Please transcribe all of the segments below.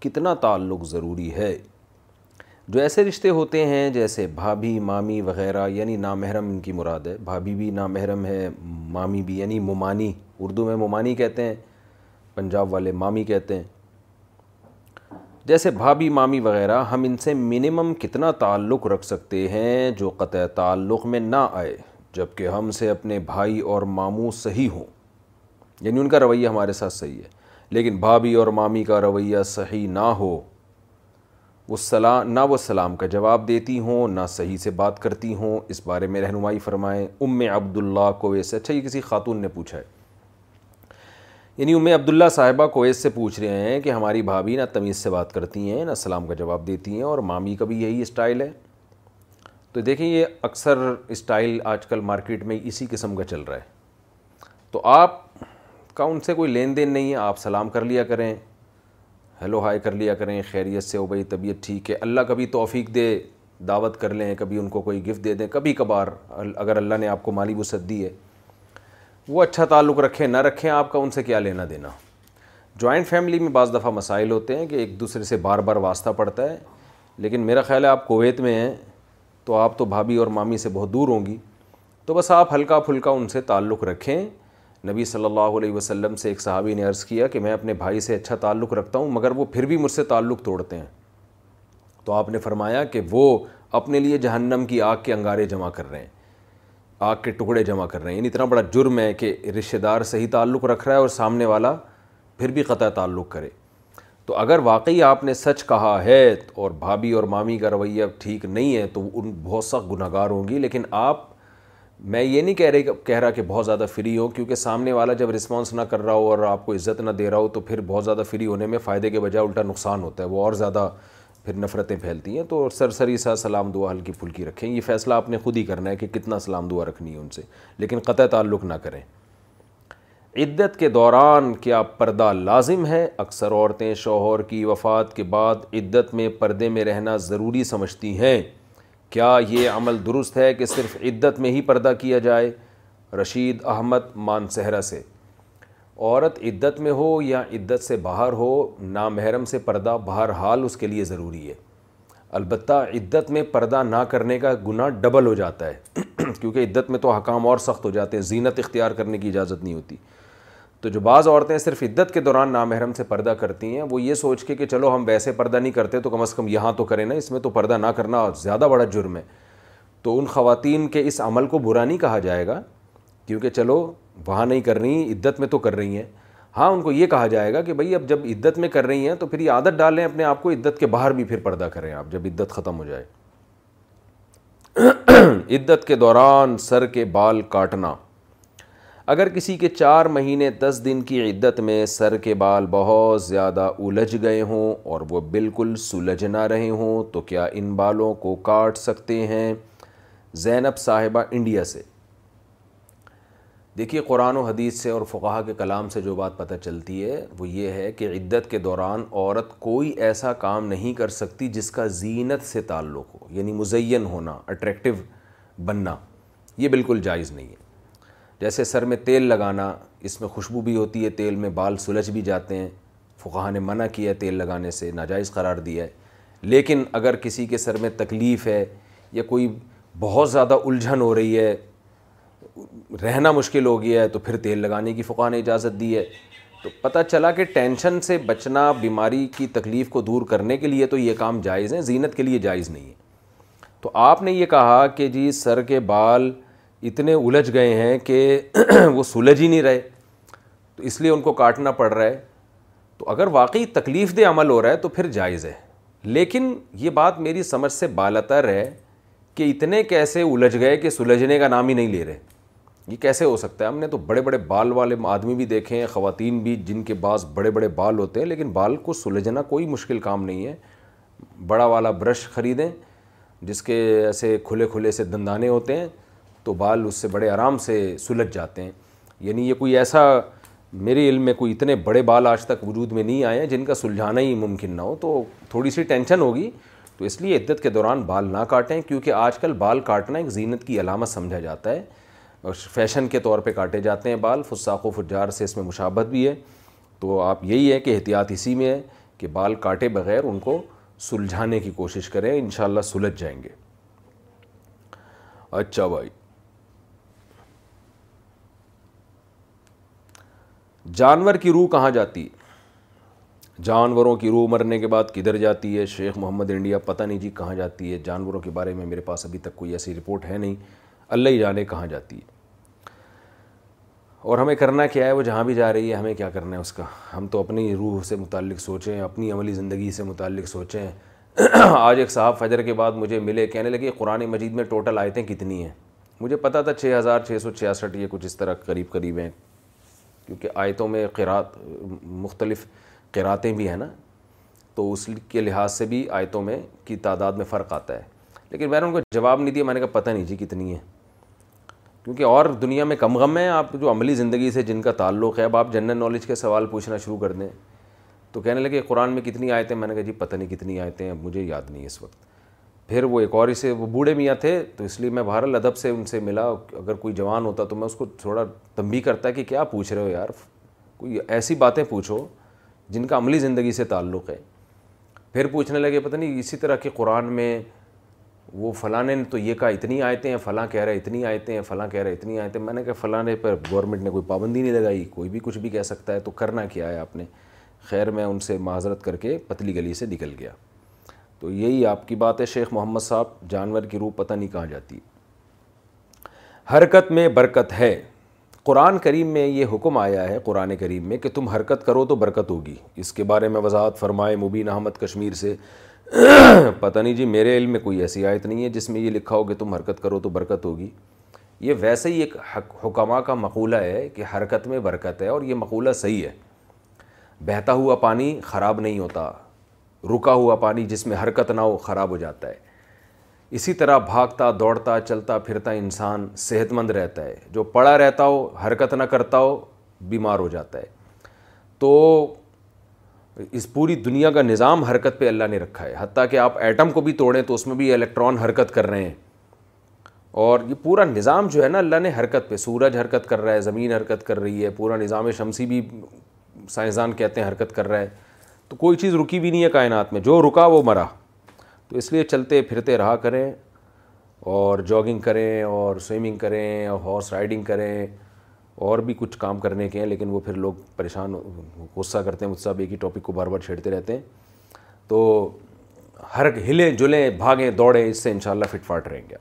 کتنا تعلق ضروری ہے جو ایسے رشتے ہوتے ہیں جیسے بھابھی مامی وغیرہ یعنی نامحرم ان کی مراد ہے بھابھی بھی نامحرم ہے مامی بھی یعنی ممانی اردو میں ممانی کہتے ہیں پنجاب والے مامی کہتے ہیں جیسے بھابھی مامی وغیرہ ہم ان سے منیمم کتنا تعلق رکھ سکتے ہیں جو قطع تعلق میں نہ آئے جب کہ ہم سے اپنے بھائی اور ماموں صحیح ہوں یعنی ان کا رویہ ہمارے ساتھ صحیح ہے لیکن بھابھی اور مامی کا رویہ صحیح نہ ہو وہ سلام نہ وہ سلام کا جواب دیتی ہوں نہ صحیح سے بات کرتی ہوں اس بارے میں رہنمائی فرمائیں ام عبداللہ کو ایسے اچھا یہ کسی خاتون نے پوچھا ہے یعنی ام عبداللہ صاحبہ کو سے پوچھ رہے ہیں کہ ہماری بھابھی نہ تمیز سے بات کرتی ہیں نہ سلام کا جواب دیتی ہیں اور مامی کا بھی یہی اسٹائل ہے تو دیکھیں یہ اکثر اسٹائل آج کل مارکیٹ میں اسی قسم کا چل رہا ہے تو آپ کا ان سے کوئی لین دین نہیں ہے آپ سلام کر لیا کریں ہیلو ہائے کر لیا کریں خیریت سے ہو بھائی طبیعت ٹھیک ہے اللہ کبھی توفیق دے دعوت کر لیں کبھی ان کو کوئی گفٹ دے دیں کبھی کبھار اگر اللہ نے آپ کو مالی وسعت دی ہے وہ اچھا تعلق رکھیں نہ رکھیں آپ کا ان سے کیا لینا دینا جوائنٹ فیملی میں بعض دفعہ مسائل ہوتے ہیں کہ ایک دوسرے سے بار بار واسطہ پڑتا ہے لیکن میرا خیال ہے آپ کویت میں ہیں تو آپ تو بھابھی اور مامی سے بہت دور ہوں گی تو بس آپ ہلکا پھلکا ان سے تعلق رکھیں نبی صلی اللہ علیہ وسلم سے ایک صحابی نے عرض کیا کہ میں اپنے بھائی سے اچھا تعلق رکھتا ہوں مگر وہ پھر بھی مجھ سے تعلق توڑتے ہیں تو آپ نے فرمایا کہ وہ اپنے لیے جہنم کی آگ کے انگارے جمع کر رہے ہیں آگ کے ٹکڑے جمع کر رہے ہیں یعنی اتنا بڑا جرم ہے کہ رشتہ دار سے اور سامنے والا پھر بھی قطع تعلق کرے تو اگر واقعی آپ نے سچ کہا ہے اور بھابھی اور مامی کا رویہ ٹھیک نہیں ہے تو ان بہت سخت گناہ گار ہوں گی لیکن آپ میں یہ نہیں کہہ رہی کہہ رہا کہ بہت زیادہ فری ہو کیونکہ سامنے والا جب رسپانس نہ کر رہا ہو اور آپ کو عزت نہ دے رہا ہو تو پھر بہت زیادہ فری ہونے میں فائدے کے بجائے الٹا نقصان ہوتا ہے وہ اور زیادہ پھر نفرتیں پھیلتی ہیں تو سر سری سا سلام دعا ہلکی پھلکی رکھیں یہ فیصلہ آپ نے خود ہی کرنا ہے کہ کتنا سلام دعا رکھنی ہے ان سے لیکن قطع تعلق نہ کریں عدت کے دوران کیا پردہ لازم ہے اکثر عورتیں شوہر کی وفات کے بعد عدت میں پردے میں رہنا ضروری سمجھتی ہیں کیا یہ عمل درست ہے کہ صرف عدت میں ہی پردہ کیا جائے رشید احمد مان سے عورت عدت میں ہو یا عدت سے باہر ہو نامحرم سے پردہ بہرحال حال اس کے لیے ضروری ہے البتہ عدت میں پردہ نہ کرنے کا گناہ ڈبل ہو جاتا ہے کیونکہ عدت میں تو حکام اور سخت ہو جاتے ہیں زینت اختیار کرنے کی اجازت نہیں ہوتی تو جو بعض عورتیں صرف عدت کے دوران نامحرم سے پردہ کرتی ہیں وہ یہ سوچ کے کہ چلو ہم ویسے پردہ نہیں کرتے تو کم از کم یہاں تو کریں نا اس میں تو پردہ نہ کرنا زیادہ بڑا جرم ہے تو ان خواتین کے اس عمل کو برا نہیں کہا جائے گا کیونکہ چلو وہاں نہیں کر رہی ہیں عدت میں تو کر رہی ہیں ہاں ان کو یہ کہا جائے گا کہ بھائی اب جب عدت میں کر رہی ہیں تو پھر یہ عادت ڈالیں اپنے آپ کو عدت کے باہر بھی پھر پردہ کریں آپ جب عدت ختم ہو جائے عدت کے دوران سر کے بال کاٹنا اگر کسی کے چار مہینے دس دن کی عدت میں سر کے بال بہت زیادہ الجھ گئے ہوں اور وہ بالکل سلجھ نہ رہے ہوں تو کیا ان بالوں کو کاٹ سکتے ہیں زینب صاحبہ انڈیا سے دیکھیے قرآن و حدیث سے اور فقاہ کے کلام سے جو بات پتہ چلتی ہے وہ یہ ہے کہ عدت کے دوران عورت کوئی ایسا کام نہیں کر سکتی جس کا زینت سے تعلق ہو یعنی مزین ہونا اٹریکٹیو بننا یہ بالکل جائز نہیں ہے جیسے سر میں تیل لگانا اس میں خوشبو بھی ہوتی ہے تیل میں بال سلجھ بھی جاتے ہیں فقہ نے منع کیا ہے تیل لگانے سے ناجائز قرار دیا ہے لیکن اگر کسی کے سر میں تکلیف ہے یا کوئی بہت زیادہ الجھن ہو رہی ہے رہنا مشکل ہو گیا ہے تو پھر تیل لگانے کی فقہ نے اجازت دی ہے تو پتہ چلا کہ ٹینشن سے بچنا بیماری کی تکلیف کو دور کرنے کے لیے تو یہ کام جائز ہیں زینت کے لیے جائز نہیں ہے تو آپ نے یہ کہا کہ جی سر کے بال اتنے الجھ گئے ہیں کہ وہ سلجھ ہی نہیں رہے تو اس لیے ان کو کاٹنا پڑ رہا ہے تو اگر واقعی تکلیف دہ عمل ہو رہا ہے تو پھر جائز ہے لیکن یہ بات میری سمجھ سے بالتر ہے کہ اتنے کیسے الجھ گئے کہ سلجھنے کا نام ہی نہیں لے رہے یہ کیسے ہو سکتا ہے ہم نے تو بڑے بڑے بال والے آدمی بھی دیکھے ہیں خواتین بھی جن کے پاس بڑے بڑے بال ہوتے ہیں لیکن بال کو سلجھنا کوئی مشکل کام نہیں ہے بڑا والا برش خریدیں جس کے ایسے کھلے کھلے سے دندانے ہوتے ہیں تو بال اس سے بڑے آرام سے سلجھ جاتے ہیں یعنی یہ کوئی ایسا میرے علم میں کوئی اتنے بڑے بال آج تک وجود میں نہیں آئے ہیں جن کا سلجھانا ہی ممکن نہ ہو تو تھوڑی سی ٹینشن ہوگی تو اس لیے عدت کے دوران بال نہ کاٹیں کیونکہ آج کل بال کاٹنا ایک زینت کی علامت سمجھا جاتا ہے اور فیشن کے طور پہ کاٹے جاتے ہیں بال فساق و فجار سے اس میں مشابت بھی ہے تو آپ یہی ہے کہ احتیاط اسی میں ہے کہ بال کاٹے بغیر ان کو سلجھانے کی کوشش کریں انشاءاللہ سلجھ جائیں گے اچھا بھائی جانور کی روح کہاں جاتی ہے جانوروں کی روح مرنے کے بعد کدھر جاتی ہے شیخ محمد انڈیا پتہ نہیں جی کہاں جاتی ہے جانوروں کے بارے میں میرے پاس ابھی تک کوئی ایسی رپورٹ ہے نہیں اللہ ہی جانے کہاں جاتی ہے اور ہمیں کرنا کیا ہے وہ جہاں بھی جا رہی ہے ہمیں کیا کرنا ہے اس کا ہم تو اپنی روح سے متعلق سوچیں اپنی عملی زندگی سے متعلق سوچیں آج ایک صاحب فجر کے بعد مجھے ملے کہنے لگے قرآن مجید میں ٹوٹل آیتیں کتنی ہیں مجھے پتہ تھا چھ ہزار چھ سو چھیاسٹھ یہ کچھ اس طرح قریب قریب ہیں کیونکہ آیتوں میں قرات مختلف قراتیں بھی ہیں نا تو اس کے لحاظ سے بھی آیتوں میں کی تعداد میں فرق آتا ہے لیکن میں نے ان کو جواب نہیں دیا میں نے کہا پتہ نہیں جی کتنی ہے کیونکہ اور دنیا میں کم غم ہیں آپ جو عملی زندگی سے جن کا تعلق ہے اب آپ جنرل نالج کے سوال پوچھنا شروع کر دیں تو کہنے لگے قرآن میں کتنی آیتیں میں نے کہا جی پتہ نہیں کتنی آیتیں ہیں اب مجھے یاد نہیں اس وقت پھر وہ ایک اور اسے وہ بوڑھے میاں تھے تو اس لیے میں بہر ادب سے ان سے ملا اگر کوئی جوان ہوتا تو میں اس کو تھوڑا تنبی کرتا کہ کیا پوچھ رہے ہو یار کوئی ایسی باتیں پوچھو جن کا عملی زندگی سے تعلق ہے پھر پوچھنے لگے پتہ نہیں اسی طرح کے قرآن میں وہ فلاں نے تو یہ کہا اتنی آئے تھے فلاں کہہ رہے اتنی آئے تھے فلاں کہہ رہے اتنی آئے تھے میں نے کہا فلاں پر گورنمنٹ نے کوئی پابندی نہیں لگائی کوئی بھی کچھ بھی کہہ سکتا ہے تو کرنا کیا ہے آپ نے خیر میں ان سے معذرت کر کے پتلی گلی سے نکل گیا تو یہی آپ کی بات ہے شیخ محمد صاحب جانور کی روح پتہ نہیں کہاں جاتی حرکت میں برکت ہے قرآن کریم میں یہ حکم آیا ہے قرآن کریم میں کہ تم حرکت کرو تو برکت ہوگی اس کے بارے میں وضاحت فرمائے مبین احمد کشمیر سے پتہ نہیں جی میرے علم میں کوئی ایسی آیت نہیں ہے جس میں یہ لکھا ہو کہ تم حرکت کرو تو برکت ہوگی یہ ویسے ہی ایک حکمہ کا مقولہ ہے کہ حرکت میں برکت ہے اور یہ مقولہ صحیح ہے بہتا ہوا پانی خراب نہیں ہوتا رکا ہوا پانی جس میں حرکت نہ ہو خراب ہو جاتا ہے اسی طرح بھاگتا دوڑتا چلتا پھرتا انسان صحت مند رہتا ہے جو پڑا رہتا ہو حرکت نہ کرتا ہو بیمار ہو جاتا ہے تو اس پوری دنیا کا نظام حرکت پہ اللہ نے رکھا ہے حتیٰ کہ آپ ایٹم کو بھی توڑیں تو اس میں بھی الیکٹران حرکت کر رہے ہیں اور یہ پورا نظام جو ہے نا اللہ نے حرکت پہ سورج حرکت کر رہا ہے زمین حرکت کر رہی ہے پورا نظام شمسی بھی سائنسدان کہتے ہیں حرکت کر رہا ہے تو کوئی چیز رکی بھی نہیں ہے کائنات میں جو رکا وہ مرا تو اس لیے چلتے پھرتے رہا کریں اور جاگنگ کریں اور سوئمنگ کریں اور ہارس رائڈنگ کریں اور بھی کچھ کام کرنے کے ہیں لیکن وہ پھر لوگ پریشان غصہ کرتے ہیں مجھ سے ایک ہی ٹاپک کو بار بار چھیڑتے رہتے ہیں تو ہر ہلیں جلیں بھاگیں دوڑیں اس سے انشاءاللہ فٹ فاٹ رہیں گے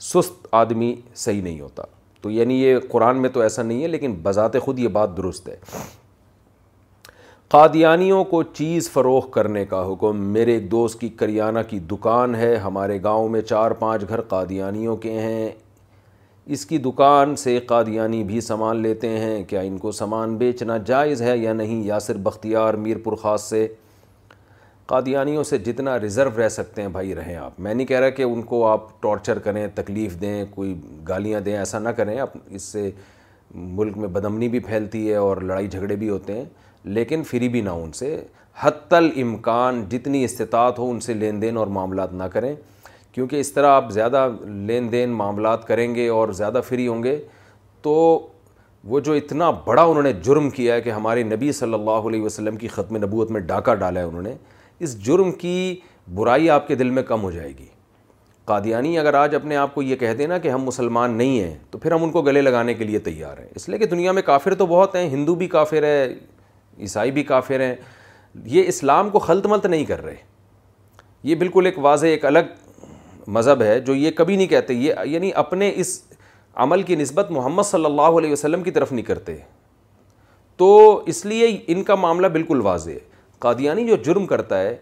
سست آدمی صحیح نہیں ہوتا تو یعنی یہ قرآن میں تو ایسا نہیں ہے لیکن بذات خود یہ بات درست ہے قادیانیوں کو چیز فروغ کرنے کا حکم میرے ایک دوست کی کریانہ کی دکان ہے ہمارے گاؤں میں چار پانچ گھر قادیانیوں کے ہیں اس کی دکان سے قادیانی بھی سامان لیتے ہیں کیا ان کو سامان بیچنا جائز ہے یا نہیں یاسر بختیار میرپور خاص سے قادیانیوں سے جتنا ریزرو رہ سکتے ہیں بھائی رہیں آپ میں نہیں کہہ رہا کہ ان کو آپ ٹارچر کریں تکلیف دیں کوئی گالیاں دیں ایسا نہ کریں اس سے ملک میں بدمنی بھی پھیلتی ہے اور لڑائی جھگڑے بھی ہوتے ہیں لیکن فری بھی نہ ان سے حتی الامکان جتنی استطاعت ہو ان سے لین دین اور معاملات نہ کریں کیونکہ اس طرح آپ زیادہ لین دین معاملات کریں گے اور زیادہ فری ہوں گے تو وہ جو اتنا بڑا انہوں نے جرم کیا ہے کہ ہمارے نبی صلی اللہ علیہ وسلم کی ختم نبوت میں ڈاکہ ڈالا ہے انہوں نے اس جرم کی برائی آپ کے دل میں کم ہو جائے گی قادیانی اگر آج اپنے آپ کو یہ کہہ دینا کہ ہم مسلمان نہیں ہیں تو پھر ہم ان کو گلے لگانے کے لیے تیار ہیں اس لیے کہ دنیا میں کافر تو بہت ہیں ہندو بھی کافر ہے عیسائی بھی کافر ہیں یہ اسلام کو خلط ملت نہیں کر رہے یہ بالکل ایک واضح ایک الگ مذہب ہے جو یہ کبھی نہیں کہتے یہ یعنی اپنے اس عمل کی نسبت محمد صلی اللہ علیہ وسلم کی طرف نہیں کرتے تو اس لیے ان کا معاملہ بالکل واضح ہے قادیانی جو جرم کرتا ہے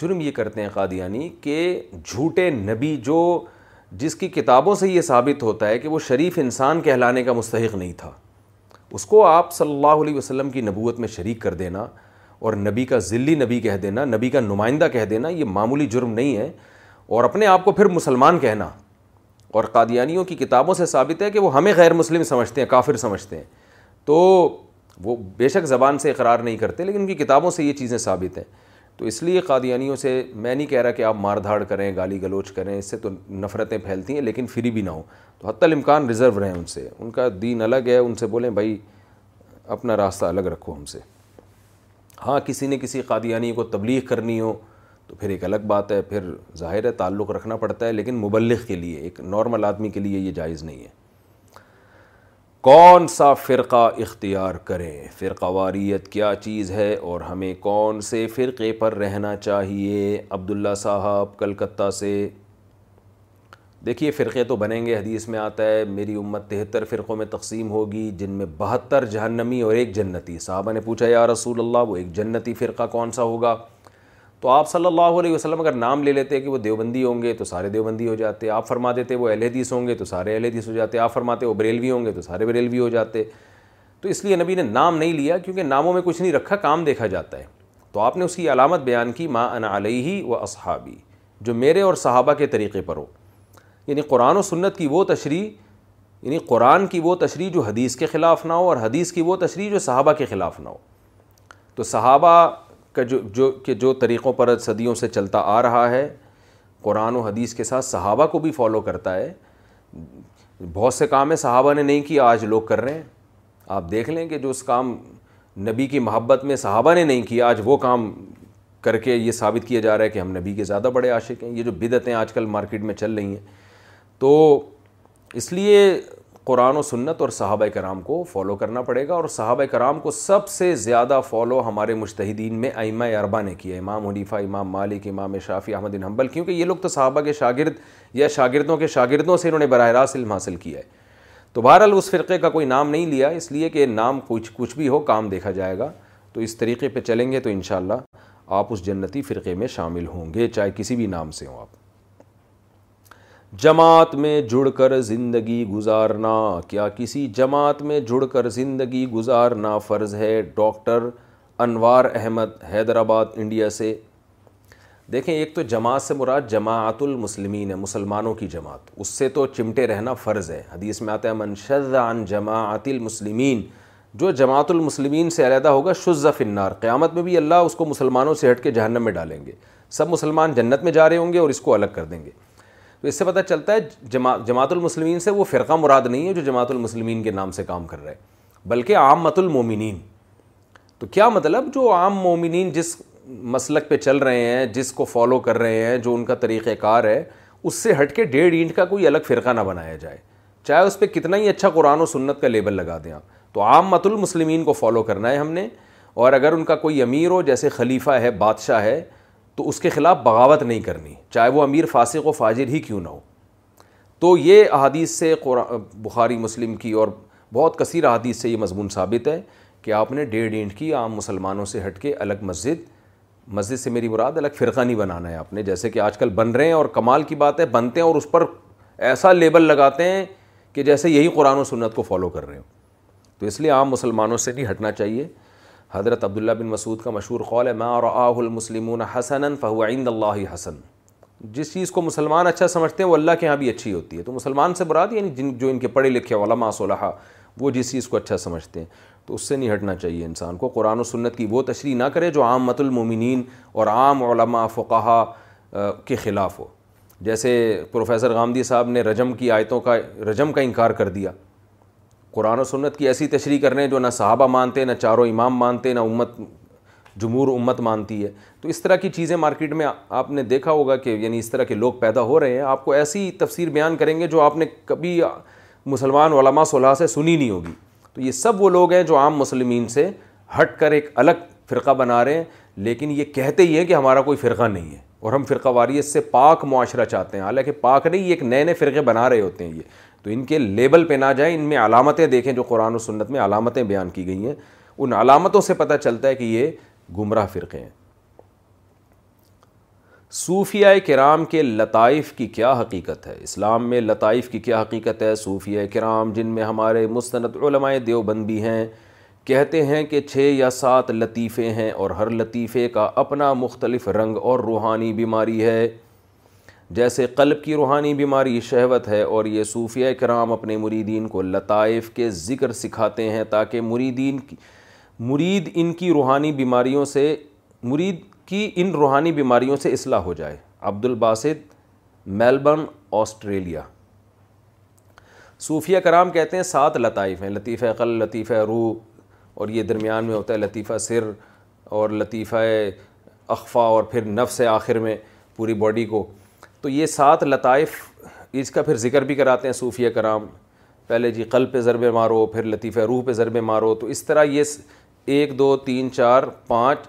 جرم یہ کرتے ہیں قادیانی کہ جھوٹے نبی جو جس کی کتابوں سے یہ ثابت ہوتا ہے کہ وہ شریف انسان کہلانے کا مستحق نہیں تھا اس کو آپ صلی اللہ علیہ وسلم کی نبوت میں شریک کر دینا اور نبی کا ذلی نبی کہہ دینا نبی کا نمائندہ کہہ دینا یہ معمولی جرم نہیں ہے اور اپنے آپ کو پھر مسلمان کہنا اور قادیانیوں کی کتابوں سے ثابت ہے کہ وہ ہمیں غیر مسلم سمجھتے ہیں کافر سمجھتے ہیں تو وہ بے شک زبان سے اقرار نہیں کرتے لیکن ان کی کتابوں سے یہ چیزیں ثابت ہیں تو اس لیے قادیانیوں سے میں نہیں کہہ رہا کہ آپ مار دھاڑ کریں گالی گلوچ کریں اس سے تو نفرتیں پھیلتی ہیں لیکن فری بھی نہ ہوں تو حتی الامکان ریزرو رہیں ان سے ان کا دین الگ ہے ان سے بولیں بھائی اپنا راستہ الگ رکھو ہم سے ہاں کسی نے کسی قادیانی کو تبلیغ کرنی ہو تو پھر ایک الگ بات ہے پھر ظاہر ہے تعلق رکھنا پڑتا ہے لیکن مبلغ کے لیے ایک نارمل آدمی کے لیے یہ جائز نہیں ہے کون سا فرقہ اختیار کریں فرقہ واریت کیا چیز ہے اور ہمیں کون سے فرقے پر رہنا چاہیے عبداللہ صاحب کلکتہ سے دیکھیے فرقے تو بنیں گے حدیث میں آتا ہے میری امت تہتر فرقوں میں تقسیم ہوگی جن میں بہتر جہنمی اور ایک جنتی صاحبہ نے پوچھا یا رسول اللہ وہ ایک جنتی فرقہ کون سا ہوگا تو آپ صلی اللہ علیہ وسلم اگر نام لے لیتے کہ وہ دیوبندی ہوں گے تو سارے دیوبندی ہو جاتے آپ فرما دیتے وہ اہل حدیث ہوں گے تو سارے اہل حدیث ہو جاتے آپ فرماتے وہ بریلوی ہوں گے تو سارے بریلوی ہو جاتے تو اس لیے نبی نے نام نہیں لیا کیونکہ ناموں میں کچھ نہیں رکھا کام دیکھا جاتا ہے تو آپ نے اس کی علامت بیان کی ماں انا علیہ و اصحابی جو میرے اور صحابہ کے طریقے پر ہو یعنی قرآن و سنت کی وہ تشریح یعنی قرآن کی وہ تشریح جو حدیث کے خلاف نہ ہو اور حدیث کی وہ تشریح جو صحابہ کے خلاف نہ ہو تو صحابہ کا جو جو کہ جو طریقوں پر صدیوں سے چلتا آ رہا ہے قرآن و حدیث کے ساتھ صحابہ کو بھی فالو کرتا ہے بہت سے کام ہیں صحابہ نے نہیں کیا آج لوگ کر رہے ہیں آپ دیکھ لیں کہ جو اس کام نبی کی محبت میں صحابہ نے نہیں کیا آج وہ کام کر کے یہ ثابت کیا جا رہا ہے کہ ہم نبی کے زیادہ بڑے عاشق ہیں یہ جو بدعتیں آج کل مارکیٹ میں چل رہی ہیں تو اس لیے قرآن و سنت اور صحابہ کرام کو فالو کرنا پڑے گا اور صحابہ کرام کو سب سے زیادہ فالو ہمارے مشتحدین میں ائمہ اربا نے کیا امام حنیفہ امام مالک امام شافی احمد ان حنبل کیونکہ یہ لوگ تو صحابہ کے شاگرد یا شاگردوں کے شاگردوں سے انہوں نے براہ راست علم حاصل کیا ہے تو بہرحال اس فرقے کا کوئی نام نہیں لیا اس لیے کہ نام کچھ کچھ بھی ہو کام دیکھا جائے گا تو اس طریقے پہ چلیں گے تو انشاءاللہ آپ اس جنتی فرقے میں شامل ہوں گے چاہے کسی بھی نام سے ہوں آپ جماعت میں جڑ کر زندگی گزارنا کیا کسی جماعت میں جڑ کر زندگی گزارنا فرض ہے ڈاکٹر انوار احمد حیدرآباد انڈیا سے دیکھیں ایک تو جماعت سے مراد جماعت المسلمین ہے مسلمانوں کی جماعت اس سے تو چمٹے رہنا فرض ہے حدیث میں آتا ہے عن جماعت المسلمین جو جماعت المسلمین سے علیحدہ ہوگا النار قیامت میں بھی اللہ اس کو مسلمانوں سے ہٹ کے جہنم میں ڈالیں گے سب مسلمان جنت میں جا رہے ہوں گے اور اس کو الگ کر دیں گے تو اس سے پتہ چلتا ہے جماعت جماعت المسلمین سے وہ فرقہ مراد نہیں ہے جو جماعت المسلمین کے نام سے کام کر رہے بلکہ عام مت المومنین تو کیا مطلب جو عام مومنین جس مسلک پہ چل رہے ہیں جس کو فالو کر رہے ہیں جو ان کا طریقۂ کار ہے اس سے ہٹ کے ڈیڑھ اینٹ کا کوئی الگ فرقہ نہ بنایا جائے چاہے اس پہ کتنا ہی اچھا قرآن و سنت کا لیبل لگا دیں آپ تو عام مت المسلمین کو فالو کرنا ہے ہم نے اور اگر ان کا کوئی امیر ہو جیسے خلیفہ ہے بادشاہ ہے تو اس کے خلاف بغاوت نہیں کرنی چاہے وہ امیر فاسق و فاجر ہی کیوں نہ ہو تو یہ احادیث سے قرآن بخاری مسلم کی اور بہت کثیر احادیث سے یہ مضمون ثابت ہے کہ آپ نے ڈیڑھ اینٹ کی عام مسلمانوں سے ہٹ کے الگ مسجد مسجد سے میری مراد الگ فرقہ نہیں بنانا ہے آپ نے جیسے کہ آج کل بن رہے ہیں اور کمال کی بات ہے بنتے ہیں اور اس پر ایسا لیبل لگاتے ہیں کہ جیسے یہی قرآن و سنت کو فالو کر رہے ہوں تو اس لیے عام مسلمانوں سے نہیں ہٹنا چاہیے حضرت عبداللہ بن مسعود کا مشہور قول ہے مََََََََََ المسلمََََََََََ حسن عند اللہ حسن جس چیز کو مسلمان اچھا سمجھتے ہیں وہ اللہ کے ہاں بھی اچھی ہوتی ہے تو مسلمان سے یعنی جن جو ان کے پڑھے لکھے علماء صلحہ وہ جس چیز کو اچھا سمجھتے ہیں تو اس سے نہیں ہٹنا چاہیے انسان کو قرآن و سنت کی وہ تشریح نہ کرے جو عام مت المومنین اور عام علماء فقہا کے خلاف ہو جیسے پروفیسر غامدی صاحب نے رجم کی آیتوں کا رجم کا انکار کر دیا قرآن و سنت کی ایسی تشریح کر رہے ہیں جو نہ صحابہ مانتے نہ چاروں امام مانتے نہ امت جمہور امت مانتی ہے تو اس طرح کی چیزیں مارکیٹ میں آپ نے دیکھا ہوگا کہ یعنی اس طرح کے لوگ پیدا ہو رہے ہیں آپ کو ایسی تفسیر بیان کریں گے جو آپ نے کبھی مسلمان علماء صلاح سے سنی نہیں ہوگی تو یہ سب وہ لوگ ہیں جو عام مسلمین سے ہٹ کر ایک الگ فرقہ بنا رہے ہیں لیکن یہ کہتے ہی ہیں کہ ہمارا کوئی فرقہ نہیں ہے اور ہم فرقہ واریت سے پاک معاشرہ چاہتے ہیں حالانکہ پاک نہیں یہ ایک نئے نئے فرقے بنا رہے ہوتے ہیں یہ تو ان کے لیبل پہ نہ جائیں ان میں علامتیں دیکھیں جو قرآن و سنت میں علامتیں بیان کی گئی ہیں ان علامتوں سے پتہ چلتا ہے کہ یہ گمراہ فرقے ہیں صوفیہ کرام کے لطائف کی کیا حقیقت ہے اسلام میں لطائف کی کیا حقیقت ہے صوفیہ کرام جن میں ہمارے مستند علماء دیوبند بھی ہیں کہتے ہیں کہ چھ یا سات لطیفے ہیں اور ہر لطیفے کا اپنا مختلف رنگ اور روحانی بیماری ہے جیسے قلب کی روحانی بیماری شہوت ہے اور یہ صوفیہ کرام اپنے مریدین کو لطائف کے ذکر سکھاتے ہیں تاکہ مریدین کی مرید ان کی روحانی بیماریوں سے مرید کی ان روحانی بیماریوں سے اصلاح ہو جائے عبد الباسط میلبرن آسٹریلیا صوفیہ کرام کہتے ہیں سات لطائف ہیں لطیفہ قل لطیفہ روح اور یہ درمیان میں ہوتا ہے لطیفہ سر اور لطیفہ اخفا اور پھر نفس آخر میں پوری باڈی کو تو یہ سات لطائف اس کا پھر ذکر بھی کراتے ہیں صوفیہ کرام پہلے جی قلب پہ ضربے مارو پھر لطیفہ روح پہ ضربے مارو تو اس طرح یہ ایک دو تین چار پانچ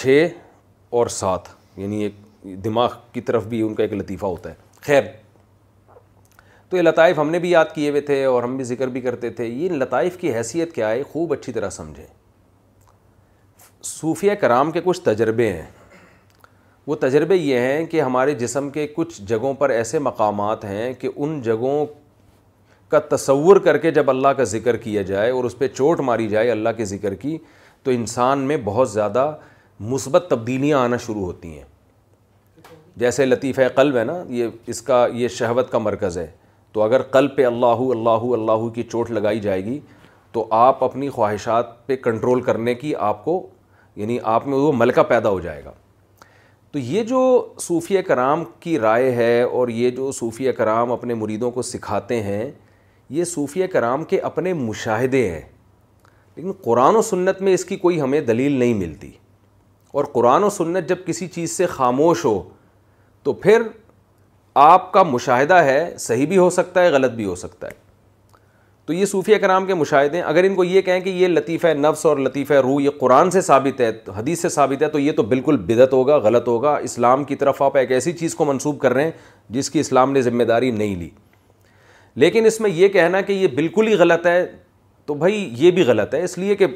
چھ اور سات یعنی ایک دماغ کی طرف بھی ان کا ایک لطیفہ ہوتا ہے خیر تو یہ لطائف ہم نے بھی یاد کیے ہوئے تھے اور ہم بھی ذکر بھی کرتے تھے یہ لطائف کی حیثیت کیا ہے خوب اچھی طرح سمجھیں صوفیہ کرام کے کچھ تجربے ہیں وہ تجربے یہ ہیں کہ ہمارے جسم کے کچھ جگہوں پر ایسے مقامات ہیں کہ ان جگہوں کا تصور کر کے جب اللہ کا ذکر کیا جائے اور اس پہ چوٹ ماری جائے اللہ کے ذکر کی تو انسان میں بہت زیادہ مثبت تبدیلیاں آنا شروع ہوتی ہیں جیسے لطیفہ قلب ہے نا یہ اس کا یہ شہوت کا مرکز ہے تو اگر قلب پہ اللہ اللہ اللہ کی چوٹ لگائی جائے گی تو آپ اپنی خواہشات پہ کنٹرول کرنے کی آپ کو یعنی آپ میں وہ ملکہ پیدا ہو جائے گا تو یہ جو صوفیہ کرام کی رائے ہے اور یہ جو صوفیہ کرام اپنے مریدوں کو سکھاتے ہیں یہ صوفی کرام کے اپنے مشاہدے ہیں لیکن قرآن و سنت میں اس کی کوئی ہمیں دلیل نہیں ملتی اور قرآن و سنت جب کسی چیز سے خاموش ہو تو پھر آپ کا مشاہدہ ہے صحیح بھی ہو سکتا ہے غلط بھی ہو سکتا ہے تو یہ صوفیہ کرام کے مشاہدے ہیں اگر ان کو یہ کہیں کہ یہ لطیفہ نفس اور لطیفہ روح یہ قرآن سے ثابت ہے حدیث سے ثابت ہے تو یہ تو بالکل بدت ہوگا غلط ہوگا اسلام کی طرف آپ ایک ایسی چیز کو منسوب کر رہے ہیں جس کی اسلام نے ذمہ داری نہیں لی لیکن اس میں یہ کہنا کہ یہ بالکل ہی غلط ہے تو بھائی یہ بھی غلط ہے اس لیے کہ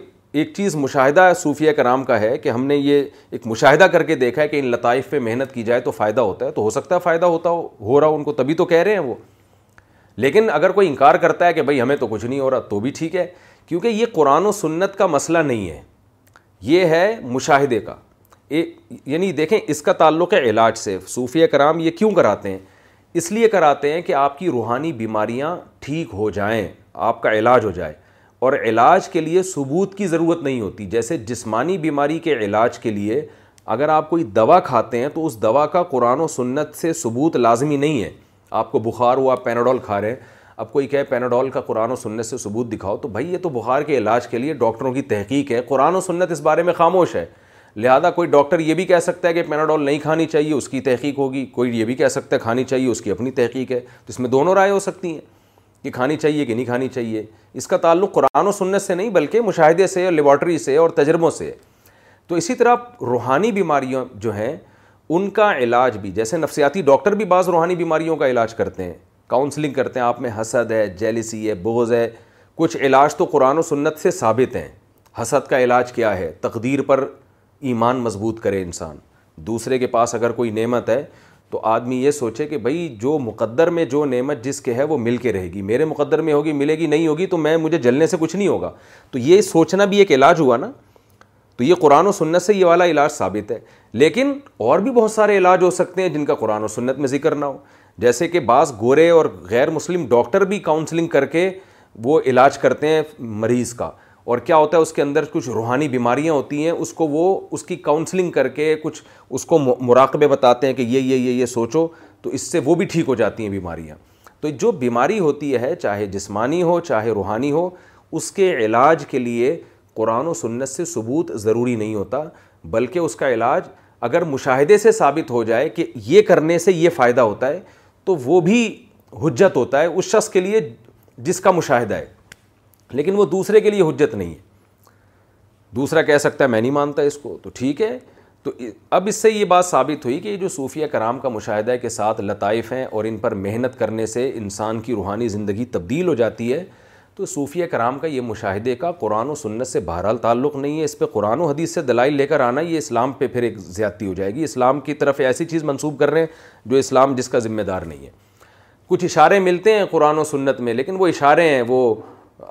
ایک چیز مشاہدہ صوفیہ کرام کا ہے کہ ہم نے یہ ایک مشاہدہ کر کے دیکھا ہے کہ ان لطائف پہ محنت کی جائے تو فائدہ ہوتا ہے تو ہو سکتا ہے فائدہ ہوتا ہو رہا ہو ان کو تبھی تو کہہ رہے ہیں وہ لیکن اگر کوئی انکار کرتا ہے کہ بھائی ہمیں تو کچھ نہیں ہو رہا تو بھی ٹھیک ہے کیونکہ یہ قرآن و سنت کا مسئلہ نہیں ہے یہ ہے مشاہدے کا یعنی دیکھیں اس کا تعلق ہے علاج سے صوفیہ کرام یہ کیوں کراتے ہیں اس لیے کراتے ہیں کہ آپ کی روحانی بیماریاں ٹھیک ہو جائیں آپ کا علاج ہو جائے اور علاج کے لیے ثبوت کی ضرورت نہیں ہوتی جیسے جسمانی بیماری کے علاج کے لیے اگر آپ کوئی دوا کھاتے ہیں تو اس دوا کا قرآن و سنت سے ثبوت لازمی نہیں ہے آپ کو بخار ہوا پیناڈول کھا رہے ہیں اب کوئی کہے پیناڈول کا قرآن و سنت سے ثبوت دکھاؤ تو بھائی یہ تو بخار کے علاج کے لیے ڈاکٹروں کی تحقیق ہے قرآن و سنت اس بارے میں خاموش ہے لہٰذا کوئی ڈاکٹر یہ بھی کہہ سکتا ہے کہ پیناڈول نہیں کھانی چاہیے اس کی تحقیق ہوگی کوئی یہ بھی کہہ سکتا ہے کھانی چاہیے اس کی اپنی تحقیق ہے تو اس میں دونوں رائے ہو سکتی ہیں کہ کھانی چاہیے کہ نہیں کھانی چاہیے اس کا تعلق قرآن و سنت سے نہیں بلکہ مشاہدے سے اور لیبارٹری سے اور تجربوں سے تو اسی طرح روحانی بیماریوں جو ہیں ان کا علاج بھی جیسے نفسیاتی ڈاکٹر بھی بعض روحانی بیماریوں کا علاج کرتے ہیں کاؤنسلنگ کرتے ہیں آپ میں حسد ہے جیلسی ہے بغض ہے کچھ علاج تو قرآن و سنت سے ثابت ہیں حسد کا علاج کیا ہے تقدیر پر ایمان مضبوط کرے انسان دوسرے کے پاس اگر کوئی نعمت ہے تو آدمی یہ سوچے کہ بھائی جو مقدر میں جو نعمت جس کے ہے وہ مل کے رہے گی میرے مقدر میں ہوگی ملے گی نہیں ہوگی تو میں مجھے جلنے سے کچھ نہیں ہوگا تو یہ سوچنا بھی ایک علاج ہوا نا تو یہ قرآن و سنت سے یہ والا علاج ثابت ہے لیکن اور بھی بہت سارے علاج ہو سکتے ہیں جن کا قرآن و سنت میں ذکر نہ ہو جیسے کہ بعض گورے اور غیر مسلم ڈاکٹر بھی کاؤنسلنگ کر کے وہ علاج کرتے ہیں مریض کا اور کیا ہوتا ہے اس کے اندر کچھ روحانی بیماریاں ہوتی ہیں اس کو وہ اس کی کاؤنسلنگ کر کے کچھ اس کو مراقبے بتاتے ہیں کہ یہ یہ یہ سوچو تو اس سے وہ بھی ٹھیک ہو جاتی ہیں بیماریاں تو جو بیماری ہوتی ہے چاہے جسمانی ہو چاہے روحانی ہو اس کے علاج کے لیے قرآن و سنت سے ثبوت ضروری نہیں ہوتا بلکہ اس کا علاج اگر مشاہدے سے ثابت ہو جائے کہ یہ کرنے سے یہ فائدہ ہوتا ہے تو وہ بھی حجت ہوتا ہے اس شخص کے لیے جس کا مشاہدہ ہے لیکن وہ دوسرے کے لیے حجت نہیں ہے دوسرا کہہ سکتا ہے میں نہیں مانتا اس کو تو ٹھیک ہے تو اب اس سے یہ بات ثابت ہوئی کہ یہ جو صوفیہ کرام کا مشاہدہ کے ساتھ لطائف ہیں اور ان پر محنت کرنے سے انسان کی روحانی زندگی تبدیل ہو جاتی ہے تو صوفیہ کرام کا یہ مشاہدے کا قرآن و سنت سے بہرحال تعلق نہیں ہے اس پہ قرآن و حدیث سے دلائل لے کر آنا یہ اسلام پہ پھر ایک زیادتی ہو جائے گی اسلام کی طرف ایسی چیز منسوب کر رہے ہیں جو اسلام جس کا ذمہ دار نہیں ہے کچھ اشارے ملتے ہیں قرآن و سنت میں لیکن وہ اشارے ہیں وہ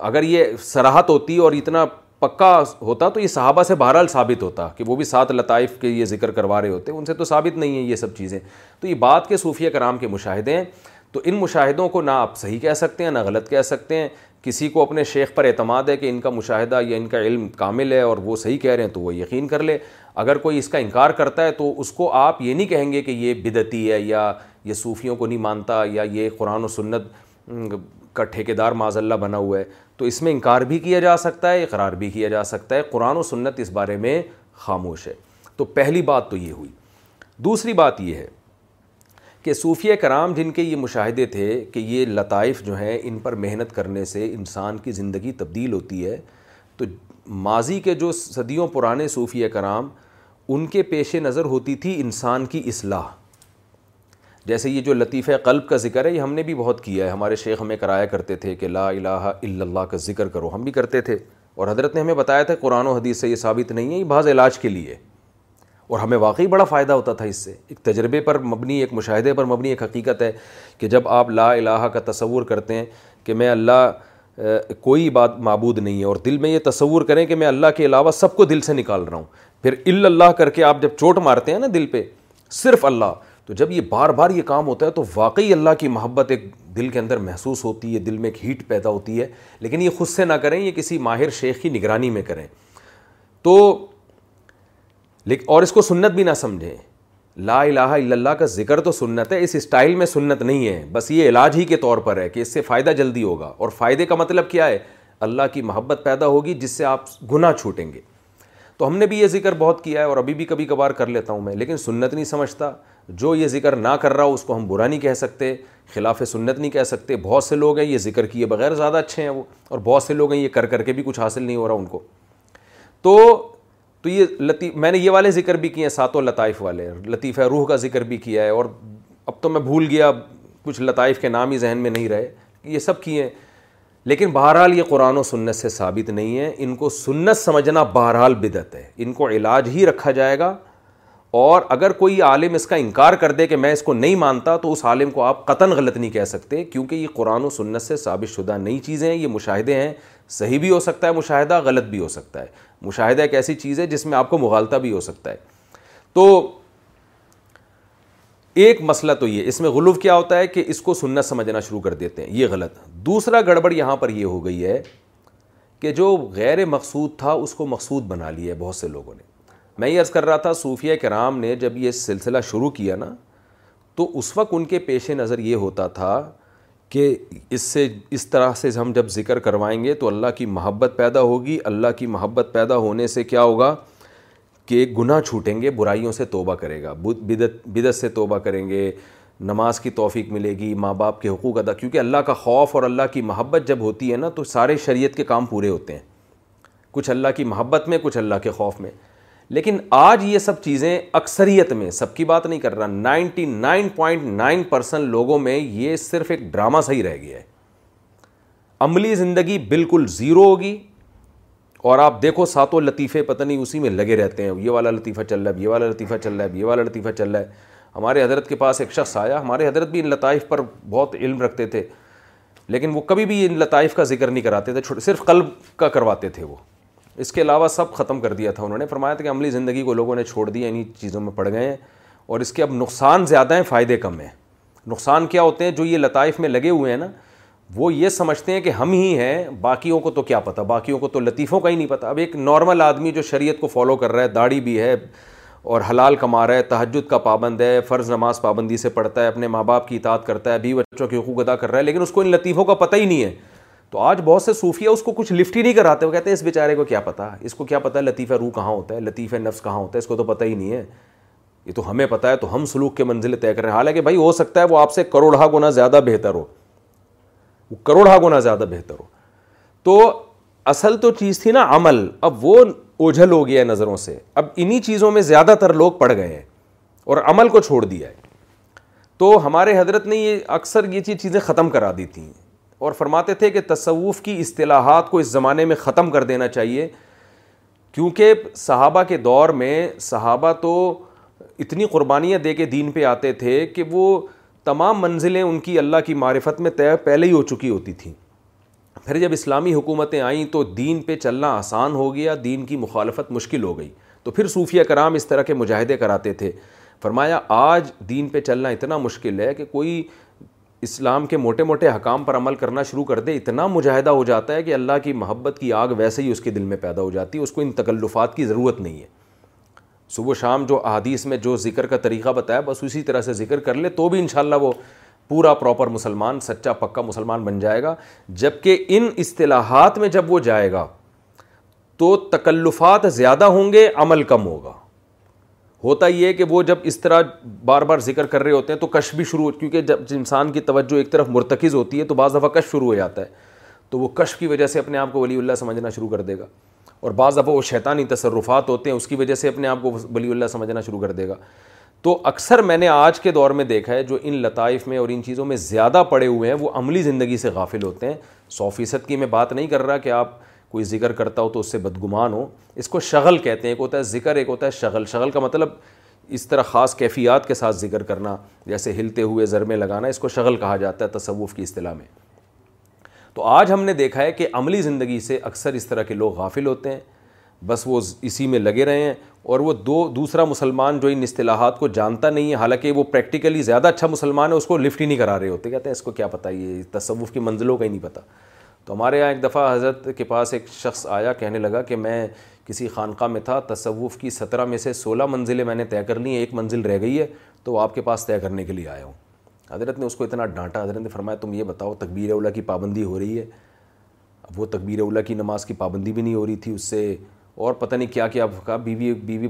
اگر یہ سراحت ہوتی اور اتنا پکا ہوتا تو یہ صحابہ سے بہرحال ثابت ہوتا کہ وہ بھی سات لطائف کے یہ ذکر کروا رہے ہوتے ان سے تو ثابت نہیں ہے یہ سب چیزیں تو یہ بات کے صوفیہ کرام کے مشاہدے ہیں تو ان مشاہدوں کو نہ آپ صحیح کہہ سکتے ہیں نہ غلط کہہ سکتے ہیں کسی کو اپنے شیخ پر اعتماد ہے کہ ان کا مشاہدہ یا ان کا علم کامل ہے اور وہ صحیح کہہ رہے ہیں تو وہ یقین کر لے اگر کوئی اس کا انکار کرتا ہے تو اس کو آپ یہ نہیں کہیں گے کہ یہ بدتی ہے یا یہ صوفیوں کو نہیں مانتا یا یہ قرآن و سنت کا دار معذ اللہ بنا ہوا ہے تو اس میں انکار بھی کیا جا سکتا ہے اقرار بھی کیا جا سکتا ہے قرآن و سنت اس بارے میں خاموش ہے تو پہلی بات تو یہ ہوئی دوسری بات یہ ہے کہ صوفیہ کرام جن کے یہ مشاہدے تھے کہ یہ لطائف جو ہیں ان پر محنت کرنے سے انسان کی زندگی تبدیل ہوتی ہے تو ماضی کے جو صدیوں پرانے صوفیہ کرام ان کے پیش نظر ہوتی تھی انسان کی اصلاح جیسے یہ جو لطیفہ قلب کا ذکر ہے یہ ہم نے بھی بہت کیا ہے ہمارے شیخ ہمیں کرایا کرتے تھے کہ لا الہ الا اللہ کا ذکر کرو ہم بھی کرتے تھے اور حضرت نے ہمیں بتایا تھا قرآن و حدیث سے یہ ثابت نہیں ہے یہ بعض علاج کے لیے اور ہمیں واقعی بڑا فائدہ ہوتا تھا اس سے ایک تجربے پر مبنی ایک مشاہدے پر مبنی ایک حقیقت ہے کہ جب آپ لا الہ کا تصور کرتے ہیں کہ میں اللہ کوئی بات معبود نہیں ہے اور دل میں یہ تصور کریں کہ میں اللہ کے علاوہ سب کو دل سے نکال رہا ہوں پھر اللہ کر کے آپ جب چوٹ مارتے ہیں نا دل پہ صرف اللہ تو جب یہ بار بار یہ کام ہوتا ہے تو واقعی اللہ کی محبت ایک دل کے اندر محسوس ہوتی ہے دل میں ایک ہیٹ پیدا ہوتی ہے لیکن یہ خود سے نہ کریں یہ کسی ماہر شیخ کی نگرانی میں کریں تو لیکن اور اس کو سنت بھی نہ سمجھیں لا الہ الا اللہ کا ذکر تو سنت ہے اس اسٹائل میں سنت نہیں ہے بس یہ علاج ہی کے طور پر ہے کہ اس سے فائدہ جلدی ہوگا اور فائدے کا مطلب کیا ہے اللہ کی محبت پیدا ہوگی جس سے آپ گناہ چھوٹیں گے تو ہم نے بھی یہ ذکر بہت کیا ہے اور ابھی بھی کبھی کبھار کر لیتا ہوں میں لیکن سنت نہیں سمجھتا جو یہ ذکر نہ کر رہا اس کو ہم برا نہیں کہہ سکتے خلاف سنت نہیں کہہ سکتے بہت سے لوگ ہیں یہ ذکر کیے بغیر زیادہ اچھے ہیں وہ اور بہت سے لوگ ہیں یہ کر کر کے بھی کچھ حاصل نہیں ہو رہا ان کو تو تو یہ لطیف میں نے یہ والے ذکر بھی کیے ہیں ساتوں لطائف والے لطیفہ روح کا ذکر بھی کیا ہے اور اب تو میں بھول گیا کچھ لطائف کے نام ہی ذہن میں نہیں رہے یہ سب کیے ہیں لیکن بہرحال یہ قرآن و سنت سے ثابت نہیں ہے ان کو سنت سمجھنا بہرحال بدت ہے ان کو علاج ہی رکھا جائے گا اور اگر کوئی عالم اس کا انکار کر دے کہ میں اس کو نہیں مانتا تو اس عالم کو آپ قطن غلط نہیں کہہ سکتے کیونکہ یہ قرآن و سنت سے ثابت شدہ نئی چیزیں ہیں یہ مشاہدے ہیں صحیح بھی ہو سکتا ہے مشاہدہ غلط بھی ہو سکتا ہے مشاہدہ ایک ایسی چیز ہے جس میں آپ کو مغالطہ بھی ہو سکتا ہے تو ایک مسئلہ تو یہ اس میں غلو کیا ہوتا ہے کہ اس کو سننا سمجھنا شروع کر دیتے ہیں یہ غلط دوسرا گڑبڑ یہاں پر یہ ہو گئی ہے کہ جو غیر مقصود تھا اس کو مقصود بنا لیا ہے بہت سے لوگوں نے میں یہ عرض کر رہا تھا صوفیہ کرام نے جب یہ سلسلہ شروع کیا نا تو اس وقت ان کے پیش نظر یہ ہوتا تھا کہ اس سے اس طرح سے ہم جب ذکر کروائیں گے تو اللہ کی محبت پیدا ہوگی اللہ کی محبت پیدا ہونے سے کیا ہوگا کہ گناہ چھوٹیں گے برائیوں سے توبہ کرے گا بدت بدت سے توبہ کریں گے نماز کی توفیق ملے گی ماں باپ کے حقوق ادا کیونکہ اللہ کا خوف اور اللہ کی محبت جب ہوتی ہے نا تو سارے شریعت کے کام پورے ہوتے ہیں کچھ اللہ کی محبت میں کچھ اللہ کے خوف میں لیکن آج یہ سب چیزیں اکثریت میں سب کی بات نہیں کر رہا ninety nine point nine percent لوگوں میں یہ صرف ایک ڈرامہ صحیح رہ گیا ہے عملی زندگی بالکل زیرو ہوگی اور آپ دیکھو ساتوں لطیفے پتہ نہیں اسی میں لگے رہتے ہیں یہ والا لطیفہ چل رہا ہے یہ والا لطیفہ چل رہا ہے یہ والا لطیفہ چل رہا ہے ہمارے حضرت کے پاس ایک شخص آیا ہمارے حضرت بھی ان لطائف پر بہت علم رکھتے تھے لیکن وہ کبھی بھی ان لطائف کا ذکر نہیں کراتے تھے صرف قلب کا کرواتے تھے وہ اس کے علاوہ سب ختم کر دیا تھا انہوں نے فرمایا تھا کہ عملی زندگی کو لوگوں نے چھوڑ دیا انہیں چیزوں میں پڑ گئے ہیں اور اس کے اب نقصان زیادہ ہیں فائدے کم ہیں نقصان کیا ہوتے ہیں جو یہ لطائف میں لگے ہوئے ہیں نا وہ یہ سمجھتے ہیں کہ ہم ہی ہیں باقیوں کو تو کیا پتہ باقیوں کو تو لطیفوں کا ہی نہیں پتہ اب ایک نارمل آدمی جو شریعت کو فالو کر رہا ہے داڑھی بھی ہے اور حلال کما رہا ہے تہجد کا پابند ہے فرض نماز پابندی سے پڑھتا ہے اپنے ماں باپ کی اطاعت کرتا ہے بیوی بچوں کے حقوق ادا کر رہا ہے لیکن اس کو ان لطیفوں کا پتہ ہی نہیں ہے تو آج بہت سے صوفیہ اس کو کچھ لفٹ ہی نہیں کراتے وہ کہتے ہیں اس بیچارے کو کیا پتہ اس کو کیا پتہ لطیفہ روح کہاں ہوتا ہے لطیفہ نفس کہاں ہوتا ہے اس کو تو پتہ ہی نہیں ہے یہ تو ہمیں پتہ ہے تو ہم سلوک کے منزل طے کر رہے ہیں حالانکہ بھائی ہو سکتا ہے وہ آپ سے کروڑہ گنا زیادہ بہتر ہو وہ کروڑہ گنا زیادہ بہتر ہو تو اصل تو چیز تھی نا عمل اب وہ اوجھل ہو گیا ہے نظروں سے اب انہی چیزوں میں زیادہ تر لوگ پڑ گئے ہیں اور عمل کو چھوڑ دیا ہے تو ہمارے حضرت نے یہ اکثر یہ چیز چیزیں ختم کرا دی تھیں اور فرماتے تھے کہ تصوف کی اصطلاحات کو اس زمانے میں ختم کر دینا چاہیے کیونکہ صحابہ کے دور میں صحابہ تو اتنی قربانیاں دے کے دین پہ آتے تھے کہ وہ تمام منزلیں ان کی اللہ کی معرفت میں طے پہلے ہی ہو چکی ہوتی تھیں پھر جب اسلامی حکومتیں آئیں تو دین پہ چلنا آسان ہو گیا دین کی مخالفت مشکل ہو گئی تو پھر صوفیہ کرام اس طرح کے مجاہدے کراتے تھے فرمایا آج دین پہ چلنا اتنا مشکل ہے کہ کوئی اسلام کے موٹے موٹے حکام پر عمل کرنا شروع کر دے اتنا مجاہدہ ہو جاتا ہے کہ اللہ کی محبت کی آگ ویسے ہی اس کے دل میں پیدا ہو جاتی ہے اس کو ان تکلفات کی ضرورت نہیں ہے صبح شام جو احادیث میں جو ذکر کا طریقہ بتایا بس اسی طرح سے ذکر کر لے تو بھی انشاءاللہ وہ پورا پراپر مسلمان سچا پکا مسلمان بن جائے گا جب کہ ان اصطلاحات میں جب وہ جائے گا تو تکلفات زیادہ ہوں گے عمل کم ہوگا ہوتا یہ ہے کہ وہ جب اس طرح بار بار ذکر کر رہے ہوتے ہیں تو کش بھی شروع ہو کیونکہ جب انسان کی توجہ ایک طرف مرتکز ہوتی ہے تو بعض دفعہ کش شروع ہو جاتا ہے تو وہ کش کی وجہ سے اپنے آپ کو ولی اللہ سمجھنا شروع کر دے گا اور بعض دفعہ وہ شیطانی تصرفات ہوتے ہیں اس کی وجہ سے اپنے آپ کو ولی اللہ سمجھنا شروع کر دے گا تو اکثر میں نے آج کے دور میں دیکھا ہے جو ان لطائف میں اور ان چیزوں میں زیادہ پڑے ہوئے ہیں وہ عملی زندگی سے غافل ہوتے ہیں سو فیصد کی میں بات نہیں کر رہا کہ آپ کوئی ذکر کرتا ہو تو اس سے بدگمان ہو اس کو شغل کہتے ہیں ایک ہوتا ہے ذکر ایک ہوتا ہے شغل شغل کا مطلب اس طرح خاص کیفیات کے ساتھ ذکر کرنا جیسے ہلتے ہوئے زرمے لگانا اس کو شغل کہا جاتا ہے تصوف کی اصطلاح میں تو آج ہم نے دیکھا ہے کہ عملی زندگی سے اکثر اس طرح کے لوگ غافل ہوتے ہیں بس وہ اسی میں لگے رہے ہیں اور وہ دو دوسرا مسلمان جو ان اصطلاحات کو جانتا نہیں ہے حالانکہ وہ پریکٹیکلی زیادہ اچھا مسلمان ہے اس کو لفٹ ہی نہیں کرا رہے ہوتے کہتے ہیں اس کو کیا پتہ یہ تصوف کی منزلوں کا ہی نہیں پتہ تو ہمارے یہاں ایک دفعہ حضرت کے پاس ایک شخص آیا کہنے لگا کہ میں کسی خانقاہ میں تھا تصوف کی سترہ میں سے سولہ منزلیں میں نے طے کر لی ہیں ایک منزل رہ گئی ہے تو آپ کے پاس طے کرنے کے لیے آیا ہوں حضرت نے اس کو اتنا ڈانٹا حضرت نے فرمایا تم یہ بتاؤ تکبیر اولا کی پابندی ہو رہی ہے اب وہ تکبیر اولا کی نماز کی پابندی بھی نہیں ہو رہی تھی اس سے اور پتہ نہیں کیا کیا بیوی بیوی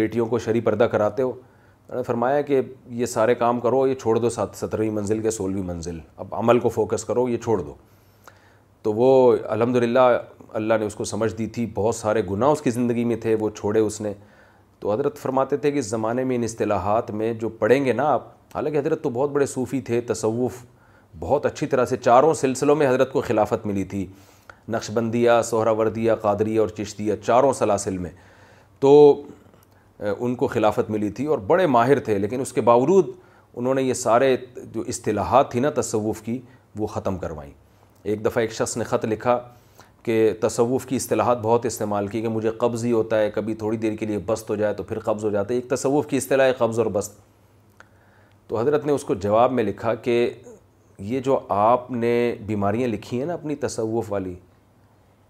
بیٹیوں کو شرح پردہ کراتے ہو نے فرمایا کہ یہ سارے کام کرو یہ چھوڑ دو سات سترہویں منزل کے سولہویں منزل اب عمل کو فوکس کرو یہ چھوڑ دو تو وہ الحمد للہ اللہ نے اس کو سمجھ دی تھی بہت سارے گناہ اس کی زندگی میں تھے وہ چھوڑے اس نے تو حضرت فرماتے تھے کہ اس زمانے میں ان اصطلاحات میں جو پڑھیں گے نا آپ حالانکہ حضرت تو بہت بڑے صوفی تھے تصوف بہت اچھی طرح سے چاروں سلسلوں میں حضرت کو خلافت ملی تھی نقش بندیہ سہرا وردیہ قادری اور چشتیہ چاروں سلاسل میں تو ان کو خلافت ملی تھی اور بڑے ماہر تھے لیکن اس کے باوجود انہوں نے یہ سارے جو اصطلاحات تھیں نا تصوف کی وہ ختم کروائیں ایک دفعہ ایک شخص نے خط لکھا کہ تصوف کی اصطلاحات بہت استعمال کی کہ مجھے قبض ہی ہوتا ہے کبھی تھوڑی دیر کے لیے بست ہو جائے تو پھر قبض ہو جاتا ہے ایک تصوف کی اصطلاح ہے قبض اور بست تو حضرت نے اس کو جواب میں لکھا کہ یہ جو آپ نے بیماریاں لکھی ہیں نا اپنی تصوف والی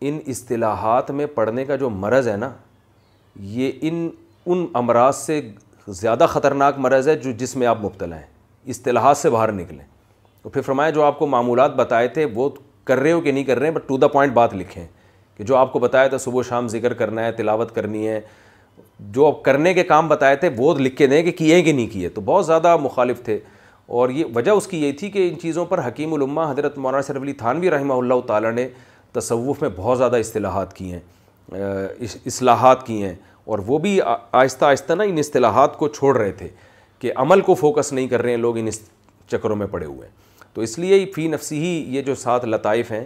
ان اصطلاحات میں پڑھنے کا جو مرض ہے نا یہ ان ان امراض سے زیادہ خطرناک مرض ہے جو جس میں آپ مبتلا ہیں اصطلاحات سے باہر نکلیں تو پھر فرمایا جو آپ کو معمولات بتائے تھے وہ کر رہے ہو کہ نہیں کر رہے ہیں بٹ ٹو دا پوائنٹ بات لکھیں کہ جو آپ کو بتایا تھا صبح و شام ذکر کرنا ہے تلاوت کرنی ہے جو آپ کرنے کے کام بتائے تھے وہ لکھ کے دیں کہ کیے کہ نہیں کیے تو بہت زیادہ مخالف تھے اور یہ وجہ اس کی یہ تھی کہ ان چیزوں پر حکیم الامہ حضرت مولانا علی تھانوی رحمہ اللہ تعالیٰ نے تصوف میں بہت زیادہ اصطلاحات کی ہیں اصلاحات کی ہیں اور وہ بھی آہستہ آہستہ نا ان اصطلاحات کو چھوڑ رہے تھے کہ عمل کو فوکس نہیں کر رہے ہیں لوگ ان چکروں میں پڑے ہوئے ہیں تو اس لیے فی نفسی ہی یہ جو سات لطائف ہیں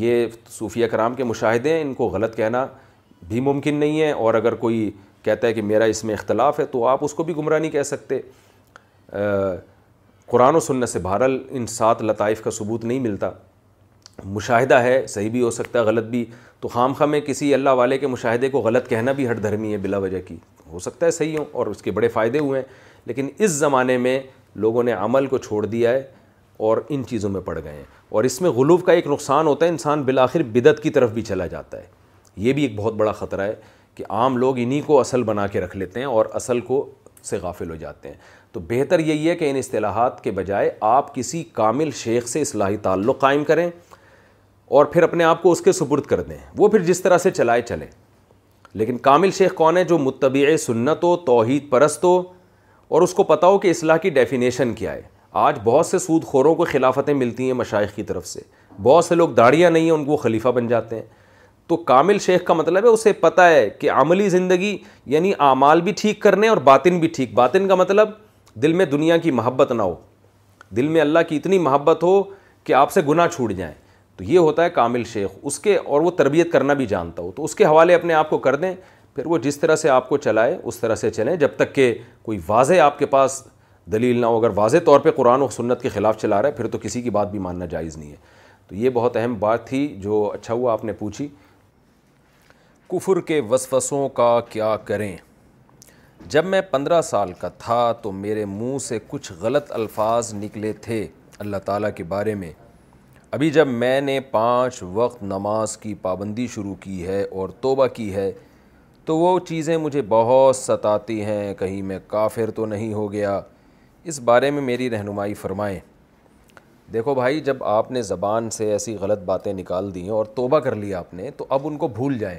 یہ صوفیہ کرام کے مشاہدے ہیں ان کو غلط کہنا بھی ممکن نہیں ہے اور اگر کوئی کہتا ہے کہ میرا اس میں اختلاف ہے تو آپ اس کو بھی گمراہ نہیں کہہ سکتے قرآن و سنت سے بہرحال ان سات لطائف کا ثبوت نہیں ملتا مشاہدہ ہے صحیح بھی ہو سکتا ہے غلط بھی تو خام خواہ میں کسی اللہ والے کے مشاہدے کو غلط کہنا بھی ہر دھرمی ہے بلا وجہ کی ہو سکتا ہے صحیح ہوں اور اس کے بڑے فائدے ہوئے ہیں لیکن اس زمانے میں لوگوں نے عمل کو چھوڑ دیا ہے اور ان چیزوں میں پڑ گئے ہیں اور اس میں غلوف کا ایک نقصان ہوتا ہے انسان بالآخر بدت کی طرف بھی چلا جاتا ہے یہ بھی ایک بہت بڑا خطرہ ہے کہ عام لوگ انہی کو اصل بنا کے رکھ لیتے ہیں اور اصل کو سے غافل ہو جاتے ہیں تو بہتر یہی ہے کہ ان اصطلاحات کے بجائے آپ کسی کامل شیخ سے اصلاحی تعلق قائم کریں اور پھر اپنے آپ کو اس کے سپرد کر دیں وہ پھر جس طرح سے چلائے چلیں لیکن کامل شیخ کون ہے جو متبع سنت ہو توحید پرست ہو اور اس کو پتہ ہو کہ اصلاح کی ڈیفینیشن کیا ہے آج بہت سے سود خوروں کو خلافتیں ملتی ہیں مشائق کی طرف سے بہت سے لوگ داڑیاں نہیں ہیں ان کو خلیفہ بن جاتے ہیں تو کامل شیخ کا مطلب ہے اسے پتہ ہے کہ عملی زندگی یعنی اعمال بھی ٹھیک کرنے اور باطن بھی ٹھیک باطن کا مطلب دل میں دنیا کی محبت نہ ہو دل میں اللہ کی اتنی محبت ہو کہ آپ سے گناہ چھوٹ جائیں تو یہ ہوتا ہے کامل شیخ اس کے اور وہ تربیت کرنا بھی جانتا ہو تو اس کے حوالے اپنے آپ کو کر دیں پھر وہ جس طرح سے آپ کو چلائے اس طرح سے چلیں جب تک کہ کوئی واضح آپ کے پاس دلیل نہ ہو اگر واضح طور پہ قرآن و سنت کے خلاف چلا رہا ہے پھر تو کسی کی بات بھی ماننا جائز نہیں ہے تو یہ بہت اہم بات تھی جو اچھا ہوا آپ نے پوچھی کفر کے وسوسوں کا کیا کریں جب میں پندرہ سال کا تھا تو میرے منہ سے کچھ غلط الفاظ نکلے تھے اللہ تعالیٰ کے بارے میں ابھی جب میں نے پانچ وقت نماز کی پابندی شروع کی ہے اور توبہ کی ہے تو وہ چیزیں مجھے بہت ستاتی ہیں کہیں میں کافر تو نہیں ہو گیا اس بارے میں میری رہنمائی فرمائیں دیکھو بھائی جب آپ نے زبان سے ایسی غلط باتیں نکال دیں اور توبہ کر لی آپ نے تو اب ان کو بھول جائیں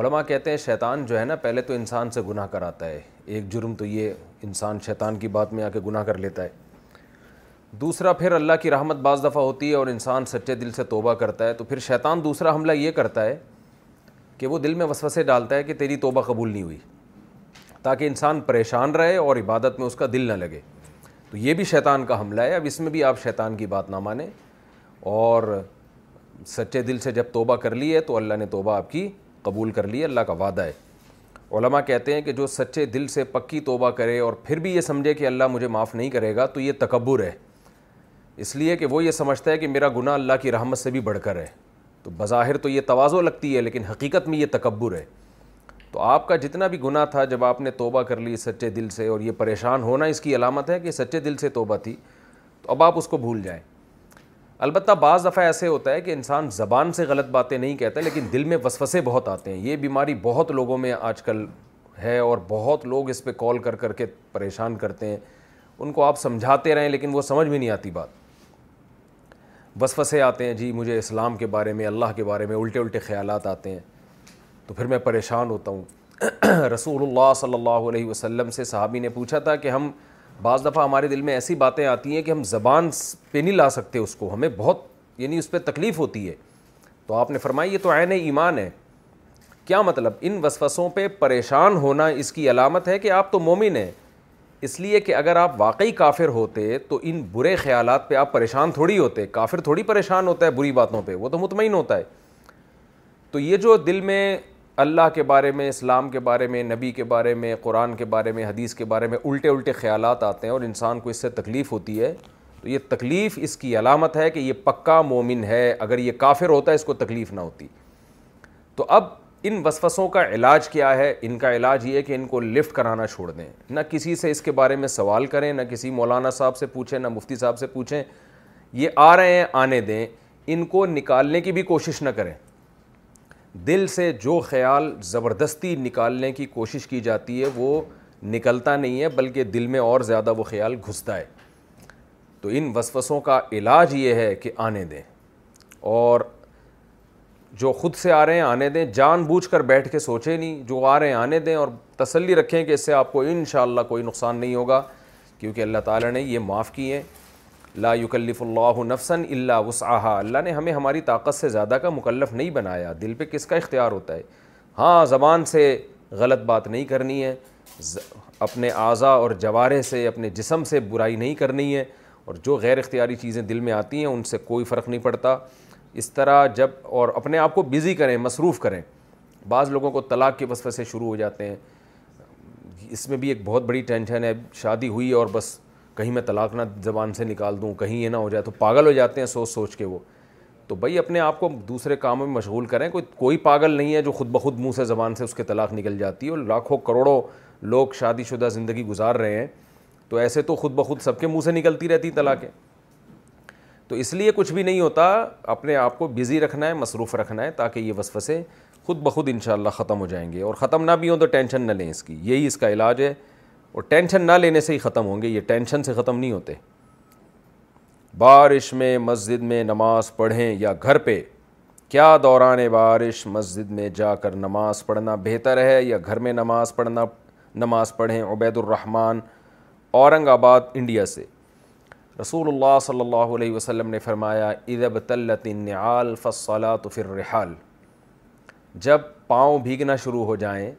علماء کہتے ہیں شیطان جو ہے نا پہلے تو انسان سے گناہ کراتا ہے ایک جرم تو یہ انسان شیطان کی بات میں آ کے گناہ کر لیتا ہے دوسرا پھر اللہ کی رحمت بعض دفعہ ہوتی ہے اور انسان سچے دل سے توبہ کرتا ہے تو پھر شیطان دوسرا حملہ یہ کرتا ہے کہ وہ دل میں وسوسے ڈالتا ہے کہ تیری توبہ قبول نہیں ہوئی تاکہ انسان پریشان رہے اور عبادت میں اس کا دل نہ لگے تو یہ بھی شیطان کا حملہ ہے اب اس میں بھی آپ شیطان کی بات نہ مانیں اور سچے دل سے جب توبہ کر لی ہے تو اللہ نے توبہ آپ کی قبول کر لی ہے اللہ کا وعدہ ہے علماء کہتے ہیں کہ جو سچے دل سے پکی توبہ کرے اور پھر بھی یہ سمجھے کہ اللہ مجھے معاف نہیں کرے گا تو یہ تکبر ہے اس لیے کہ وہ یہ سمجھتا ہے کہ میرا گناہ اللہ کی رحمت سے بھی بڑھ کر ہے تو بظاہر تو یہ توازو لگتی ہے لیکن حقیقت میں یہ تکبر ہے تو آپ کا جتنا بھی گناہ تھا جب آپ نے توبہ کر لی سچے دل سے اور یہ پریشان ہونا اس کی علامت ہے کہ سچے دل سے توبہ تھی تو اب آپ اس کو بھول جائیں البتہ بعض دفعہ ایسے ہوتا ہے کہ انسان زبان سے غلط باتیں نہیں کہتا ہے لیکن دل میں وسوسے بہت آتے ہیں یہ بیماری بہت لوگوں میں آج کل ہے اور بہت لوگ اس پہ کال کر کر کے پریشان کرتے ہیں ان کو آپ سمجھاتے رہیں لیکن وہ سمجھ بھی نہیں آتی بات وسوسے آتے ہیں جی مجھے اسلام کے بارے میں اللہ کے بارے میں الٹے الٹے خیالات آتے ہیں تو پھر میں پریشان ہوتا ہوں رسول اللہ صلی اللہ علیہ وسلم سے صحابی نے پوچھا تھا کہ ہم بعض دفعہ ہمارے دل میں ایسی باتیں آتی ہیں کہ ہم زبان پہ نہیں لا سکتے اس کو ہمیں بہت یعنی اس پہ تکلیف ہوتی ہے تو آپ نے فرمائی یہ تو عین ایمان ہے کیا مطلب ان وسوسوں پہ پریشان ہونا اس کی علامت ہے کہ آپ تو مومن ہیں اس لیے کہ اگر آپ واقعی کافر ہوتے تو ان برے خیالات پہ آپ پریشان تھوڑی ہوتے کافر تھوڑی پریشان ہوتا ہے بری باتوں پہ وہ تو مطمئن ہوتا ہے تو یہ جو دل میں اللہ کے بارے میں اسلام کے بارے میں نبی کے بارے میں قرآن کے بارے میں حدیث کے بارے میں الٹے الٹے خیالات آتے ہیں اور انسان کو اس سے تکلیف ہوتی ہے تو یہ تکلیف اس کی علامت ہے کہ یہ پکا مومن ہے اگر یہ کافر ہوتا ہے اس کو تکلیف نہ ہوتی تو اب ان وسوسوں کا علاج کیا ہے ان کا علاج یہ ہے کہ ان کو لفٹ کرانا چھوڑ دیں نہ کسی سے اس کے بارے میں سوال کریں نہ کسی مولانا صاحب سے پوچھیں نہ مفتی صاحب سے پوچھیں یہ آ رہے ہیں آنے دیں ان کو نکالنے کی بھی کوشش نہ کریں دل سے جو خیال زبردستی نکالنے کی کوشش کی جاتی ہے وہ نکلتا نہیں ہے بلکہ دل میں اور زیادہ وہ خیال گھستا ہے تو ان وسوسوں کا علاج یہ ہے کہ آنے دیں اور جو خود سے آ رہے ہیں آنے دیں جان بوجھ کر بیٹھ کے سوچے نہیں جو آ رہے ہیں آنے دیں اور تسلی رکھیں کہ اس سے آپ کو انشاءاللہ کوئی نقصان نہیں ہوگا کیونکہ اللہ تعالیٰ نے یہ معاف کیے ہیں لا یکلف اللہ نفسن اللہ وسعہا اللہ نے ہمیں ہماری طاقت سے زیادہ کا مکلف نہیں بنایا دل پہ کس کا اختیار ہوتا ہے ہاں زبان سے غلط بات نہیں کرنی ہے اپنے اعضا اور جوارے سے اپنے جسم سے برائی نہیں کرنی ہے اور جو غیر اختیاری چیزیں دل میں آتی ہیں ان سے کوئی فرق نہیں پڑتا اس طرح جب اور اپنے آپ کو بزی کریں مصروف کریں بعض لوگوں کو طلاق کے وصفے سے شروع ہو جاتے ہیں اس میں بھی ایک بہت بڑی ٹینشن ہے شادی ہوئی اور بس کہیں میں طلاق نہ زبان سے نکال دوں کہیں یہ نہ ہو جائے تو پاگل ہو جاتے ہیں سوچ سوچ کے وہ تو بھائی اپنے آپ کو دوسرے کاموں میں مشغول کریں کوئی کوئی پاگل نہیں ہے جو خود بخود منہ سے زبان سے اس کے طلاق نکل جاتی ہے اور لاکھوں کروڑوں لوگ شادی شدہ زندگی گزار رہے ہیں تو ایسے تو خود بخود سب کے منہ سے نکلتی رہتی طلاقیں تو اس لیے کچھ بھی نہیں ہوتا اپنے آپ کو بزی رکھنا ہے مصروف رکھنا ہے تاکہ یہ وسفسیں خود بخود انشاءاللہ ختم ہو جائیں گے اور ختم نہ بھی ہوں تو ٹینشن نہ لیں اس کی یہی اس کا علاج ہے اور ٹینشن نہ لینے سے ہی ختم ہوں گے یہ ٹینشن سے ختم نہیں ہوتے بارش میں مسجد میں نماز پڑھیں یا گھر پہ کیا دوران بارش مسجد میں جا کر نماز پڑھنا بہتر ہے یا گھر میں نماز پڑھنا نماز پڑھیں عبید الرحمن اورنگ آباد انڈیا سے رسول اللہ صلی اللہ علیہ وسلم نے فرمایا ادب فصلاۃ فر رحال جب پاؤں بھیگنا شروع ہو جائیں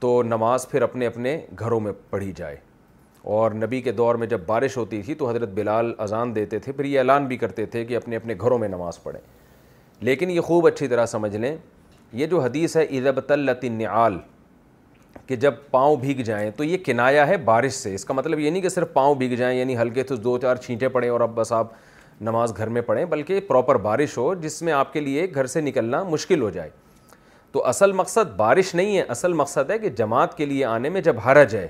تو نماز پھر اپنے اپنے گھروں میں پڑھی جائے اور نبی کے دور میں جب بارش ہوتی تھی تو حضرت بلال اذان دیتے تھے پھر یہ اعلان بھی کرتے تھے کہ اپنے اپنے گھروں میں نماز پڑھیں لیکن یہ خوب اچھی طرح سمجھ لیں یہ جو حدیث ہے نعال کہ جب پاؤں بھیگ جائیں تو یہ کنایا ہے بارش سے اس کا مطلب یہ نہیں کہ صرف پاؤں بھیگ جائیں یعنی ہلکے تو دو چار چھینٹے پڑیں اور اب بس آپ نماز گھر میں پڑھیں بلکہ پراپر بارش ہو جس میں آپ کے لیے گھر سے نکلنا مشکل ہو جائے تو اصل مقصد بارش نہیں ہے اصل مقصد ہے کہ جماعت کے لیے آنے میں جب حرج ہے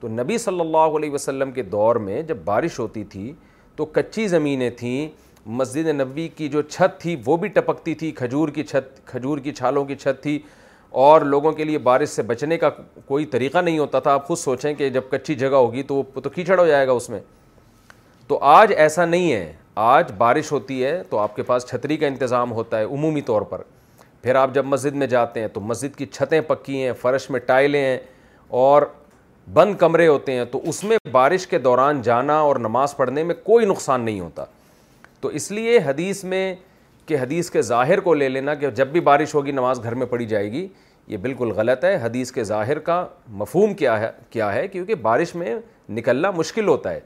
تو نبی صلی اللہ علیہ وسلم کے دور میں جب بارش ہوتی تھی تو کچی زمینیں تھیں مسجد نبوی کی جو چھت تھی وہ بھی ٹپکتی تھی کھجور کی چھت کھجور کی چھالوں کی چھت تھی اور لوگوں کے لیے بارش سے بچنے کا کوئی طریقہ نہیں ہوتا تھا آپ خود سوچیں کہ جب کچی جگہ ہوگی تو وہ تو کیچڑ ہو جائے گا اس میں تو آج ایسا نہیں ہے آج بارش ہوتی ہے تو آپ کے پاس چھتری کا انتظام ہوتا ہے عمومی طور پر پھر آپ جب مسجد میں جاتے ہیں تو مسجد کی چھتیں پکی ہیں فرش میں ٹائلیں ہیں اور بند کمرے ہوتے ہیں تو اس میں بارش کے دوران جانا اور نماز پڑھنے میں کوئی نقصان نہیں ہوتا تو اس لیے حدیث میں کہ حدیث کے ظاہر کو لے لینا کہ جب بھی بارش ہوگی نماز گھر میں پڑھی جائے گی یہ بالکل غلط ہے حدیث کے ظاہر کا مفہوم کیا ہے کیا ہے کیونکہ بارش میں نکلنا مشکل ہوتا ہے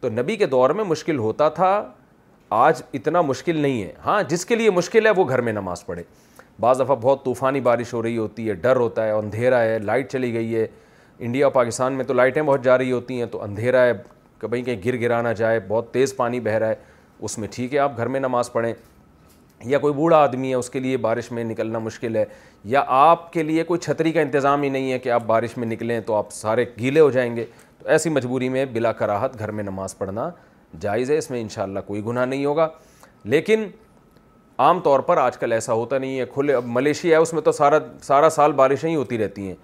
تو نبی کے دور میں مشکل ہوتا تھا آج اتنا مشکل نہیں ہے ہاں جس کے لیے مشکل ہے وہ گھر میں نماز پڑھے بعض دفعہ بہت طوفانی بارش ہو رہی ہوتی ہے ڈر ہوتا ہے اندھیرا ہے لائٹ چلی گئی ہے انڈیا اور پاکستان میں تو لائٹیں بہت جا رہی ہوتی ہیں تو اندھیرا ہے کبھی کہیں گر گرانا جائے بہت تیز پانی بہہ رہا ہے اس میں ٹھیک ہے آپ گھر میں نماز پڑھیں یا کوئی بوڑھا آدمی ہے اس کے لیے بارش میں نکلنا مشکل ہے یا آپ کے لیے کوئی چھتری کا انتظام ہی نہیں ہے کہ آپ بارش میں نکلیں تو آپ سارے گیلے ہو جائیں گے تو ایسی مجبوری میں بلا کراہت گھر میں نماز پڑھنا جائز ہے اس میں انشاءاللہ کوئی گناہ نہیں ہوگا لیکن عام طور پر آج کل ایسا ہوتا نہیں ہے کھلے اب ملیشیا ہے اس میں تو سارا سارا سال بارشیں ہی ہوتی رہتی ہیں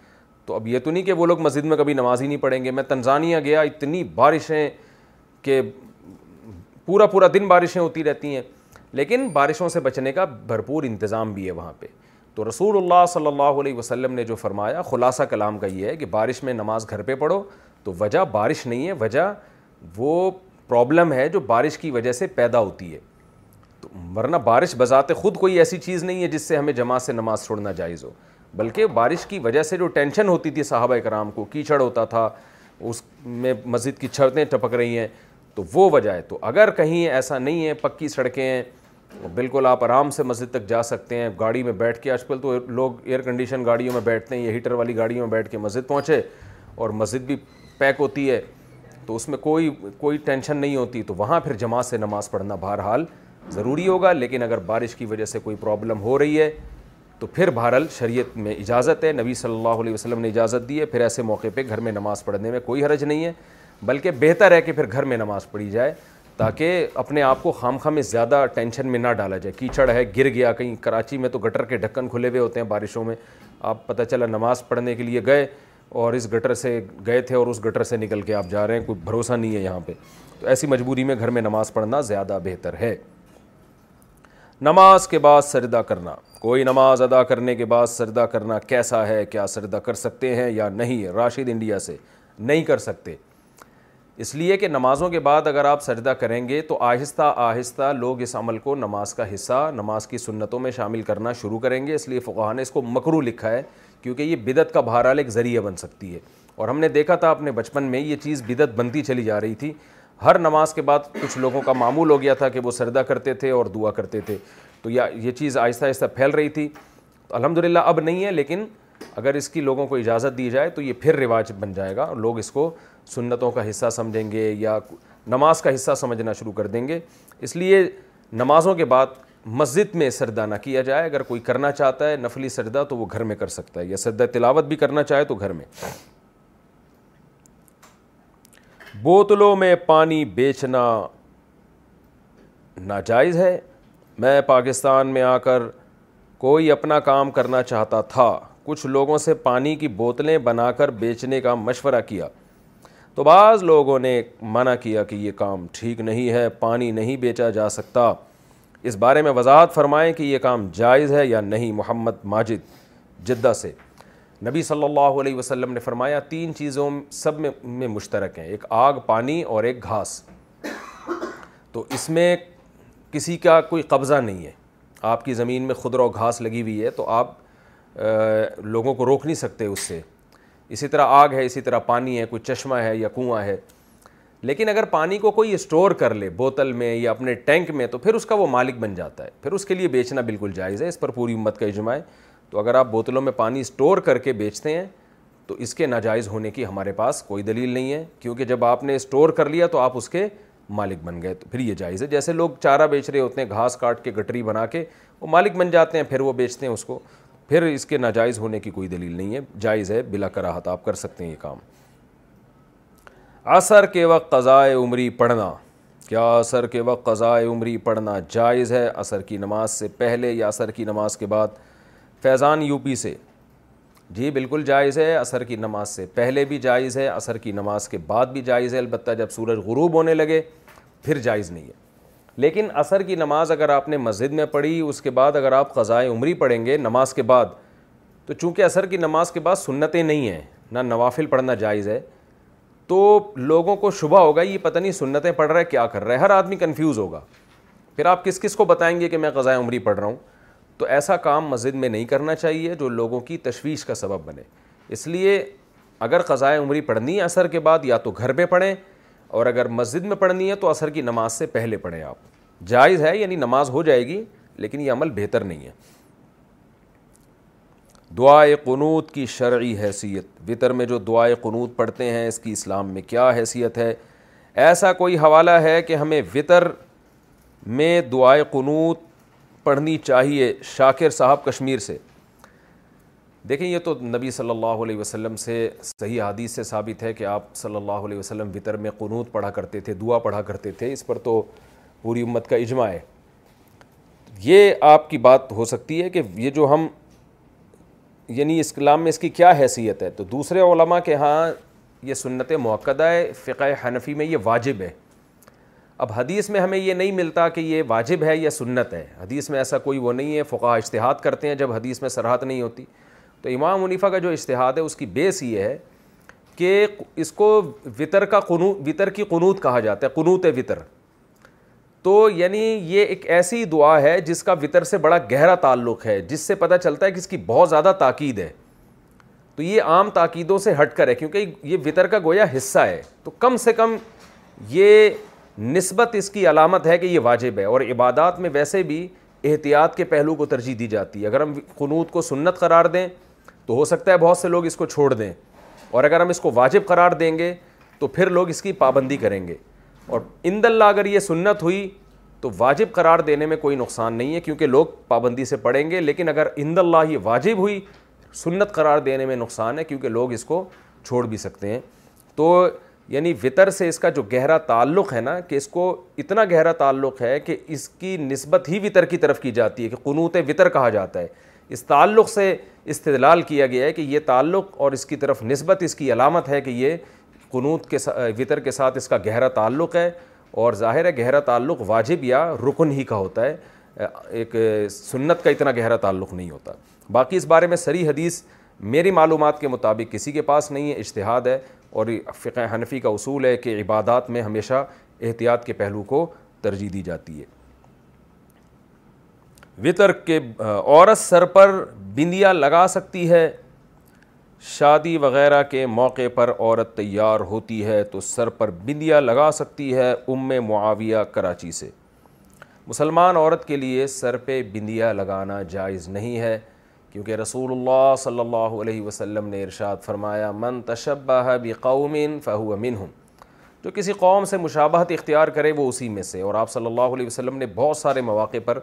تو اب یہ تو نہیں کہ وہ لوگ مسجد میں کبھی نماز ہی نہیں پڑھیں گے میں تنزانیہ گیا اتنی بارشیں کہ پورا پورا دن بارشیں ہوتی رہتی ہیں لیکن بارشوں سے بچنے کا بھرپور انتظام بھی ہے وہاں پہ تو رسول اللہ صلی اللہ علیہ وسلم نے جو فرمایا خلاصہ کلام کا یہ ہے کہ بارش میں نماز گھر پہ پڑھو تو وجہ بارش نہیں ہے وجہ وہ پرابلم ہے جو بارش کی وجہ سے پیدا ہوتی ہے ورنہ بارش بذات خود کوئی ایسی چیز نہیں ہے جس سے ہمیں جماعت سے نماز چھوڑنا جائز ہو بلکہ بارش کی وجہ سے جو ٹینشن ہوتی تھی صحابہ کرام کو کیچڑ ہوتا تھا اس میں مسجد کی چھتیں ٹپک رہی ہیں تو وہ وجہ ہے تو اگر کہیں ایسا نہیں ہے پکی سڑکیں ہیں بالکل آپ آرام سے مسجد تک جا سکتے ہیں گاڑی میں بیٹھ کے آج کل تو لوگ ایئر کنڈیشن گاڑیوں میں بیٹھتے ہیں یا ہیٹر والی گاڑیوں میں بیٹھ کے مسجد پہنچے اور مسجد بھی پیک ہوتی ہے تو اس میں کوئی کوئی ٹینشن نہیں ہوتی تو وہاں پھر جماعت سے نماز پڑھنا بہرحال ضروری ہوگا لیکن اگر بارش کی وجہ سے کوئی پرابلم ہو رہی ہے تو پھر بہرحال شریعت میں اجازت ہے نبی صلی اللہ علیہ وسلم نے اجازت دی ہے پھر ایسے موقع پہ گھر میں نماز پڑھنے میں کوئی حرج نہیں ہے بلکہ بہتر ہے کہ پھر گھر میں نماز پڑھی جائے تاکہ اپنے آپ کو خام خام میں زیادہ ٹینشن میں نہ ڈالا جائے کیچڑ ہے گر گیا کہیں کراچی میں تو گٹر کے ڈھکن کھلے ہوئے ہوتے ہیں بارشوں میں آپ پتہ چلا نماز پڑھنے کے لیے گئے اور اس گٹر سے گئے تھے اور اس گٹر سے نکل کے آپ جا رہے ہیں کوئی بھروسہ نہیں ہے یہاں پہ تو ایسی مجبوری میں گھر میں نماز پڑھنا زیادہ بہتر ہے نماز کے بعد سردہ کرنا کوئی نماز ادا کرنے کے بعد سردہ کرنا کیسا ہے کیا سردہ کر سکتے ہیں یا نہیں ہے راشد انڈیا سے نہیں کر سکتے اس لیے کہ نمازوں کے بعد اگر آپ سردہ کریں گے تو آہستہ آہستہ لوگ اس عمل کو نماز کا حصہ نماز کی سنتوں میں شامل کرنا شروع کریں گے اس لیے فقہ نے اس کو مکرو لکھا ہے کیونکہ یہ بدعت کا بہرحال ایک ذریعہ بن سکتی ہے اور ہم نے دیکھا تھا اپنے بچپن میں یہ چیز بدعت بنتی چلی جا رہی تھی ہر نماز کے بعد کچھ لوگوں کا معمول ہو گیا تھا کہ وہ سردہ کرتے تھے اور دعا کرتے تھے تو یا یہ چیز آہستہ آہستہ پھیل رہی تھی الحمد للہ اب نہیں ہے لیکن اگر اس کی لوگوں کو اجازت دی جائے تو یہ پھر رواج بن جائے گا اور لوگ اس کو سنتوں کا حصہ سمجھیں گے یا نماز کا حصہ سمجھنا شروع کر دیں گے اس لیے نمازوں کے بعد مسجد میں سردہ نہ کیا جائے اگر کوئی کرنا چاہتا ہے نفلی سردہ تو وہ گھر میں کر سکتا ہے یا سردہ تلاوت بھی کرنا چاہے تو گھر میں بوتلوں میں پانی بیچنا ناجائز ہے میں پاکستان میں آ کر کوئی اپنا کام کرنا چاہتا تھا کچھ لوگوں سے پانی کی بوتلیں بنا کر بیچنے کا مشورہ کیا تو بعض لوگوں نے منع کیا کہ یہ کام ٹھیک نہیں ہے پانی نہیں بیچا جا سکتا اس بارے میں وضاحت فرمائیں کہ یہ کام جائز ہے یا نہیں محمد ماجد جدہ سے نبی صلی اللہ علیہ وسلم نے فرمایا تین چیزوں سب میں مشترک ہیں ایک آگ پانی اور ایک گھاس تو اس میں کسی کا کوئی قبضہ نہیں ہے آپ کی زمین میں خدر و گھاس لگی ہوئی ہے تو آپ لوگوں کو روک نہیں سکتے اس سے اسی طرح آگ ہے اسی طرح پانی ہے کوئی چشمہ ہے یا کنواں ہے لیکن اگر پانی کو کوئی اسٹور کر لے بوتل میں یا اپنے ٹینک میں تو پھر اس کا وہ مالک بن جاتا ہے پھر اس کے لیے بیچنا بالکل جائز ہے اس پر پوری امت کا اجماع ہے تو اگر آپ بوتلوں میں پانی اسٹور کر کے بیچتے ہیں تو اس کے ناجائز ہونے کی ہمارے پاس کوئی دلیل نہیں ہے کیونکہ جب آپ نے اسٹور کر لیا تو آپ اس کے مالک بن گئے تو پھر یہ جائز ہے جیسے لوگ چارہ بیچ رہے ہوتے ہیں گھاس کاٹ کے گٹری بنا کے وہ مالک بن جاتے ہیں پھر وہ بیچتے ہیں اس کو پھر اس کے ناجائز ہونے کی کوئی دلیل نہیں ہے جائز ہے بلا کراہت آپ کر سکتے ہیں یہ کام عصر کے وقت قضاء عمری پڑھنا کیا عصر کے وقت قضاء عمری پڑھنا جائز ہے عصر کی نماز سے پہلے یا عصر کی نماز کے بعد فیضان یو پی سے جی بالکل جائز ہے عصر کی نماز سے پہلے بھی جائز ہے عصر کی نماز کے بعد بھی جائز ہے البتہ جب سورج غروب ہونے لگے پھر جائز نہیں ہے لیکن عصر کی نماز اگر آپ نے مسجد میں پڑھی اس کے بعد اگر آپ قضائے عمری پڑھیں گے نماز کے بعد تو چونکہ عصر کی نماز کے بعد سنتیں نہیں ہیں نہ نوافل پڑھنا جائز ہے تو لوگوں کو شبہ ہوگا یہ پتہ نہیں سنتیں پڑھ رہا ہے کیا کر رہا ہے ہر آدمی کنفیوز ہوگا پھر آپ کس کس کو بتائیں گے کہ میں قضائے عمری پڑھ رہا ہوں تو ایسا کام مسجد میں نہیں کرنا چاہیے جو لوگوں کی تشویش کا سبب بنے اس لیے اگر قضائے عمری پڑھنی ہے عصر کے بعد یا تو گھر پہ پڑھیں اور اگر مسجد میں پڑھنی ہے تو عصر کی نماز سے پہلے پڑھیں آپ جائز ہے یعنی نماز ہو جائے گی لیکن یہ عمل بہتر نہیں ہے دعائے قنوت کی شرعی حیثیت وطر میں جو دعائے قنوت پڑھتے ہیں اس کی اسلام میں کیا حیثیت ہے ایسا کوئی حوالہ ہے کہ ہمیں وطر میں دعائے قنوت پڑھنی چاہیے شاکر صاحب کشمیر سے دیکھیں یہ تو نبی صلی اللہ علیہ وسلم سے صحیح حدیث سے ثابت ہے کہ آپ صلی اللہ علیہ وسلم وطر میں قنوط پڑھا کرتے تھے دعا پڑھا کرتے تھے اس پر تو پوری امت کا اجماع ہے یہ آپ کی بات ہو سکتی ہے کہ یہ جو ہم یعنی اس کلام میں اس کی کیا حیثیت ہے تو دوسرے علماء کے ہاں یہ سنت موقع ہے فقہ حنفی میں یہ واجب ہے اب حدیث میں ہمیں یہ نہیں ملتا کہ یہ واجب ہے یا سنت ہے حدیث میں ایسا کوئی وہ نہیں ہے فقہ اشتہاد کرتے ہیں جب حدیث میں سرحد نہیں ہوتی تو امام منیفہ کا جو اشتہاد ہے اس کی بیس یہ ہے کہ اس کو وطر کا قنو وطر کی قنوت کہا جاتا ہے قنوت وطر تو یعنی یہ ایک ایسی دعا ہے جس کا وطر سے بڑا گہرا تعلق ہے جس سے پتہ چلتا ہے کہ اس کی بہت زیادہ تاکید ہے تو یہ عام تاکیدوں سے ہٹ کر ہے کیونکہ یہ وطر کا گویا حصہ ہے تو کم سے کم یہ نسبت اس کی علامت ہے کہ یہ واجب ہے اور عبادات میں ویسے بھی احتیاط کے پہلو کو ترجیح دی جاتی ہے اگر ہم قنوط کو سنت قرار دیں تو ہو سکتا ہے بہت سے لوگ اس کو چھوڑ دیں اور اگر ہم اس کو واجب قرار دیں گے تو پھر لوگ اس کی پابندی کریں گے اور اند اللہ اگر یہ سنت ہوئی تو واجب قرار دینے میں کوئی نقصان نہیں ہے کیونکہ لوگ پابندی سے پڑھیں گے لیکن اگر اند اللہ یہ واجب ہوئی سنت قرار دینے میں نقصان ہے کیونکہ لوگ اس کو چھوڑ بھی سکتے ہیں تو یعنی وطر سے اس کا جو گہرا تعلق ہے نا کہ اس کو اتنا گہرا تعلق ہے کہ اس کی نسبت ہی وطر کی طرف کی جاتی ہے کہ قنوت وطر کہا جاتا ہے اس تعلق سے استدلال کیا گیا ہے کہ یہ تعلق اور اس کی طرف نسبت اس کی علامت ہے کہ یہ قنوت کے وطر کے ساتھ اس کا گہرا تعلق ہے اور ظاہر ہے گہرا تعلق واجب یا رکن ہی کا ہوتا ہے ایک سنت کا اتنا گہرا تعلق نہیں ہوتا باقی اس بارے میں سری حدیث میری معلومات کے مطابق کسی کے پاس نہیں ہے اشتہاد ہے اور فقہ حنفی کا اصول ہے کہ عبادات میں ہمیشہ احتیاط کے پہلو کو ترجیح دی جاتی ہے وطر کے عورت سر پر بندیا لگا سکتی ہے شادی وغیرہ کے موقع پر عورت تیار ہوتی ہے تو سر پر بندیا لگا سکتی ہے ام معاویہ کراچی سے مسلمان عورت کے لیے سر پہ بندیا لگانا جائز نہیں ہے کیونکہ رسول اللہ صلی اللہ علیہ وسلم نے ارشاد فرمایا من تشبہ بقوم فہو منہم جو کسی قوم سے مشابہت اختیار کرے وہ اسی میں سے اور آپ صلی اللہ علیہ وسلم نے بہت سارے مواقع پر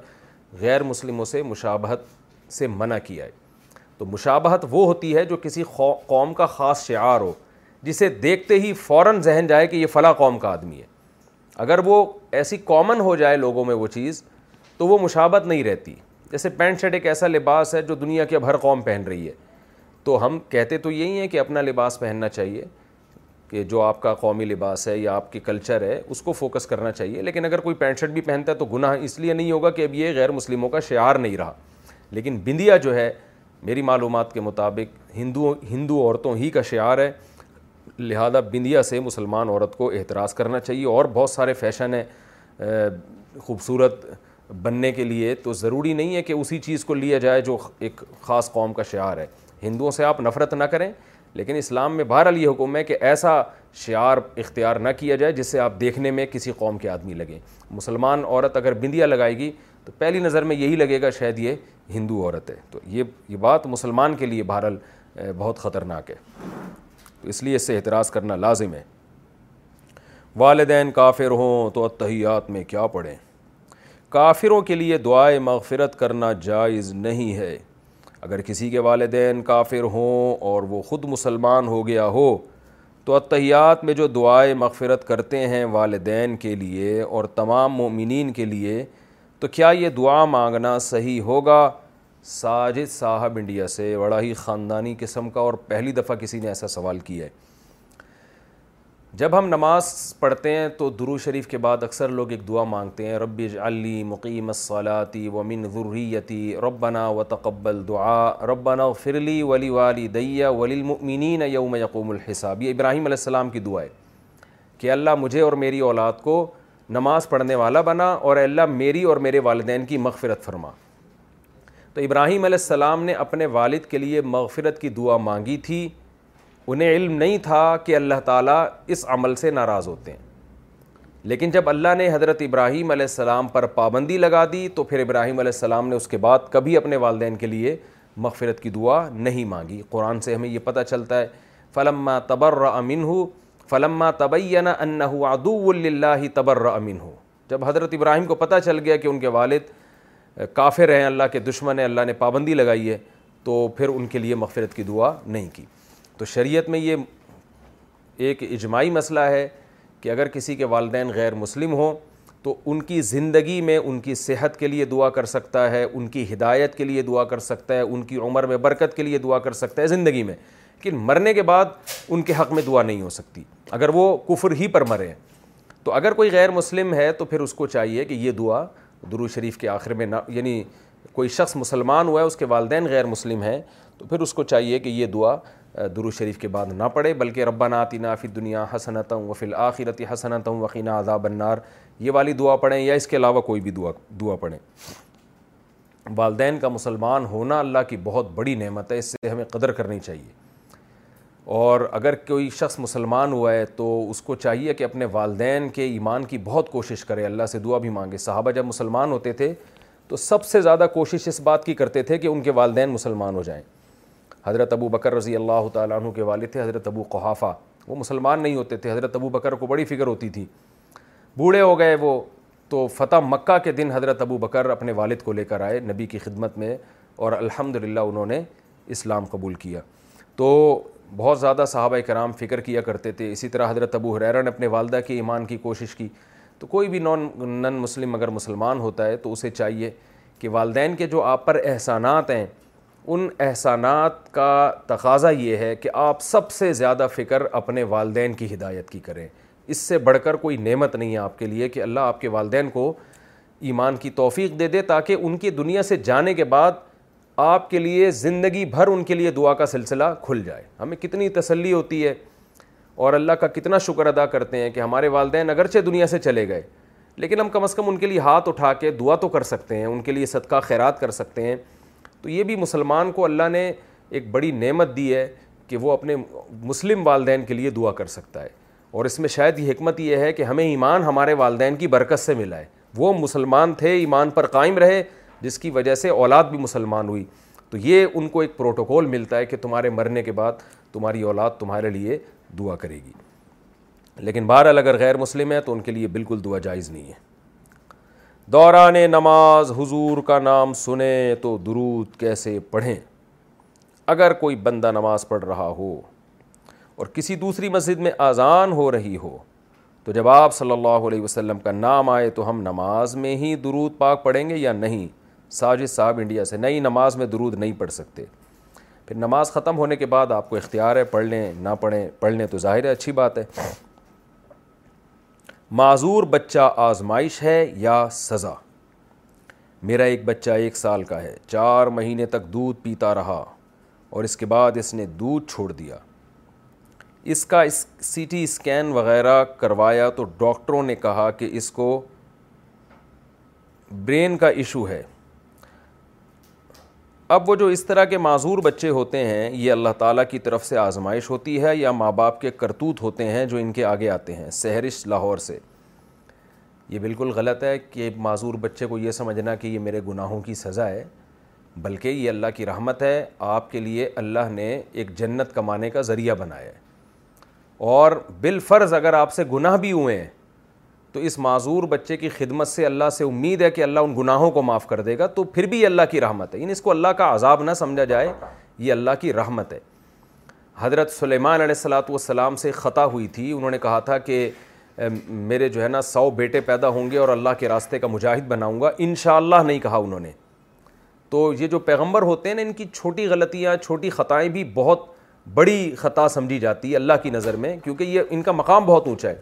غیر مسلموں سے مشابہت سے منع کیا ہے تو مشابہت وہ ہوتی ہے جو کسی قوم کا خاص شعار ہو جسے دیکھتے ہی فوراً ذہن جائے کہ یہ فلاں قوم کا آدمی ہے اگر وہ ایسی کامن ہو جائے لوگوں میں وہ چیز تو وہ مشابت نہیں رہتی جیسے پینٹ شرٹ ایک ایسا لباس ہے جو دنیا کی اب ہر قوم پہن رہی ہے تو ہم کہتے تو یہی ہیں کہ اپنا لباس پہننا چاہیے کہ جو آپ کا قومی لباس ہے یا آپ کے کلچر ہے اس کو فوکس کرنا چاہیے لیکن اگر کوئی پینٹ شرٹ بھی پہنتا ہے تو گناہ اس لیے نہیں ہوگا کہ اب یہ غیر مسلموں کا شعار نہیں رہا لیکن بندیا جو ہے میری معلومات کے مطابق ہندو ہندو عورتوں ہی کا شعار ہے لہذا بندیا سے مسلمان عورت کو احتراض کرنا چاہیے اور بہت سارے فیشن ہیں خوبصورت بننے کے لیے تو ضروری نہیں ہے کہ اسی چیز کو لیا جائے جو ایک خاص قوم کا شعار ہے ہندوؤں سے آپ نفرت نہ کریں لیکن اسلام میں بہرحال یہ حکم ہے کہ ایسا شعار اختیار نہ کیا جائے جس سے آپ دیکھنے میں کسی قوم کے آدمی لگیں مسلمان عورت اگر بندیا لگائے گی تو پہلی نظر میں یہی لگے گا شاید یہ ہندو عورت ہے تو یہ یہ بات مسلمان کے لیے بہرحال بہت خطرناک ہے تو اس لیے اس سے اعتراض کرنا لازم ہے والدین کافر ہوں تو اتحیات میں کیا پڑھیں کافروں کے لیے دعائے مغفرت کرنا جائز نہیں ہے اگر کسی کے والدین کافر ہوں اور وہ خود مسلمان ہو گیا ہو تو اتحیات میں جو دعائے مغفرت کرتے ہیں والدین کے لیے اور تمام مومنین کے لیے تو کیا یہ دعا مانگنا صحیح ہوگا ساجد صاحب انڈیا سے بڑا ہی خاندانی قسم کا اور پہلی دفعہ کسی نے ایسا سوال کیا ہے جب ہم نماز پڑھتے ہیں تو درو شریف کے بعد اکثر لوگ ایک دعا مانگتے ہیں رب علی مقیم الصلاتی و ذریتی ربنا ننا و تقبل دعا ربنا فرلی ولی والی ولی المؤمنین یوم یقوم الحساب یہ ابراہیم علیہ السلام کی دعا ہے کہ اللہ مجھے اور میری اولاد کو نماز پڑھنے والا بنا اور اللہ میری اور میرے والدین کی مغفرت فرما تو ابراہیم علیہ السلام نے اپنے والد کے لیے مغفرت کی دعا مانگی تھی انہیں علم نہیں تھا کہ اللہ تعالیٰ اس عمل سے ناراض ہوتے ہیں لیکن جب اللہ نے حضرت ابراہیم علیہ السلام پر پابندی لگا دی تو پھر ابراہیم علیہ السلام نے اس کے بعد کبھی اپنے والدین کے لیے مغفرت کی دعا نہیں مانگی قرآن سے ہمیں یہ پتہ چلتا ہے فلما تبر امن ہو فلما تبینہ ان ہو ادوال ہی تبر امن ہو جب حضرت ابراہیم کو پتہ چل گیا کہ ان کے والد کافر ہیں اللہ کے دشمن ہیں اللہ نے پابندی لگائی ہے تو پھر ان کے لیے مغفرت کی دعا نہیں کی تو شریعت میں یہ ایک اجماعی مسئلہ ہے کہ اگر کسی کے والدین غیر مسلم ہوں تو ان کی زندگی میں ان کی صحت کے لیے دعا کر سکتا ہے ان کی ہدایت کے لیے دعا کر سکتا ہے ان کی عمر میں برکت کے لیے دعا کر سکتا ہے زندگی میں لیکن مرنے کے بعد ان کے حق میں دعا نہیں ہو سکتی اگر وہ کفر ہی پر مرے تو اگر کوئی غیر مسلم ہے تو پھر اس کو چاہیے کہ یہ دعا درو شریف کے آخر میں نہ یعنی کوئی شخص مسلمان ہوا ہے اس کے والدین غیر مسلم ہیں تو پھر اس کو چاہیے کہ یہ دعا درو شریف کے بعد نہ پڑھے بلکہ ربنا آتینا فی دنیا حسنت وفی الآخرت حسنت وقینہ عذاب النار یہ والی دعا پڑھیں یا اس کے علاوہ کوئی بھی دعا دعا پڑھیں والدین کا مسلمان ہونا اللہ کی بہت بڑی نعمت ہے اس سے ہمیں قدر کرنی چاہیے اور اگر کوئی شخص مسلمان ہوا ہے تو اس کو چاہیے کہ اپنے والدین کے ایمان کی بہت کوشش کرے اللہ سے دعا بھی مانگے صحابہ جب مسلمان ہوتے تھے تو سب سے زیادہ کوشش اس بات کی کرتے تھے کہ ان کے والدین مسلمان ہو جائیں حضرت ابو بکر رضی اللہ تعالیٰ عنہ کے والد تھے حضرت ابو قحافہ وہ مسلمان نہیں ہوتے تھے حضرت ابو بکر کو بڑی فکر ہوتی تھی بوڑھے ہو گئے وہ تو فتح مکہ کے دن حضرت ابو بکر اپنے والد کو لے کر آئے نبی کی خدمت میں اور الحمد انہوں نے اسلام قبول کیا تو بہت زیادہ صحابہ کرام فکر کیا کرتے تھے اسی طرح حضرت ابو حریرہ نے اپنے والدہ کی ایمان کی کوشش کی تو کوئی بھی نان نن مسلم اگر مسلمان ہوتا ہے تو اسے چاہیے کہ والدین کے جو آپ پر احسانات ہیں ان احسانات کا تقاضا یہ ہے کہ آپ سب سے زیادہ فکر اپنے والدین کی ہدایت کی کریں اس سے بڑھ کر کوئی نعمت نہیں ہے آپ کے لیے کہ اللہ آپ کے والدین کو ایمان کی توفیق دے دے تاکہ ان کی دنیا سے جانے کے بعد آپ کے لیے زندگی بھر ان کے لیے دعا کا سلسلہ کھل جائے ہمیں کتنی تسلی ہوتی ہے اور اللہ کا کتنا شکر ادا کرتے ہیں کہ ہمارے والدین اگرچہ دنیا سے چلے گئے لیکن ہم کم از کم ان کے لیے ہاتھ اٹھا کے دعا تو کر سکتے ہیں ان کے لیے صدقہ خیرات کر سکتے ہیں تو یہ بھی مسلمان کو اللہ نے ایک بڑی نعمت دی ہے کہ وہ اپنے مسلم والدین کے لیے دعا کر سکتا ہے اور اس میں شاید یہ حکمت یہ ہے کہ ہمیں ایمان ہمارے والدین کی برکت سے ملا ہے وہ مسلمان تھے ایمان پر قائم رہے جس کی وجہ سے اولاد بھی مسلمان ہوئی تو یہ ان کو ایک پروٹوکول ملتا ہے کہ تمہارے مرنے کے بعد تمہاری اولاد تمہارے لیے دعا کرے گی لیکن بہرحال اگر غیر مسلم ہے تو ان کے لیے بالکل دعا جائز نہیں ہے دوران نماز حضور کا نام سنیں تو درود کیسے پڑھیں اگر کوئی بندہ نماز پڑھ رہا ہو اور کسی دوسری مسجد میں آزان ہو رہی ہو تو جب آپ صلی اللہ علیہ وسلم کا نام آئے تو ہم نماز میں ہی درود پاک پڑھیں گے یا نہیں ساجد صاحب انڈیا سے نئی نماز میں درود نہیں پڑھ سکتے پھر نماز ختم ہونے کے بعد آپ کو اختیار ہے پڑھ لیں نہ پڑھیں پڑھ لیں تو ظاہر ہے اچھی بات ہے معذور بچہ آزمائش ہے یا سزا میرا ایک بچہ ایک سال کا ہے چار مہینے تک دودھ پیتا رہا اور اس کے بعد اس نے دودھ چھوڑ دیا اس کا اس سی ٹی اسکین وغیرہ کروایا تو ڈاکٹروں نے کہا کہ اس کو برین کا ایشو ہے اب وہ جو اس طرح کے معذور بچے ہوتے ہیں یہ اللہ تعالیٰ کی طرف سے آزمائش ہوتی ہے یا ماں باپ کے کرتوت ہوتے ہیں جو ان کے آگے آتے ہیں سہرش لاہور سے یہ بالکل غلط ہے کہ معذور بچے کو یہ سمجھنا کہ یہ میرے گناہوں کی سزا ہے بلکہ یہ اللہ کی رحمت ہے آپ کے لیے اللہ نے ایک جنت کمانے کا ذریعہ بنایا ہے اور بالفرض اگر آپ سے گناہ بھی ہوئے ہیں تو اس معذور بچے کی خدمت سے اللہ سے امید ہے کہ اللہ ان گناہوں کو معاف کر دے گا تو پھر بھی یہ اللہ کی رحمت ہے یعنی اس کو اللہ کا عذاب نہ سمجھا جائے یہ اللہ کی رحمت ہے حضرت سلیمان علیہ السلاۃ والسلام سے خطا ہوئی تھی انہوں نے کہا تھا کہ میرے جو ہے نا سو بیٹے پیدا ہوں گے اور اللہ کے راستے کا مجاہد بناؤں گا ان شاء اللہ نہیں کہا انہوں نے تو یہ جو پیغمبر ہوتے ہیں نا ان کی چھوٹی غلطیاں چھوٹی خطائیں بھی بہت بڑی خطا سمجھی جاتی ہے اللہ کی نظر میں کیونکہ یہ ان کا مقام بہت اونچا ہے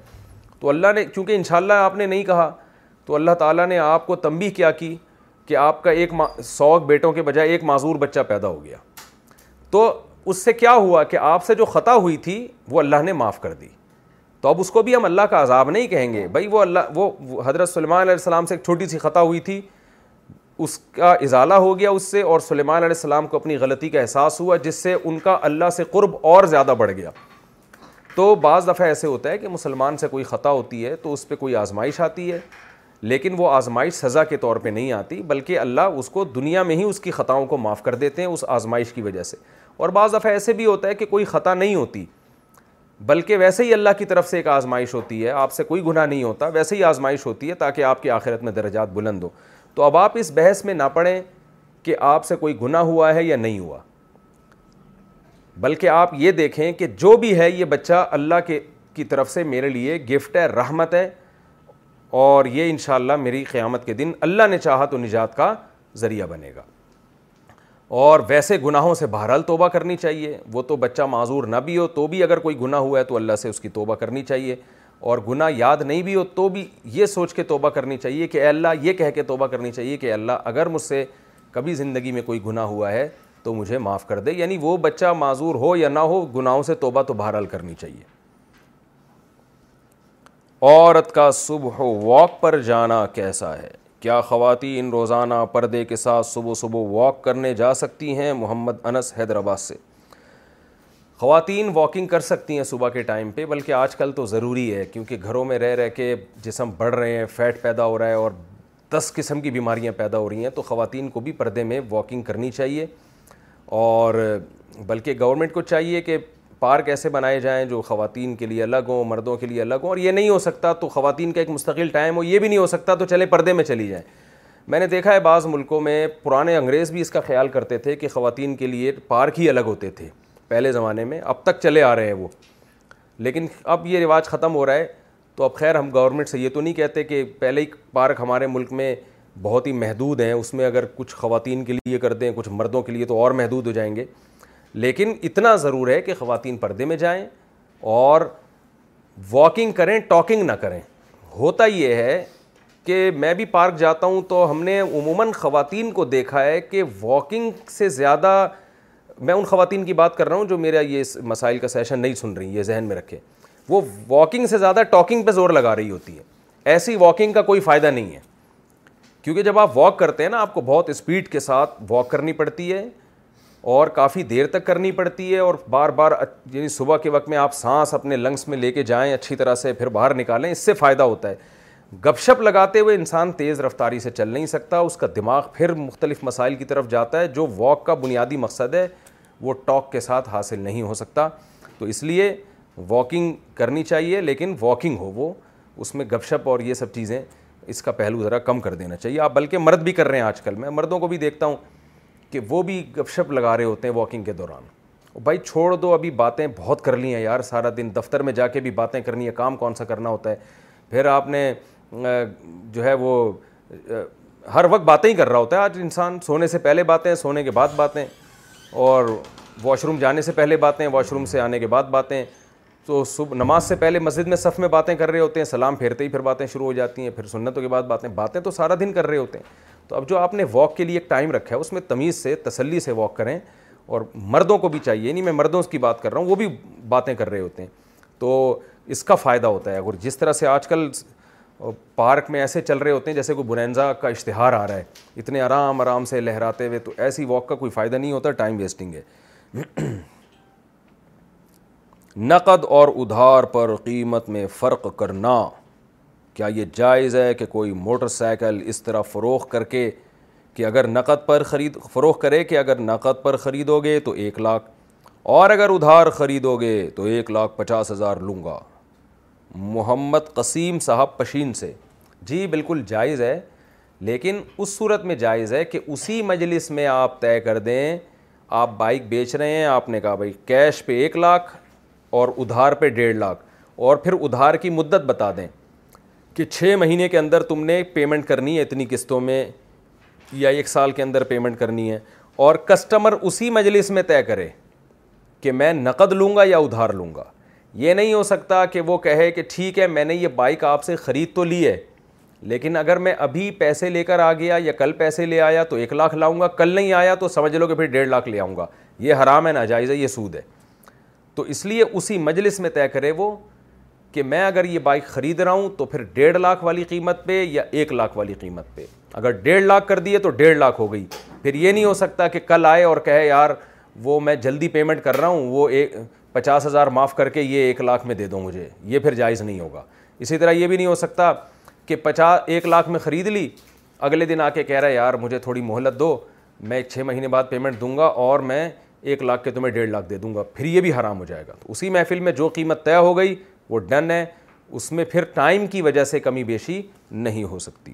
تو اللہ نے چونکہ انشاءاللہ آپ نے نہیں کہا تو اللہ تعالیٰ نے آپ کو تنبیہ کیا کی کہ آپ کا ایک سو بیٹوں کے بجائے ایک معذور بچہ پیدا ہو گیا تو اس سے کیا ہوا کہ آپ سے جو خطا ہوئی تھی وہ اللہ نے معاف کر دی تو اب اس کو بھی ہم اللہ کا عذاب نہیں کہیں گے بھائی وہ اللہ وہ حضرت سلیمان علیہ السلام سے ایک چھوٹی سی خطا ہوئی تھی اس کا ازالہ ہو گیا اس سے اور سلیمان علیہ السلام کو اپنی غلطی کا احساس ہوا جس سے ان کا اللہ سے قرب اور زیادہ بڑھ گیا تو بعض دفعہ ایسے ہوتا ہے کہ مسلمان سے کوئی خطا ہوتی ہے تو اس پہ کوئی آزمائش آتی ہے لیکن وہ آزمائش سزا کے طور پہ نہیں آتی بلکہ اللہ اس کو دنیا میں ہی اس کی خطاؤں کو معاف کر دیتے ہیں اس آزمائش کی وجہ سے اور بعض دفعہ ایسے بھی ہوتا ہے کہ کوئی خطا نہیں ہوتی بلکہ ویسے ہی اللہ کی طرف سے ایک آزمائش ہوتی ہے آپ سے کوئی گناہ نہیں ہوتا ویسے ہی آزمائش ہوتی ہے تاکہ آپ کے آخرت میں درجات بلند ہو تو اب آپ اس بحث میں نہ پڑھیں کہ آپ سے کوئی گناہ ہوا ہے یا نہیں ہوا بلکہ آپ یہ دیکھیں کہ جو بھی ہے یہ بچہ اللہ کے کی طرف سے میرے لیے گفٹ ہے رحمت ہے اور یہ انشاءاللہ میری قیامت کے دن اللہ نے چاہا تو نجات کا ذریعہ بنے گا اور ویسے گناہوں سے بہرحال توبہ کرنی چاہیے وہ تو بچہ معذور نہ بھی ہو تو بھی اگر کوئی گناہ ہوا ہے تو اللہ سے اس کی توبہ کرنی چاہیے اور گناہ یاد نہیں بھی ہو تو بھی یہ سوچ کے توبہ کرنی چاہیے کہ اے اللہ یہ کہہ کے توبہ کرنی چاہیے کہ اللہ اگر مجھ سے کبھی زندگی میں کوئی گناہ ہوا ہے تو مجھے معاف کر دے یعنی وہ بچہ معذور ہو یا نہ ہو گناہوں سے توبہ تو بہرحال کرنی چاہیے عورت کا صبح واک پر جانا کیسا ہے کیا خواتین روزانہ پردے کے ساتھ صبح صبح واک کرنے جا سکتی ہیں محمد انس حیدرآباد سے خواتین واکنگ کر سکتی ہیں صبح کے ٹائم پہ بلکہ آج کل تو ضروری ہے کیونکہ گھروں میں رہ رہ کے جسم بڑھ رہے ہیں فیٹ پیدا ہو رہا ہے اور دس قسم کی بیماریاں پیدا ہو رہی ہیں تو خواتین کو بھی پردے میں واکنگ کرنی چاہیے اور بلکہ گورنمنٹ کو چاہیے کہ پارک ایسے بنائے جائیں جو خواتین کے لیے الگ ہوں مردوں کے لیے الگ ہوں اور یہ نہیں ہو سکتا تو خواتین کا ایک مستقل ٹائم ہو یہ بھی نہیں ہو سکتا تو چلے پردے میں چلی جائیں میں نے دیکھا ہے بعض ملکوں میں پرانے انگریز بھی اس کا خیال کرتے تھے کہ خواتین کے لیے پارک ہی الگ ہوتے تھے پہلے زمانے میں اب تک چلے آ رہے ہیں وہ لیکن اب یہ رواج ختم ہو رہا ہے تو اب خیر ہم گورنمنٹ سے یہ تو نہیں کہتے کہ پہلے ہی پارک ہمارے ملک میں بہت ہی محدود ہیں اس میں اگر کچھ خواتین کے لیے کر دیں کچھ مردوں کے لیے تو اور محدود ہو جائیں گے لیکن اتنا ضرور ہے کہ خواتین پردے میں جائیں اور واکنگ کریں ٹاکنگ نہ کریں ہوتا یہ ہے کہ میں بھی پارک جاتا ہوں تو ہم نے عموماً خواتین کو دیکھا ہے کہ واکنگ سے زیادہ میں ان خواتین کی بات کر رہا ہوں جو میرا یہ مسائل کا سیشن نہیں سن رہی یہ ذہن میں رکھے وہ واکنگ سے زیادہ ٹاکنگ پہ زور لگا رہی ہوتی ہے ایسی واکنگ کا کوئی فائدہ نہیں ہے کیونکہ جب آپ واک کرتے ہیں نا آپ کو بہت اسپیڈ کے ساتھ واک کرنی پڑتی ہے اور کافی دیر تک کرنی پڑتی ہے اور بار بار یعنی صبح کے وقت میں آپ سانس اپنے لنگس میں لے کے جائیں اچھی طرح سے پھر باہر نکالیں اس سے فائدہ ہوتا ہے گپ شپ لگاتے ہوئے انسان تیز رفتاری سے چل نہیں سکتا اس کا دماغ پھر مختلف مسائل کی طرف جاتا ہے جو واک کا بنیادی مقصد ہے وہ ٹاک کے ساتھ حاصل نہیں ہو سکتا تو اس لیے واکنگ کرنی چاہیے لیکن واکنگ ہو وہ اس میں گپ شپ اور یہ سب چیزیں اس کا پہلو ذرا کم کر دینا چاہیے آپ بلکہ مرد بھی کر رہے ہیں آج کل میں مردوں کو بھی دیکھتا ہوں کہ وہ بھی گپ شپ لگا رہے ہوتے ہیں واکنگ کے دوران بھائی چھوڑ دو ابھی باتیں بہت کر لی ہیں یار سارا دن دفتر میں جا کے بھی باتیں کرنی ہے کام کون سا کرنا ہوتا ہے پھر آپ نے جو ہے وہ ہر وقت باتیں ہی کر رہا ہوتا ہے آج انسان سونے سے پہلے باتیں سونے کے بعد باتیں اور واش روم جانے سے پہلے باتیں واش روم سے آنے کے بعد باتیں تو صبح نماز سے پہلے مسجد میں صف میں باتیں کر رہے ہوتے ہیں سلام پھیرتے ہی پھر باتیں شروع ہو جاتی ہیں پھر سنتوں کے بعد باتیں باتیں تو سارا دن کر رہے ہوتے ہیں تو اب جو آپ نے واک کے لیے ایک ٹائم رکھا ہے اس میں تمیز سے تسلی سے واک کریں اور مردوں کو بھی چاہیے نہیں یعنی میں مردوں کی بات کر رہا ہوں وہ بھی باتیں کر رہے ہوتے ہیں تو اس کا فائدہ ہوتا ہے اگر جس طرح سے آج کل پارک میں ایسے چل رہے ہوتے ہیں جیسے کوئی بنینزا کا اشتہار آ رہا ہے اتنے آرام آرام سے لہراتے ہوئے تو ایسی واک کا کوئی فائدہ نہیں ہوتا ٹائم ویسٹنگ ہے نقد اور ادھار پر قیمت میں فرق کرنا کیا یہ جائز ہے کہ کوئی موٹر سائیکل اس طرح فروخ کر کے کہ اگر نقد پر خرید فروخ کرے کہ اگر نقد پر خریدو گے تو ایک لاکھ اور اگر ادھار خریدو گے تو ایک لاکھ پچاس ہزار لوں گا محمد قسیم صاحب پشین سے جی بالکل جائز ہے لیکن اس صورت میں جائز ہے کہ اسی مجلس میں آپ طے کر دیں آپ بائک بیچ رہے ہیں آپ نے کہا بھائی کیش پہ ایک لاکھ اور ادھار پہ ڈیڑھ لاکھ اور پھر ادھار کی مدت بتا دیں کہ چھ مہینے کے اندر تم نے پیمنٹ کرنی ہے اتنی قسطوں میں یا ایک سال کے اندر پیمنٹ کرنی ہے اور کسٹمر اسی مجلس میں طے کرے کہ میں نقد لوں گا یا ادھار لوں گا یہ نہیں ہو سکتا کہ وہ کہے کہ ٹھیک ہے میں نے یہ بائک آپ سے خرید تو لی ہے لیکن اگر میں ابھی پیسے لے کر آ گیا یا کل پیسے لے آیا تو ایک لاکھ لاؤں گا کل نہیں آیا تو سمجھ لو کہ پھر ڈیڑھ لاکھ لے آؤں گا یہ حرام ہے ناجائز ہے یہ سود ہے تو اس لیے اسی مجلس میں طے کرے وہ کہ میں اگر یہ بائک خرید رہا ہوں تو پھر ڈیڑھ لاکھ والی قیمت پہ یا ایک لاکھ والی قیمت پہ اگر ڈیڑھ لاکھ کر دیے تو ڈیڑھ لاکھ ہو گئی پھر یہ نہیں ہو سکتا کہ کل آئے اور کہے یار وہ میں جلدی پیمنٹ کر رہا ہوں وہ ایک پچاس ہزار معاف کر کے یہ ایک لاکھ میں دے دو مجھے یہ پھر جائز نہیں ہوگا اسی طرح یہ بھی نہیں ہو سکتا کہ پچاس ایک لاکھ میں خرید لی اگلے دن آ کے کہہ رہا ہے یار مجھے تھوڑی مہلت دو میں چھ مہینے بعد پیمنٹ دوں گا اور میں ایک لاکھ کے تمہیں ڈیڑھ لاکھ دے دوں گا پھر یہ بھی حرام ہو جائے گا تو اسی محفل میں جو قیمت طے ہو گئی وہ ڈن ہے اس میں پھر ٹائم کی وجہ سے کمی بیشی نہیں ہو سکتی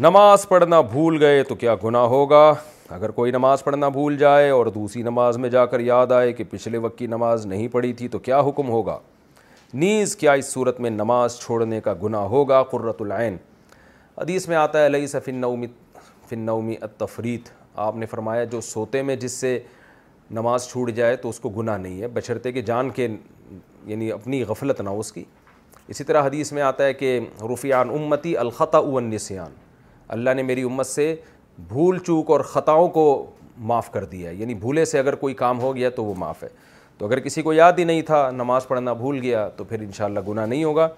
نماز پڑھنا بھول گئے تو کیا گناہ ہوگا اگر کوئی نماز پڑھنا بھول جائے اور دوسری نماز میں جا کر یاد آئے کہ پچھلے وقت کی نماز نہیں پڑھی تھی تو کیا حکم ہوگا نیز کیا اس صورت میں نماز چھوڑنے کا گناہ ہوگا قرۃ العین حدیث میں آتا ہے علیہ سے فن نومی فن نومی التفریت آپ نے فرمایا جو سوتے میں جس سے نماز چھوٹ جائے تو اس کو گناہ نہیں ہے بچرتے کہ جان کے یعنی اپنی غفلت نہ اس کی اسی طرح حدیث میں آتا ہے کہ رفیان امتی الخطا النسیان اللہ نے میری امت سے بھول چوک اور خطاؤں کو معاف کر دیا ہے یعنی بھولے سے اگر کوئی کام ہو گیا تو وہ معاف ہے تو اگر کسی کو یاد ہی نہیں تھا نماز پڑھنا بھول گیا تو پھر انشاءاللہ گناہ نہیں ہوگا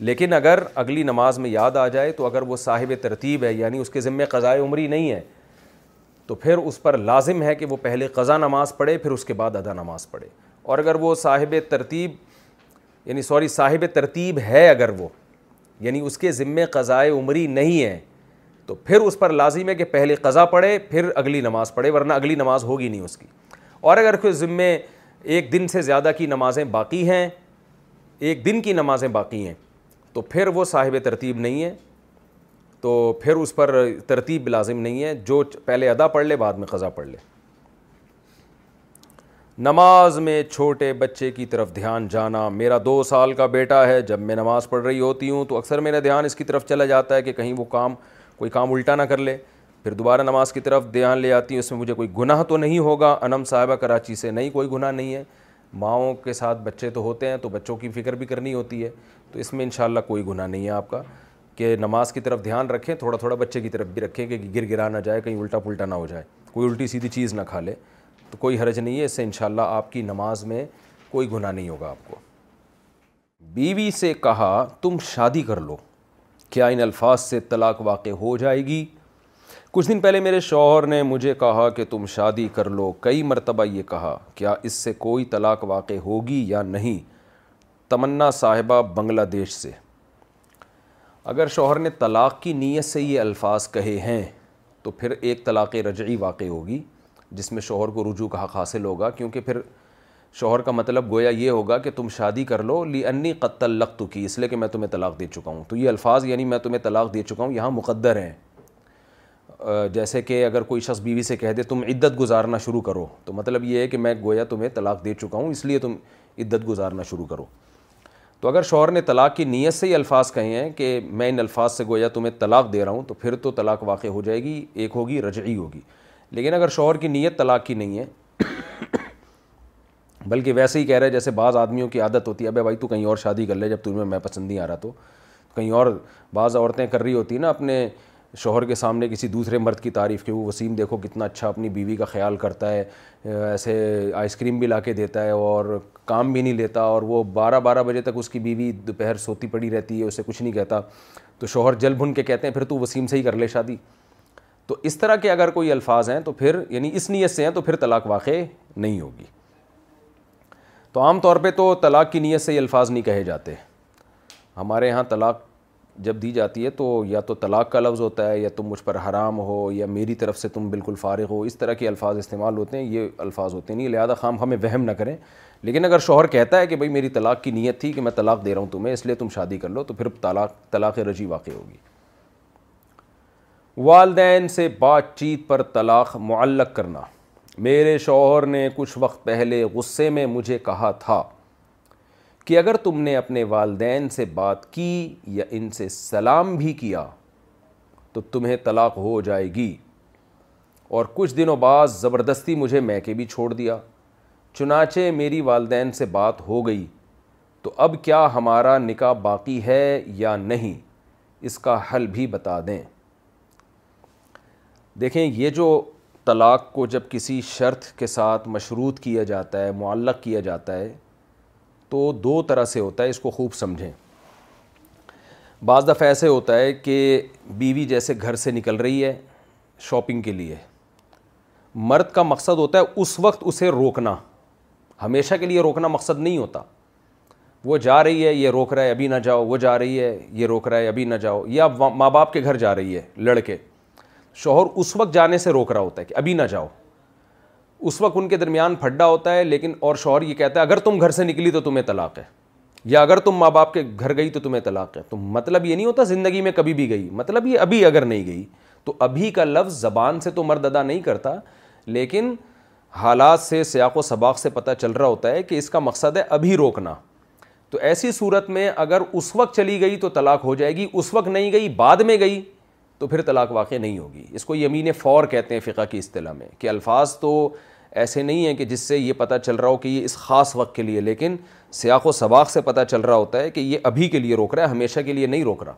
لیکن اگر اگلی نماز میں یاد آ جائے تو اگر وہ صاحب ترتیب ہے یعنی اس کے ذمے قضائے عمری نہیں ہے تو پھر اس پر لازم ہے کہ وہ پہلے قضا نماز پڑھے پھر اس کے بعد ادا نماز پڑھے اور اگر وہ صاحب ترتیب یعنی سوری صاحب ترتیب ہے اگر وہ یعنی اس کے ذمے قضائے عمری نہیں ہے تو پھر اس پر لازم ہے کہ پہلے قضا پڑھے پھر اگلی نماز پڑھے ورنہ اگلی نماز ہوگی نہیں اس کی اور اگر کوئی ذمے ایک دن سے زیادہ کی نمازیں باقی ہیں ایک دن کی نمازیں باقی ہیں تو پھر وہ صاحب ترتیب نہیں ہے تو پھر اس پر ترتیب لازم نہیں ہے جو پہلے ادا پڑھ لے بعد میں قضا پڑھ لے نماز میں چھوٹے بچے کی طرف دھیان جانا میرا دو سال کا بیٹا ہے جب میں نماز پڑھ رہی ہوتی ہوں تو اکثر میرا دھیان اس کی طرف چلا جاتا ہے کہ کہیں وہ کام کوئی کام الٹا نہ کر لے پھر دوبارہ نماز کی طرف دھیان لے آتی ہے اس میں مجھے کوئی گناہ تو نہیں ہوگا انم صاحبہ کراچی سے نہیں کوئی گناہ نہیں ہے ماؤں کے ساتھ بچے تو ہوتے ہیں تو بچوں کی فکر بھی کرنی ہوتی ہے تو اس میں انشاءاللہ کوئی گناہ نہیں ہے آپ کا کہ نماز کی طرف دھیان رکھیں تھوڑا تھوڑا بچے کی طرف بھی رکھیں کہ گر گرا نہ جائے کہیں الٹا پلٹا نہ ہو جائے کوئی الٹی سیدھی چیز نہ کھا لے تو کوئی حرج نہیں ہے اس سے انشاءاللہ آپ کی نماز میں کوئی گناہ نہیں ہوگا آپ کو بیوی سے کہا تم شادی کر لو کیا ان الفاظ سے طلاق واقع ہو جائے گی کچھ دن پہلے میرے شوہر نے مجھے کہا کہ تم شادی کر لو کئی مرتبہ یہ کہا کیا اس سے کوئی طلاق واقع ہوگی یا نہیں تمنا صاحبہ بنگلہ دیش سے اگر شوہر نے طلاق کی نیت سے یہ الفاظ کہے ہیں تو پھر ایک طلاق رجعی واقع ہوگی جس میں شوہر کو رجوع کا حق حاصل ہوگا کیونکہ پھر شوہر کا مطلب گویا یہ ہوگا کہ تم شادی کر لو لی انی قتل لقت کی اس لیے کہ میں تمہیں طلاق دے چکا ہوں تو یہ الفاظ یعنی میں تمہیں طلاق دے چکا ہوں یہاں مقدر ہیں جیسے کہ اگر کوئی شخص بیوی سے کہہ دے تم عدت گزارنا شروع کرو تو مطلب یہ ہے کہ میں گویا تمہیں طلاق دے چکا ہوں اس لیے تم عدت گزارنا شروع کرو تو اگر شوہر نے طلاق کی نیت سے ہی الفاظ کہے ہیں کہ میں ان الفاظ سے گویا تمہیں طلاق دے رہا ہوں تو پھر تو طلاق واقع ہو جائے گی ایک ہوگی رجعی ہوگی لیکن اگر شوہر کی نیت طلاق کی نہیں ہے بلکہ ویسے ہی کہہ رہے جیسے بعض آدمیوں کی عادت ہوتی ہے ابے بھائی تو کہیں اور شادی کر لے جب تمہیں میں پسند نہیں آ رہا تو کہیں اور بعض عورتیں کر رہی ہوتی ہیں نا اپنے شوہر کے سامنے کسی دوسرے مرد کی تعریف وہ وسیم دیکھو کتنا اچھا اپنی بیوی کا خیال کرتا ہے ایسے آئس کریم بھی لا کے دیتا ہے اور کام بھی نہیں لیتا اور وہ بارہ بارہ بجے تک اس کی بیوی دوپہر سوتی پڑی رہتی ہے اسے کچھ نہیں کہتا تو شوہر جل بھن کے کہتے ہیں پھر تو وسیم سے ہی کر لے شادی تو اس طرح کے اگر کوئی الفاظ ہیں تو پھر یعنی اس نیت سے ہیں تو پھر طلاق واقع نہیں ہوگی تو عام طور پہ تو طلاق کی نیت سے یہ الفاظ نہیں کہے جاتے ہمارے یہاں طلاق جب دی جاتی ہے تو یا تو طلاق کا لفظ ہوتا ہے یا تم مجھ پر حرام ہو یا میری طرف سے تم بالکل فارغ ہو اس طرح کے الفاظ استعمال ہوتے ہیں یہ الفاظ ہوتے نہیں لہذا خام ہمیں وہم نہ کریں لیکن اگر شوہر کہتا ہے کہ بھائی میری طلاق کی نیت تھی کہ میں طلاق دے رہا ہوں تمہیں اس لیے تم شادی کر لو تو پھر طلاق طلاق رجی واقع ہوگی والدین سے بات چیت پر طلاق معلق کرنا میرے شوہر نے کچھ وقت پہلے غصے میں مجھے کہا تھا کہ اگر تم نے اپنے والدین سے بات کی یا ان سے سلام بھی کیا تو تمہیں طلاق ہو جائے گی اور کچھ دنوں بعد زبردستی مجھے میں کے بھی چھوڑ دیا چنانچہ میری والدین سے بات ہو گئی تو اب کیا ہمارا نکاح باقی ہے یا نہیں اس کا حل بھی بتا دیں دیکھیں یہ جو طلاق کو جب کسی شرط کے ساتھ مشروط کیا جاتا ہے معلق کیا جاتا ہے تو دو طرح سے ہوتا ہے اس کو خوب سمجھیں بعض دفعہ ایسے ہوتا ہے کہ بیوی جیسے گھر سے نکل رہی ہے شاپنگ کے لیے مرد کا مقصد ہوتا ہے اس وقت اسے روکنا ہمیشہ کے لیے روکنا مقصد نہیں ہوتا وہ جا رہی ہے یہ روک رہا ہے ابھی نہ جاؤ وہ جا رہی ہے یہ روک رہا ہے ابھی نہ جاؤ یا ماں باپ کے گھر جا رہی ہے لڑکے شوہر اس وقت جانے سے روک رہا ہوتا ہے کہ ابھی نہ جاؤ اس وقت ان کے درمیان پھڈا ہوتا ہے لیکن اور شوہر یہ کہتا ہے اگر تم گھر سے نکلی تو تمہیں طلاق ہے یا اگر تم ماں باپ کے گھر گئی تو تمہیں طلاق ہے تو مطلب یہ نہیں ہوتا زندگی میں کبھی بھی گئی مطلب یہ ابھی اگر نہیں گئی تو ابھی کا لفظ زبان سے تو مرد ادا نہیں کرتا لیکن حالات سے سیاق و سباق سے پتہ چل رہا ہوتا ہے کہ اس کا مقصد ہے ابھی روکنا تو ایسی صورت میں اگر اس وقت چلی گئی تو طلاق ہو جائے گی اس وقت نہیں گئی بعد میں گئی تو پھر طلاق واقع نہیں ہوگی اس کو یمین فور کہتے ہیں فقہ کی اصطلاح میں کہ الفاظ تو ایسے نہیں ہیں کہ جس سے یہ پتہ چل رہا ہو کہ یہ اس خاص وقت کے لیے لیکن سیاق و سباق سے پتہ چل رہا ہوتا ہے کہ یہ ابھی کے لیے روک رہا ہے ہمیشہ کے لیے نہیں روک رہا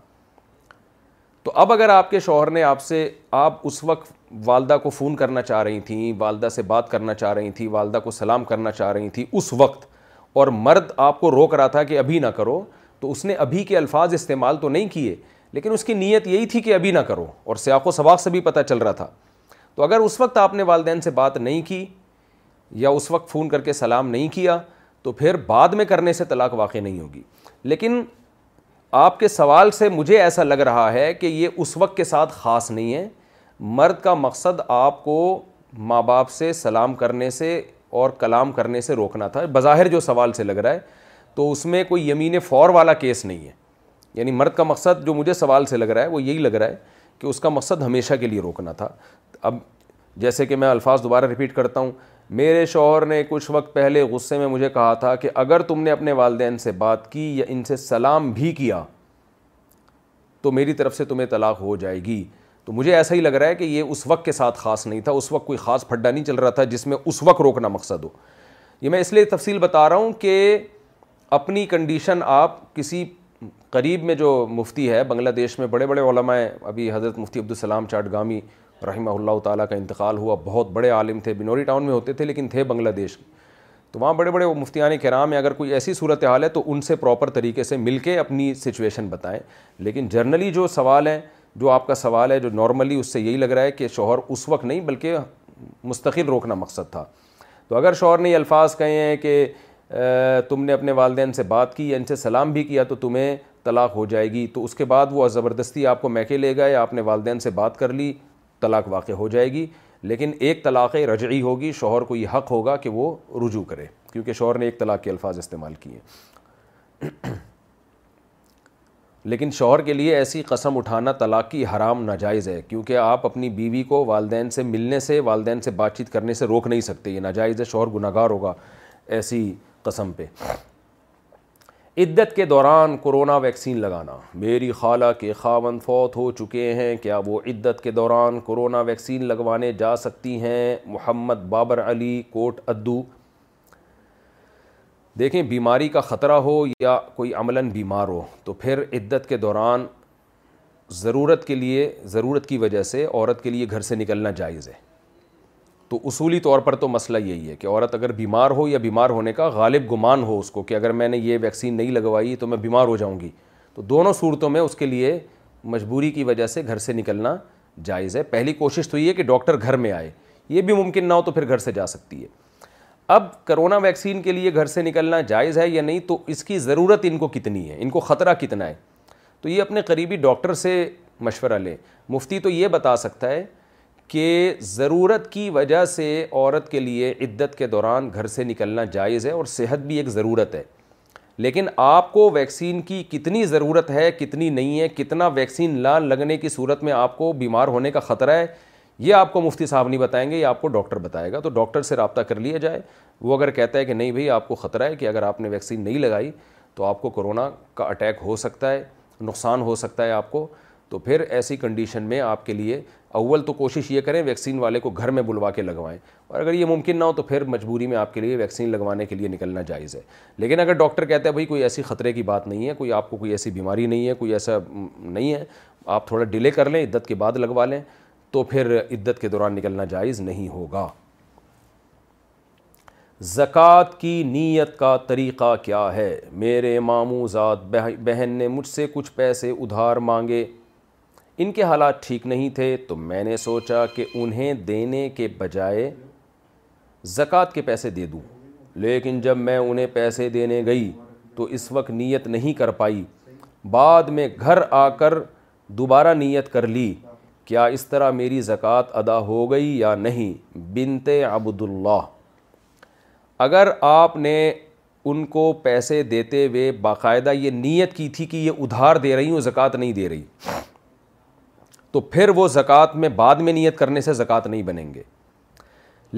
تو اب اگر آپ کے شوہر نے آپ سے آپ اس وقت والدہ کو فون کرنا چاہ رہی تھیں والدہ سے بات کرنا چاہ رہی تھیں والدہ کو سلام کرنا چاہ رہی تھیں اس وقت اور مرد آپ کو روک رہا تھا کہ ابھی نہ کرو تو اس نے ابھی کے الفاظ استعمال تو نہیں کیے لیکن اس کی نیت یہی تھی کہ ابھی نہ کرو اور سیاق و سباق سے بھی پتہ چل رہا تھا تو اگر اس وقت آپ نے والدین سے بات نہیں کی یا اس وقت فون کر کے سلام نہیں کیا تو پھر بعد میں کرنے سے طلاق واقع نہیں ہوگی لیکن آپ کے سوال سے مجھے ایسا لگ رہا ہے کہ یہ اس وقت کے ساتھ خاص نہیں ہے مرد کا مقصد آپ کو ماں باپ سے سلام کرنے سے اور کلام کرنے سے روکنا تھا بظاہر جو سوال سے لگ رہا ہے تو اس میں کوئی یمین فور والا کیس نہیں ہے یعنی مرد کا مقصد جو مجھے سوال سے لگ رہا ہے وہ یہی لگ رہا ہے کہ اس کا مقصد ہمیشہ کے لیے روکنا تھا اب جیسے کہ میں الفاظ دوبارہ ریپیٹ کرتا ہوں میرے شوہر نے کچھ وقت پہلے غصے میں مجھے کہا تھا کہ اگر تم نے اپنے والدین سے بات کی یا ان سے سلام بھی کیا تو میری طرف سے تمہیں طلاق ہو جائے گی تو مجھے ایسا ہی لگ رہا ہے کہ یہ اس وقت کے ساتھ خاص نہیں تھا اس وقت کوئی خاص پھڈا نہیں چل رہا تھا جس میں اس وقت روکنا مقصد ہو یہ میں اس لیے تفصیل بتا رہا ہوں کہ اپنی کنڈیشن آپ کسی قریب میں جو مفتی ہے بنگلہ دیش میں بڑے بڑے علماء ابھی حضرت مفتی عبدالسلام چاٹگامی رحمہ اللہ تعالیٰ کا انتقال ہوا بہت بڑے عالم تھے بنوری ٹاؤن میں ہوتے تھے لیکن تھے بنگلہ دیش تو وہاں بڑے بڑے مفتیان کرام ہیں اگر کوئی ایسی صورتحال ہے تو ان سے پراپر طریقے سے مل کے اپنی سچویشن بتائیں لیکن جرنلی جو سوال ہے جو آپ کا سوال ہے جو نارملی اس سے یہی لگ رہا ہے کہ شوہر اس وقت نہیں بلکہ مستقل روکنا مقصد تھا تو اگر شوہر نے یہ الفاظ کہے ہیں کہ تم نے اپنے والدین سے بات کی یا ان سے سلام بھی کیا تو تمہیں طلاق ہو جائے گی تو اس کے بعد وہ زبردستی آپ کو میکے لے گئے آپ نے والدین سے بات کر لی طلاق واقع ہو جائے گی لیکن ایک طلاق رجعی ہوگی شوہر کو یہ حق ہوگا کہ وہ رجوع کرے کیونکہ شوہر نے ایک طلاق کے الفاظ استعمال کیے ہیں لیکن شوہر کے لیے ایسی قسم اٹھانا طلاق کی حرام ناجائز ہے کیونکہ آپ اپنی بیوی کو والدین سے ملنے سے والدین سے بات چیت کرنے سے روک نہیں سکتے یہ ناجائز ہے شوہر گناہ گار ہوگا ایسی قسم پہ عدت کے دوران کرونا ویکسین لگانا میری خالہ کے خاون فوت ہو چکے ہیں کیا وہ عدت کے دوران کرونا ویکسین لگوانے جا سکتی ہیں محمد بابر علی کوٹ ادو دیکھیں بیماری کا خطرہ ہو یا کوئی عملاً بیمار ہو تو پھر عدت کے دوران ضرورت کے لیے ضرورت کی وجہ سے عورت کے لیے گھر سے نکلنا جائز ہے تو اصولی طور پر تو مسئلہ یہی ہے کہ عورت اگر بیمار ہو یا بیمار ہونے کا غالب گمان ہو اس کو کہ اگر میں نے یہ ویکسین نہیں لگوائی تو میں بیمار ہو جاؤں گی تو دونوں صورتوں میں اس کے لیے مجبوری کی وجہ سے گھر سے نکلنا جائز ہے پہلی کوشش تو یہ ہے کہ ڈاکٹر گھر میں آئے یہ بھی ممکن نہ ہو تو پھر گھر سے جا سکتی ہے اب کرونا ویکسین کے لیے گھر سے نکلنا جائز ہے یا نہیں تو اس کی ضرورت ان کو کتنی ہے ان کو خطرہ کتنا ہے تو یہ اپنے قریبی ڈاکٹر سے مشورہ لیں مفتی تو یہ بتا سکتا ہے کہ ضرورت کی وجہ سے عورت کے لیے عدت کے دوران گھر سے نکلنا جائز ہے اور صحت بھی ایک ضرورت ہے لیکن آپ کو ویکسین کی کتنی ضرورت ہے کتنی نہیں ہے کتنا ویکسین لا لگنے کی صورت میں آپ کو بیمار ہونے کا خطرہ ہے یہ آپ کو مفتی صاحب نہیں بتائیں گے یہ آپ کو ڈاکٹر بتائے گا تو ڈاکٹر سے رابطہ کر لیا جائے وہ اگر کہتا ہے کہ نہیں بھائی آپ کو خطرہ ہے کہ اگر آپ نے ویکسین نہیں لگائی تو آپ کو کرونا کا اٹیک ہو سکتا ہے نقصان ہو سکتا ہے آپ کو تو پھر ایسی کنڈیشن میں آپ کے لیے اول تو کوشش یہ کریں ویکسین والے کو گھر میں بلوا کے لگوائیں اور اگر یہ ممکن نہ ہو تو پھر مجبوری میں آپ کے لیے ویکسین لگوانے کے لیے نکلنا جائز ہے لیکن اگر ڈاکٹر کہتا ہے بھائی کوئی ایسی خطرے کی بات نہیں ہے کوئی آپ کو کوئی ایسی بیماری نہیں ہے کوئی ایسا نہیں ہے آپ تھوڑا ڈیلے کر لیں عدت کے بعد لگوا لیں تو پھر عدت کے دوران نکلنا جائز نہیں ہوگا زکوٰۃ کی نیت کا طریقہ کیا ہے میرے ماموں ذات بہن نے مجھ سے کچھ پیسے ادھار مانگے ان کے حالات ٹھیک نہیں تھے تو میں نے سوچا کہ انہیں دینے کے بجائے زکوٰۃ کے پیسے دے دوں لیکن جب میں انہیں پیسے دینے گئی تو اس وقت نیت نہیں کر پائی بعد میں گھر آ کر دوبارہ نیت کر لی کیا اس طرح میری زکوٰۃ ادا ہو گئی یا نہیں بنت عبداللہ اگر آپ نے ان کو پیسے دیتے ہوئے باقاعدہ یہ نیت کی تھی کہ یہ ادھار دے رہی ہوں زکوٰۃ نہیں دے رہی تو پھر وہ زکوٰۃ میں بعد میں نیت کرنے سے زکوٰۃ نہیں بنیں گے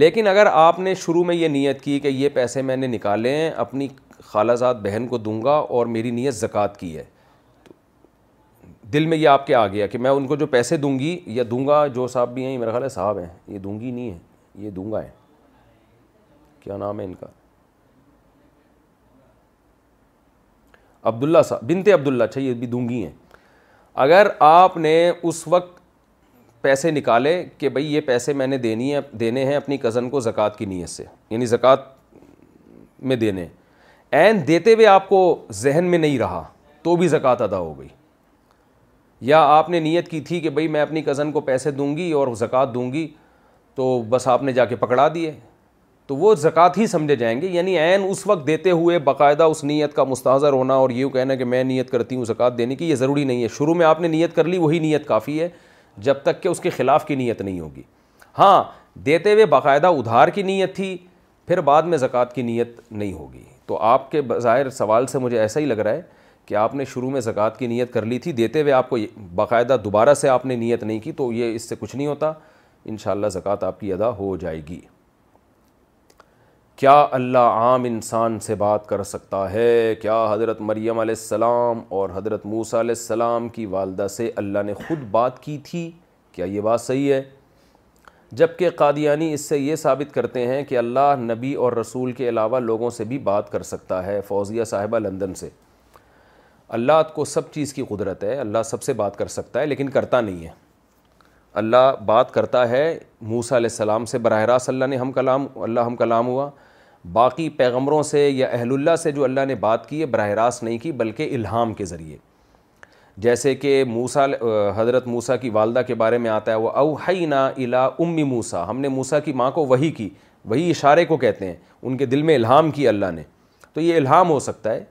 لیکن اگر آپ نے شروع میں یہ نیت کی کہ یہ پیسے میں نے نکالے ہیں اپنی خالہ زاد بہن کو دوں گا اور میری نیت زکوٰۃ کی ہے تو دل میں یہ آپ کے آ گیا کہ میں ان کو جو پیسے دوں گی یا دوں گا جو صاحب بھی ہیں یہ میرا ہے صاحب ہیں یہ دوں گی نہیں ہے یہ دوں گا ہے کیا نام ہے ان کا عبداللہ صاحب بنتے عبداللہ اچھا یہ بھی دوں گی ہیں اگر آپ نے اس وقت پیسے نکالے کہ بھائی یہ پیسے میں نے دینی ہے دینے ہیں اپنی کزن کو زکوٰۃ کی نیت سے یعنی زکوٰۃ میں دینے این دیتے ہوئے آپ کو ذہن میں نہیں رہا تو بھی زکوٰۃ ادا ہو گئی یا آپ نے نیت کی تھی کہ بھئی میں اپنی کزن کو پیسے دوں گی اور زکوٰۃ دوں گی تو بس آپ نے جا کے پکڑا دیے تو وہ زکوٰۃ ہی سمجھے جائیں گے یعنی عین اس وقت دیتے ہوئے باقاعدہ اس نیت کا مستحظر ہونا اور یہ کہنا کہ میں نیت کرتی ہوں زکوٰۃ دینے کی یہ ضروری نہیں ہے شروع میں آپ نے نیت کر لی وہی نیت کافی ہے جب تک کہ اس کے خلاف کی نیت نہیں ہوگی ہاں دیتے ہوئے باقاعدہ ادھار کی نیت تھی پھر بعد میں زکوٰۃ کی نیت نہیں ہوگی تو آپ کے بظاہر سوال سے مجھے ایسا ہی لگ رہا ہے کہ آپ نے شروع میں زکوٰۃ کی نیت کر لی تھی دیتے ہوئے آپ کو باقاعدہ دوبارہ سے آپ نے نیت نہیں کی تو یہ اس سے کچھ نہیں ہوتا ان شاء اللہ آپ کی ادا ہو جائے گی کیا اللہ عام انسان سے بات کر سکتا ہے کیا حضرت مریم علیہ السلام اور حضرت موسیٰ علیہ السلام کی والدہ سے اللہ نے خود بات کی تھی کیا یہ بات صحیح ہے جبکہ قادیانی اس سے یہ ثابت کرتے ہیں کہ اللہ نبی اور رسول کے علاوہ لوگوں سے بھی بات کر سکتا ہے فوزیہ صاحبہ لندن سے اللہ کو سب چیز کی قدرت ہے اللہ سب سے بات کر سکتا ہے لیکن کرتا نہیں ہے اللہ بات کرتا ہے موسیٰ علیہ السلام سے براہ راست اللہ نے ہم کلام اللہ ہم کلام ہوا باقی پیغمبروں سے یا اہل اللہ سے جو اللہ نے بات کی ہے براہ راست نہیں کی بلکہ الہام کے ذریعے جیسے کہ موسا حضرت موسیٰ کی والدہ کے بارے میں آتا ہے وہ اوحئی نا الا امی موسا ہم نے موسیٰ کی ماں کو وہی کی وہی اشارے کو کہتے ہیں ان کے دل میں الہام کی اللہ نے تو یہ الہام ہو سکتا ہے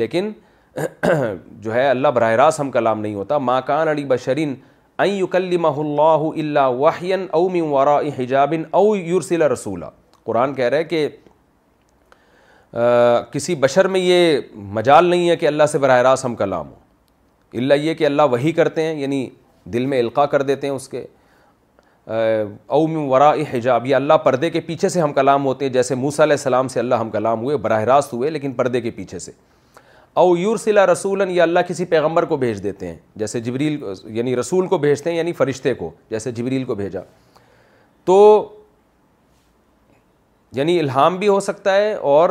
لیکن جو ہے اللہ براہ راست ہم کلام نہیں ہوتا ماں کان علی بشرین ای کلما اللہ اللہ وحین اومی وراء حجابن او یورسلہ رسولہ قرآن کہہ رہا ہے کہ کسی بشر میں یہ مجال نہیں ہے کہ اللہ سے براہ راست ہم کلام ہوں اللہ یہ کہ اللہ وہی کرتے ہیں یعنی دل میں القاع کر دیتے ہیں اس کے اوم ورا حجاب یہ اللہ پردے کے پیچھے سے ہم کلام ہوتے ہیں جیسے موسیٰ علیہ السلام سے اللہ ہم کلام ہوئے براہ راست ہوئے لیکن پردے کے پیچھے سے او سیلا رسول یا اللہ کسی پیغمبر کو بھیج دیتے ہیں جیسے جبریل یعنی رسول کو بھیجتے ہیں یعنی فرشتے کو جیسے جبریل کو بھیجا تو یعنی الہام بھی ہو سکتا ہے اور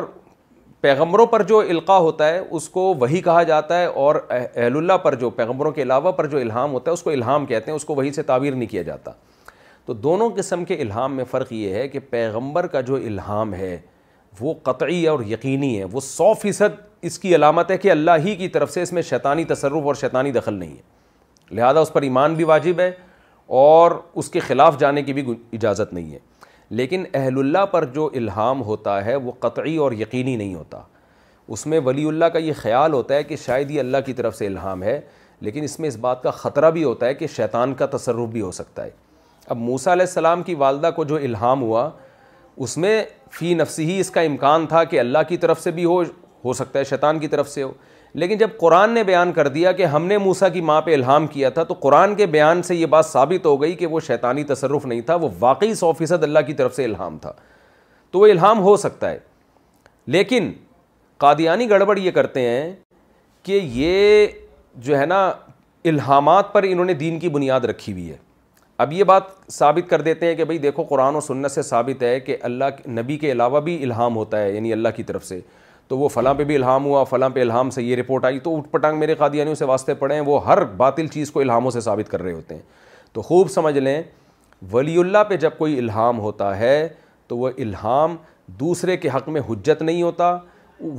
پیغمبروں پر جو القاع ہوتا ہے اس کو وہی کہا جاتا ہے اور اہل اللہ پر جو پیغمبروں کے علاوہ پر جو الہام ہوتا ہے اس کو الہام کہتے ہیں اس کو وہی سے تعبیر نہیں کیا جاتا تو دونوں قسم کے الہام میں فرق یہ ہے کہ پیغمبر کا جو الہام ہے وہ قطعی اور یقینی ہے وہ سو فیصد اس کی علامت ہے کہ اللہ ہی کی طرف سے اس میں شیطانی تصرف اور شیطانی دخل نہیں ہے لہذا اس پر ایمان بھی واجب ہے اور اس کے خلاف جانے کی بھی اجازت نہیں ہے لیکن اہل اللہ پر جو الہام ہوتا ہے وہ قطعی اور یقینی نہیں ہوتا اس میں ولی اللہ کا یہ خیال ہوتا ہے کہ شاید یہ اللہ کی طرف سے الہام ہے لیکن اس میں اس بات کا خطرہ بھی ہوتا ہے کہ شیطان کا تصرف بھی ہو سکتا ہے اب موسیٰ علیہ السلام کی والدہ کو جو الہام ہوا اس میں فی نفسی ہی اس کا امکان تھا کہ اللہ کی طرف سے بھی ہو ہو سکتا ہے شیطان کی طرف سے ہو لیکن جب قرآن نے بیان کر دیا کہ ہم نے موسا کی ماں پہ الہام کیا تھا تو قرآن کے بیان سے یہ بات ثابت ہو گئی کہ وہ شیطانی تصرف نہیں تھا وہ واقعی سو فیصد اللہ کی طرف سے الہام تھا تو وہ الہام ہو سکتا ہے لیکن قادیانی گڑبڑ یہ کرتے ہیں کہ یہ جو ہے نا الحامات پر انہوں نے دین کی بنیاد رکھی ہوئی ہے اب یہ بات ثابت کر دیتے ہیں کہ بھائی دیکھو قرآن و سنت سے ثابت ہے کہ اللہ نبی کے علاوہ بھی الہام ہوتا ہے یعنی اللہ کی طرف سے تو وہ فلاں پہ بھی الہام ہوا فلاں پہ الہام سے یہ رپورٹ آئی تو اٹھ پٹانگ میرے قادیانیوں سے واسطے پڑے ہیں وہ ہر باطل چیز کو الہاموں سے ثابت کر رہے ہوتے ہیں تو خوب سمجھ لیں ولی اللہ پہ جب کوئی الہام ہوتا ہے تو وہ الہام دوسرے کے حق میں حجت نہیں ہوتا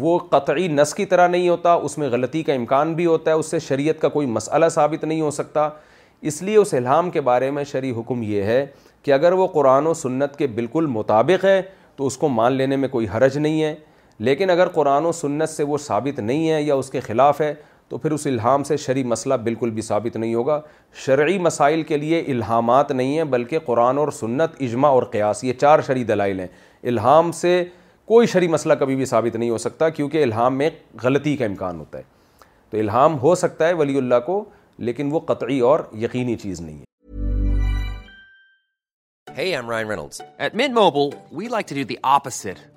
وہ قطعی نس کی طرح نہیں ہوتا اس میں غلطی کا امکان بھی ہوتا ہے اس سے شریعت کا کوئی مسئلہ ثابت نہیں ہو سکتا اس لیے اس الہام کے بارے میں شرعی حکم یہ ہے کہ اگر وہ قرآن و سنت کے بالکل مطابق ہے تو اس کو مان لینے میں کوئی حرج نہیں ہے لیکن اگر قرآن و سنت سے وہ ثابت نہیں ہے یا اس کے خلاف ہے تو پھر اس الہام سے شرعی مسئلہ بالکل بھی ثابت نہیں ہوگا شرعی مسائل کے لیے الہامات نہیں ہیں بلکہ قرآن اور سنت اجماع اور قیاس یہ چار شرعی دلائل ہیں الہام سے کوئی شرعی مسئلہ کبھی بھی ثابت نہیں ہو سکتا کیونکہ الہام میں غلطی کا امکان ہوتا ہے تو الہام ہو سکتا ہے ولی اللہ کو لیکن وہ قطعی اور یقینی چیز نہیں ہے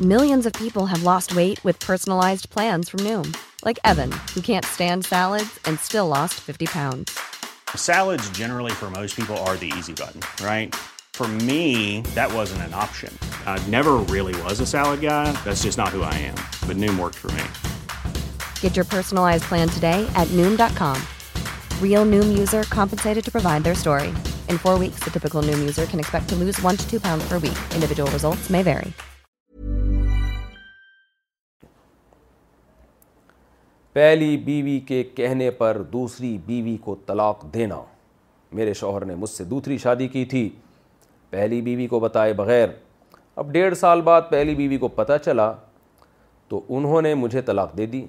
No and people way with beside from new like پہلی بیوی کے کہنے پر دوسری بیوی کو طلاق دینا میرے شوہر نے مجھ سے دوسری شادی کی تھی پہلی بیوی کو بتائے بغیر اب ڈیڑھ سال بعد پہلی بیوی کو پتہ چلا تو انہوں نے مجھے طلاق دے دی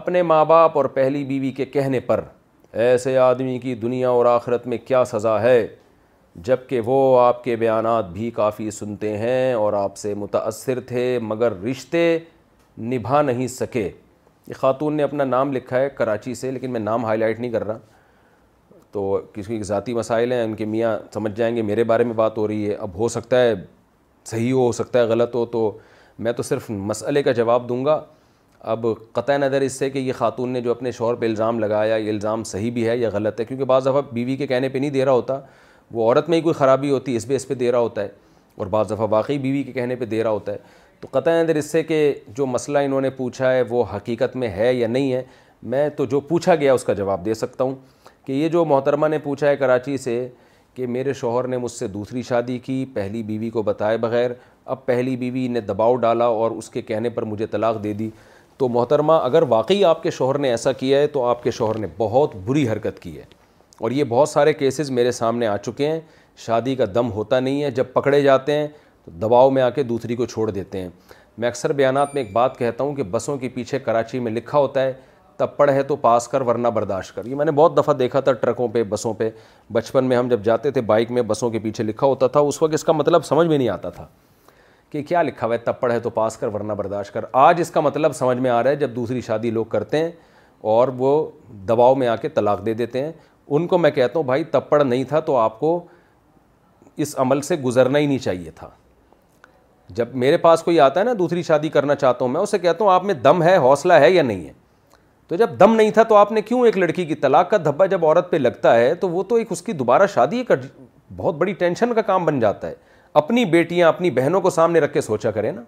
اپنے ماں باپ اور پہلی بیوی کے کہنے پر ایسے آدمی کی دنیا اور آخرت میں کیا سزا ہے جب کہ وہ آپ کے بیانات بھی کافی سنتے ہیں اور آپ سے متاثر تھے مگر رشتے نبھا نہیں سکے یہ خاتون نے اپنا نام لکھا ہے کراچی سے لیکن میں نام ہائی لائٹ نہیں کر رہا تو کسی ذاتی مسائل ہیں ان کے میاں سمجھ جائیں گے میرے بارے میں بات ہو رہی ہے اب ہو سکتا ہے صحیح ہو ہو سکتا ہے غلط ہو تو میں تو صرف مسئلے کا جواب دوں گا اب قطع نظر اس سے کہ یہ خاتون نے جو اپنے شوہر پہ الزام لگایا یہ الزام صحیح بھی ہے یا غلط ہے کیونکہ بعض دفعہ بیوی کے کہنے پہ نہیں دے رہا ہوتا وہ عورت میں ہی کوئی خرابی ہوتی ہے اس پہ اس پہ دے رہا ہوتا ہے اور بعض دفعہ واقعی بیوی کے کہنے پہ دے رہا ہوتا ہے تو قطع اندر اس سے کہ جو مسئلہ انہوں نے پوچھا ہے وہ حقیقت میں ہے یا نہیں ہے میں تو جو پوچھا گیا اس کا جواب دے سکتا ہوں کہ یہ جو محترمہ نے پوچھا ہے کراچی سے کہ میرے شوہر نے مجھ سے دوسری شادی کی پہلی بیوی کو بتائے بغیر اب پہلی بیوی نے دباؤ ڈالا اور اس کے کہنے پر مجھے طلاق دے دی تو محترمہ اگر واقعی آپ کے شوہر نے ایسا کیا ہے تو آپ کے شوہر نے بہت بری حرکت کی ہے اور یہ بہت سارے کیسز میرے سامنے آ چکے ہیں شادی کا دم ہوتا نہیں ہے جب پکڑے جاتے ہیں دباؤ میں آ کے دوسری کو چھوڑ دیتے ہیں میں اکثر بیانات میں ایک بات کہتا ہوں کہ بسوں کے پیچھے کراچی میں لکھا ہوتا ہے تپڑ ہے تو پاس کر ورنہ برداشت کر یہ میں نے بہت دفعہ دیکھا تھا ٹرکوں پہ بسوں پہ بچپن میں ہم جب جاتے تھے بائک میں بسوں کے پیچھے لکھا ہوتا تھا اس وقت اس کا مطلب سمجھ میں نہیں آتا تھا کہ کیا لکھا ہوا ہے تپڑ ہے تو پاس کر ورنہ برداشت کر آج اس کا مطلب سمجھ میں آ رہا ہے جب دوسری شادی لوگ کرتے ہیں اور وہ دباؤ میں آ کے طلاق دے دیتے ہیں ان کو میں کہتا ہوں بھائی تپڑ نہیں تھا تو آپ کو اس عمل سے گزرنا ہی نہیں چاہیے تھا جب میرے پاس کوئی آتا ہے نا دوسری شادی کرنا چاہتا ہوں میں اسے کہتا ہوں آپ میں دم ہے حوصلہ ہے یا نہیں ہے تو جب دم نہیں تھا تو آپ نے کیوں ایک لڑکی کی طلاق کا دھبا جب عورت پہ لگتا ہے تو وہ تو ایک اس کی دوبارہ شادی کا بہت بڑی ٹینشن کا کام بن جاتا ہے اپنی بیٹیاں اپنی بہنوں کو سامنے رکھ کے سوچا کرے نا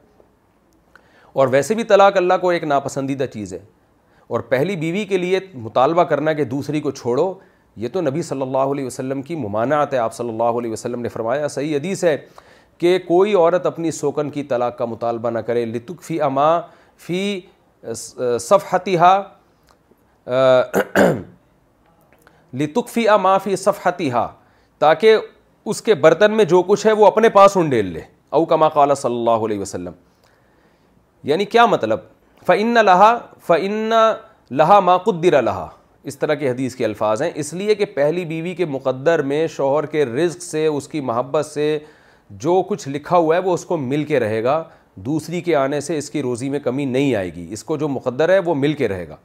اور ویسے بھی طلاق اللہ کو ایک ناپسندیدہ چیز ہے اور پہلی بیوی کے لیے مطالبہ کرنا کہ دوسری کو چھوڑو یہ تو نبی صلی اللہ علیہ وسلم کی ممانعت ہے آپ صلی اللہ علیہ وسلم نے فرمایا صحیح حدیث ہے کہ کوئی عورت اپنی سوکن کی طلاق کا مطالبہ نہ کرے لطف فی اما فی صفحتہا حا اما فی صفحتہا ہا تاکہ اس کے برتن میں جو کچھ ہے وہ اپنے پاس انڈیل لے او کما قال صلی اللہ علیہ وسلم یعنی کیا مطلب فعن لہا فعن لہا ما قدر لہا اس طرح کے حدیث کے الفاظ ہیں اس لیے کہ پہلی بیوی کے مقدر میں شوہر کے رزق سے اس کی محبت سے جو کچھ لکھا ہوا ہے وہ اس کو مل کے رہے گا دوسری کے آنے سے اس کی روزی میں کمی نہیں آئے گی اس کو جو مقدر ہے وہ مل کے رہے گا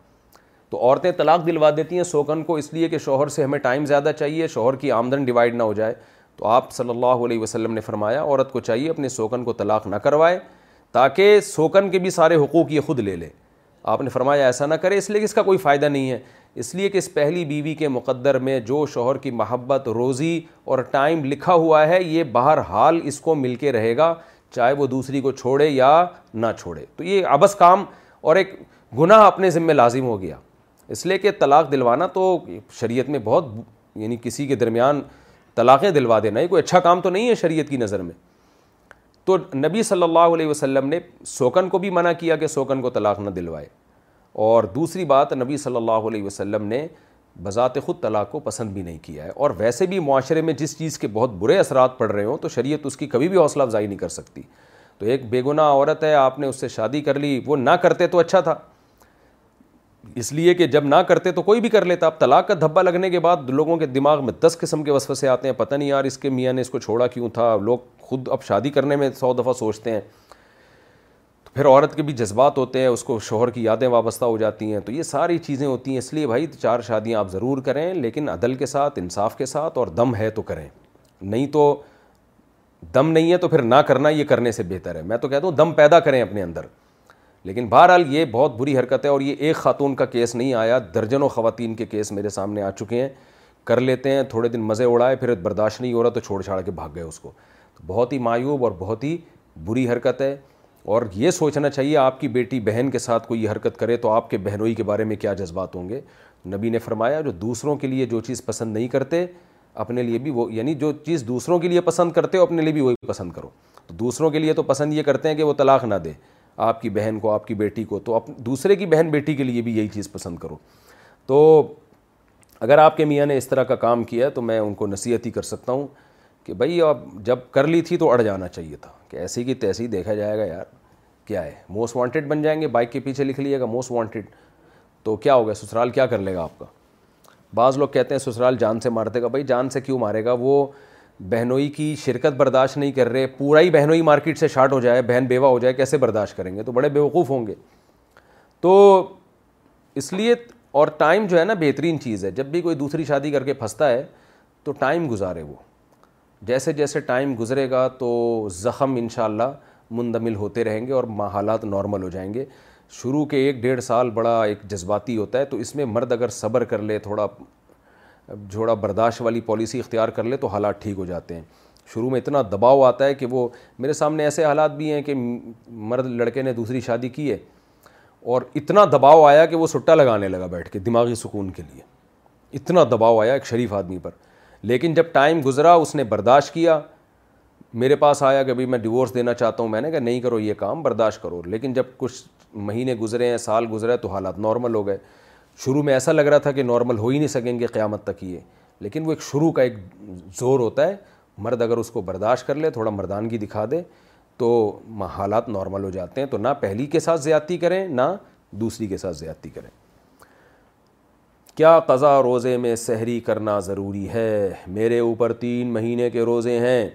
تو عورتیں طلاق دلوا دیتی ہیں سوکن کو اس لیے کہ شوہر سے ہمیں ٹائم زیادہ چاہیے شوہر کی آمدن ڈیوائڈ نہ ہو جائے تو آپ صلی اللہ علیہ وسلم نے فرمایا عورت کو چاہیے اپنے سوکن کو طلاق نہ کروائے تاکہ سوکن کے بھی سارے حقوق یہ خود لے لے آپ نے فرمایا ایسا نہ کرے اس لیے کہ اس کا کوئی فائدہ نہیں ہے اس لیے کہ اس پہلی بیوی کے مقدر میں جو شوہر کی محبت روزی اور ٹائم لکھا ہوا ہے یہ بہرحال اس کو مل کے رہے گا چاہے وہ دوسری کو چھوڑے یا نہ چھوڑے تو یہ ابس کام اور ایک گناہ اپنے ذمے لازم ہو گیا اس لیے کہ طلاق دلوانا تو شریعت میں بہت یعنی کسی کے درمیان طلاقیں دلوا دینا یہ کوئی اچھا کام تو نہیں ہے شریعت کی نظر میں تو نبی صلی اللہ علیہ وسلم نے سوکن کو بھی منع کیا کہ سوکن کو طلاق نہ دلوائے اور دوسری بات نبی صلی اللہ علیہ وسلم نے بذات خود طلاق کو پسند بھی نہیں کیا ہے اور ویسے بھی معاشرے میں جس چیز کے بہت برے اثرات پڑ رہے ہوں تو شریعت اس کی کبھی بھی حوصلہ افزائی نہیں کر سکتی تو ایک بے گناہ عورت ہے آپ نے اس سے شادی کر لی وہ نہ کرتے تو اچھا تھا اس لیے کہ جب نہ کرتے تو کوئی بھی کر لیتا اب طلاق کا دھبا لگنے کے بعد لوگوں کے دماغ میں دس قسم کے وسوسے سے آتے ہیں پتہ نہیں یار اس کے میاں نے اس کو چھوڑا کیوں تھا لوگ خود اب شادی کرنے میں سو دفعہ سوچتے ہیں پھر عورت کے بھی جذبات ہوتے ہیں اس کو شوہر کی یادیں وابستہ ہو جاتی ہیں تو یہ ساری چیزیں ہوتی ہیں اس لیے بھائی چار شادیاں آپ ضرور کریں لیکن عدل کے ساتھ انصاف کے ساتھ اور دم ہے تو کریں نہیں تو دم نہیں ہے تو پھر نہ کرنا یہ کرنے سے بہتر ہے میں تو کہتا ہوں دم پیدا کریں اپنے اندر لیکن بہرحال یہ بہت بری حرکت ہے اور یہ ایک خاتون کا کیس نہیں آیا درجنوں خواتین کے کیس میرے سامنے آ چکے ہیں کر لیتے ہیں تھوڑے دن مزے اڑائے پھر برداشت نہیں ہو رہا تو چھوڑ چھاڑ کے بھاگ گئے اس کو بہت ہی معیوب اور بہت ہی بری حرکت ہے اور یہ سوچنا چاہیے آپ کی بیٹی بہن کے ساتھ کوئی حرکت کرے تو آپ کے بہنوئی کے بارے میں کیا جذبات ہوں گے نبی نے فرمایا جو دوسروں کے لیے جو چیز پسند نہیں کرتے اپنے لیے بھی وہ یعنی جو چیز دوسروں کے لیے پسند کرتے ہو اپنے لیے بھی وہی پسند کرو تو دوسروں کے لیے تو پسند یہ کرتے ہیں کہ وہ طلاق نہ دے آپ کی بہن کو آپ کی بیٹی کو تو اپ دوسرے کی بہن بیٹی کے لیے بھی یہی چیز پسند کرو تو اگر آپ کے میاں نے اس طرح کا کام کیا تو میں ان کو نصیحت ہی کر سکتا ہوں کہ بھائی اب جب کر لی تھی تو اڑ جانا چاہیے تھا کہ ایسی کی تیسی دیکھا جائے گا یار کیا ہے موسٹ وانٹیڈ بن جائیں گے بائک کے پیچھے لکھ لیے گا موسٹ وانٹیڈ تو کیا ہوگا سسرال کیا کر لے گا آپ کا بعض لوگ کہتے ہیں سسرال جان سے مارتے گا بھائی جان سے کیوں مارے گا وہ بہنوئی کی شرکت برداشت نہیں کر رہے پورا ہی بہنوئی مارکیٹ سے شارٹ ہو جائے بہن بیوہ ہو جائے کیسے برداشت کریں گے تو بڑے بیوقوف ہوں گے تو اس لیے اور ٹائم جو ہے نا بہترین چیز ہے جب بھی کوئی دوسری شادی کر کے پھنستا ہے تو ٹائم گزارے وہ جیسے جیسے ٹائم گزرے گا تو زخم انشاءاللہ مندمل ہوتے رہیں گے اور حالات نارمل ہو جائیں گے شروع کے ایک ڈیڑھ سال بڑا ایک جذباتی ہوتا ہے تو اس میں مرد اگر صبر کر لے تھوڑا جھوڑا برداشت والی پالیسی اختیار کر لے تو حالات ٹھیک ہو جاتے ہیں شروع میں اتنا دباؤ آتا ہے کہ وہ میرے سامنے ایسے حالات بھی ہیں کہ مرد لڑکے نے دوسری شادی کی ہے اور اتنا دباؤ آیا کہ وہ سٹا لگانے لگا بیٹھ کے دماغی سکون کے لیے اتنا دباؤ آیا ایک شریف آدمی پر لیکن جب ٹائم گزرا اس نے برداشت کیا میرے پاس آیا کہ بھائی میں ڈیورس دینا چاہتا ہوں میں نے کہا نہیں کرو یہ کام برداشت کرو لیکن جب کچھ مہینے گزرے ہیں سال گزرے تو حالات نارمل ہو گئے شروع میں ایسا لگ رہا تھا کہ نارمل ہو ہی نہیں سکیں گے قیامت تک یہ لیکن وہ ایک شروع کا ایک زور ہوتا ہے مرد اگر اس کو برداشت کر لے تھوڑا مردانگی دکھا دے تو حالات نارمل ہو جاتے ہیں تو نہ پہلی کے ساتھ زیادتی کریں نہ دوسری کے ساتھ زیادتی کریں کیا قضا روزے میں سحری کرنا ضروری ہے میرے اوپر تین مہینے کے روزے ہیں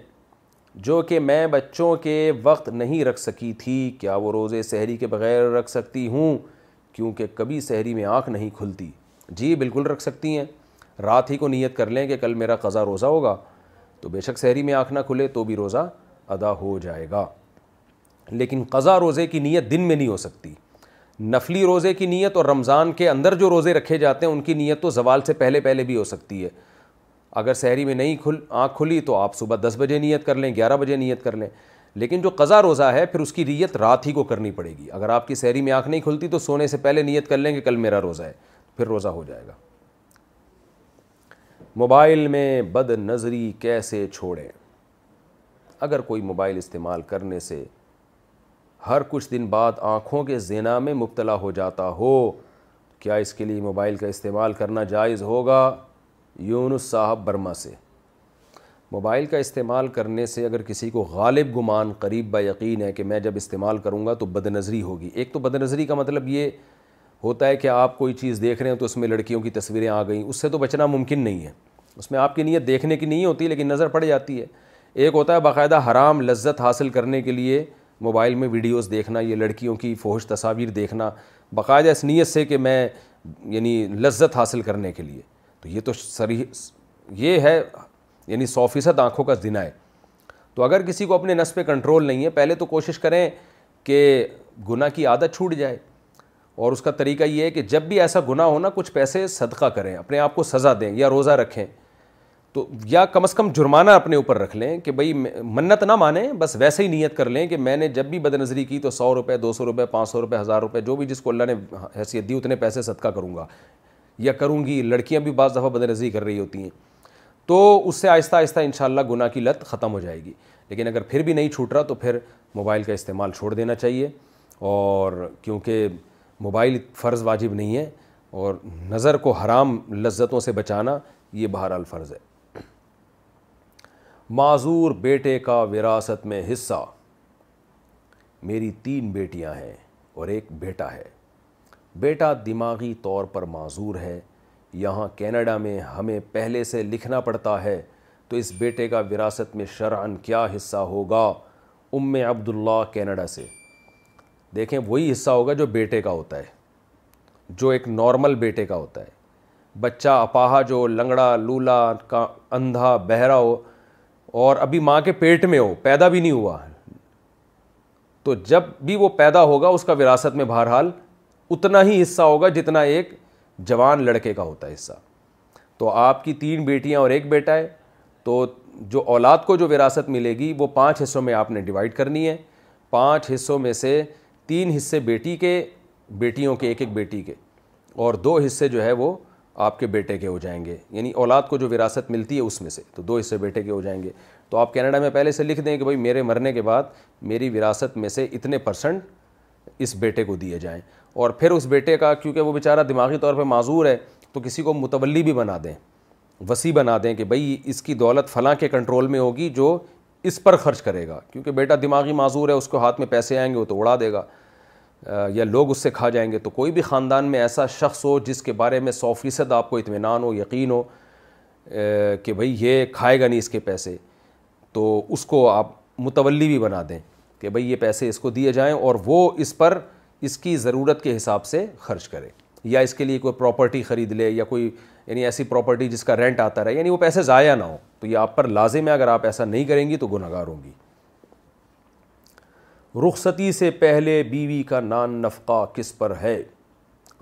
جو کہ میں بچوں کے وقت نہیں رکھ سکی تھی کیا وہ روزے سحری کے بغیر رکھ سکتی ہوں کیونکہ کبھی سحری میں آنکھ نہیں کھلتی جی بالکل رکھ سکتی ہیں رات ہی کو نیت کر لیں کہ کل میرا قضا روزہ ہوگا تو بے شک سحری میں آنکھ نہ کھلے تو بھی روزہ ادا ہو جائے گا لیکن قضا روزے کی نیت دن میں نہیں ہو سکتی نفلی روزے کی نیت اور رمضان کے اندر جو روزے رکھے جاتے ہیں ان کی نیت تو زوال سے پہلے پہلے بھی ہو سکتی ہے اگر سحری میں نہیں کھل آنکھ کھلی تو آپ صبح دس بجے نیت کر لیں گیارہ بجے نیت کر لیں لیکن جو قضا روزہ ہے پھر اس کی نیت رات ہی کو کرنی پڑے گی اگر آپ کی سحری میں آنکھ نہیں کھلتی تو سونے سے پہلے نیت کر لیں کہ کل میرا روزہ ہے پھر روزہ ہو جائے گا موبائل میں بد نظری کیسے چھوڑیں اگر کوئی موبائل استعمال کرنے سے ہر کچھ دن بعد آنکھوں کے زنا میں مبتلا ہو جاتا ہو کیا اس کے لیے موبائل کا استعمال کرنا جائز ہوگا یونس صاحب برما سے موبائل کا استعمال کرنے سے اگر کسی کو غالب گمان قریب با یقین ہے کہ میں جب استعمال کروں گا تو بد نظری ہوگی ایک تو بد نظری کا مطلب یہ ہوتا ہے کہ آپ کوئی چیز دیکھ رہے ہیں تو اس میں لڑکیوں کی تصویریں آ گئیں اس سے تو بچنا ممکن نہیں ہے اس میں آپ کی نیت دیکھنے کی نہیں ہوتی لیکن نظر پڑ جاتی ہے ایک ہوتا ہے باقاعدہ حرام لذت حاصل کرنے کے لیے موبائل میں ویڈیوز دیکھنا یہ لڑکیوں کی فوہش تصاویر دیکھنا باقاعدہ اس نیت سے کہ میں یعنی لذت حاصل کرنے کے لیے تو یہ تو سریح یہ ہے یعنی سو فیصد آنکھوں کا دن ہے تو اگر کسی کو اپنے نس پہ کنٹرول نہیں ہے پہلے تو کوشش کریں کہ گناہ کی عادت چھوٹ جائے اور اس کا طریقہ یہ ہے کہ جب بھی ایسا گناہ ہونا کچھ پیسے صدقہ کریں اپنے آپ کو سزا دیں یا روزہ رکھیں تو یا کم از کم جرمانہ اپنے اوپر رکھ لیں کہ بھائی منت نہ مانیں بس ویسے ہی نیت کر لیں کہ میں نے جب بھی بد نظری کی تو سو روپے دو سو روپے پانچ سو روپے ہزار روپے جو بھی جس کو اللہ نے حیثیت دی اتنے پیسے صدقہ کروں گا یا کروں گی لڑکیاں بھی بعض دفعہ بد نظری کر رہی ہوتی ہیں تو اس سے آہستہ آہستہ ان شاء اللہ گناہ کی لت ختم ہو جائے گی لیکن اگر پھر بھی نہیں چھوٹ رہا تو پھر موبائل کا استعمال چھوڑ دینا چاہیے اور کیونکہ موبائل فرض واجب نہیں ہے اور نظر کو حرام لذتوں سے بچانا یہ بہرحال فرض ہے معذور بیٹے کا وراثت میں حصہ میری تین بیٹیاں ہیں اور ایک بیٹا ہے بیٹا دماغی طور پر معذور ہے یہاں کینیڈا میں ہمیں پہلے سے لکھنا پڑتا ہے تو اس بیٹے کا وراثت میں شرعن کیا حصہ ہوگا ام عبداللہ کینیڈا سے دیکھیں وہی حصہ ہوگا جو بیٹے کا ہوتا ہے جو ایک نارمل بیٹے کا ہوتا ہے بچہ اپاہا جو لنگڑا لولا کا اندھا بہرا ہو اور ابھی ماں کے پیٹ میں ہو پیدا بھی نہیں ہوا تو جب بھی وہ پیدا ہوگا اس کا وراثت میں بہرحال اتنا ہی حصہ ہوگا جتنا ایک جوان لڑکے کا ہوتا ہے حصہ تو آپ کی تین بیٹیاں اور ایک بیٹا ہے تو جو اولاد کو جو وراثت ملے گی وہ پانچ حصوں میں آپ نے ڈیوائڈ کرنی ہے پانچ حصوں میں سے تین حصے بیٹی کے بیٹیوں کے ایک ایک بیٹی کے اور دو حصے جو ہے وہ آپ کے بیٹے کے ہو جائیں گے یعنی اولاد کو جو وراثت ملتی ہے اس میں سے تو دو حصے بیٹے کے ہو جائیں گے تو آپ کینیڈا میں پہلے سے لکھ دیں کہ بھائی میرے مرنے کے بعد میری وراثت میں سے اتنے پرسنٹ اس بیٹے کو دیے جائیں اور پھر اس بیٹے کا کیونکہ وہ بیچارہ دماغی طور پہ معذور ہے تو کسی کو متولی بھی بنا دیں وسیع بنا دیں کہ بھائی اس کی دولت فلاں کے کنٹرول میں ہوگی جو اس پر خرچ کرے گا کیونکہ بیٹا دماغی معذور ہے اس کو ہاتھ میں پیسے آئیں گے وہ تو اڑا دے گا یا لوگ اس سے کھا جائیں گے تو کوئی بھی خاندان میں ایسا شخص ہو جس کے بارے میں سو فیصد آپ کو اطمینان ہو یقین ہو کہ بھئی یہ کھائے گا نہیں اس کے پیسے تو اس کو آپ متولی بھی بنا دیں کہ بھئی یہ پیسے اس کو دیے جائیں اور وہ اس پر اس کی ضرورت کے حساب سے خرچ کرے یا اس کے لیے کوئی پراپرٹی خرید لے یا کوئی یعنی ایسی پراپرٹی جس کا رینٹ آتا رہے یعنی وہ پیسے ضائع نہ ہوں تو یہ آپ پر لازم ہے اگر آپ ایسا نہیں کریں گی تو گناہ گار ہوں گی رخصتی سے پہلے بیوی کا نان نفقہ کس پر ہے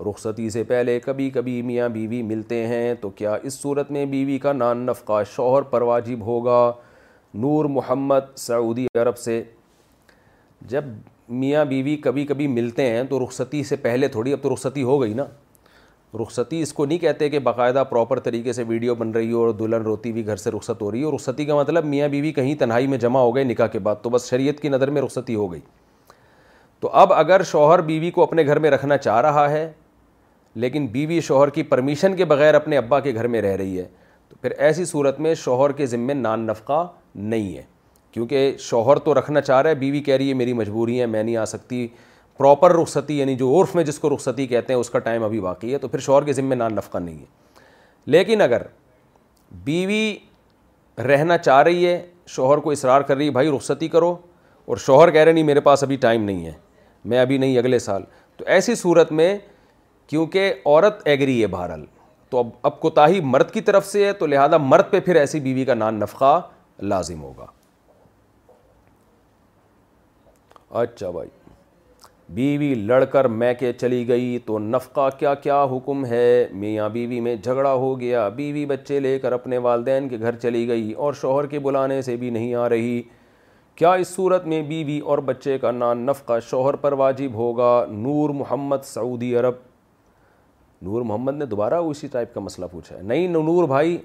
رخصتی سے پہلے کبھی کبھی میاں بیوی ملتے ہیں تو کیا اس صورت میں بیوی کا نان نفقہ شوہر پر واجب ہوگا نور محمد سعودی عرب سے جب میاں بیوی کبھی کبھی ملتے ہیں تو رخصتی سے پہلے تھوڑی اب تو رخصتی ہو گئی نا رخصتی اس کو نہیں کہتے کہ باقاعدہ پراپر طریقے سے ویڈیو بن رہی ہو اور دلہن روتی بھی گھر سے رخصت ہو رہی ہے اور رخصتی کا مطلب میاں بیوی کہیں تنہائی میں جمع ہو گئے نکاح کے بعد تو بس شریعت کی نظر میں رخصتی ہو گئی تو اب اگر شوہر بیوی کو اپنے گھر میں رکھنا چاہ رہا ہے لیکن بیوی شوہر کی پرمیشن کے بغیر اپنے ابا کے گھر میں رہ رہی ہے تو پھر ایسی صورت میں شوہر کے ذمے نان نفقہ نہیں ہے کیونکہ شوہر تو رکھنا چاہ رہا ہے بیوی کہہ رہی ہے میری مجبوری ہے میں نہیں آ سکتی پراپر رخصتی یعنی جو عرف میں جس کو رخصتی کہتے ہیں اس کا ٹائم ابھی باقی ہے تو پھر شوہر کے ذمے نان نفقہ نہیں ہے لیکن اگر بیوی رہنا چاہ رہی ہے شوہر کو اصرار کر رہی ہے بھائی رخصتی کرو اور شوہر کہہ رہے نہیں میرے پاس ابھی ٹائم نہیں ہے میں ابھی نہیں اگلے سال تو ایسی صورت میں کیونکہ عورت ایگری ہے بہرحال تو اب اب کوتاہی مرد کی طرف سے ہے تو لہٰذا مرد پہ پھر ایسی بیوی کا نان نفقہ لازم ہوگا اچھا بھائی بیوی لڑ کر میں کے چلی گئی تو نفقہ کیا کیا حکم ہے میاں بیوی میں جھگڑا ہو گیا بیوی بچے لے کر اپنے والدین کے گھر چلی گئی اور شوہر کے بلانے سے بھی نہیں آ رہی کیا اس صورت میں بیوی اور بچے کا نان نفقہ شوہر پر واجب ہوگا نور محمد سعودی عرب نور محمد نے دوبارہ اسی ٹائپ کا مسئلہ پوچھا ہے نہیں نور بھائی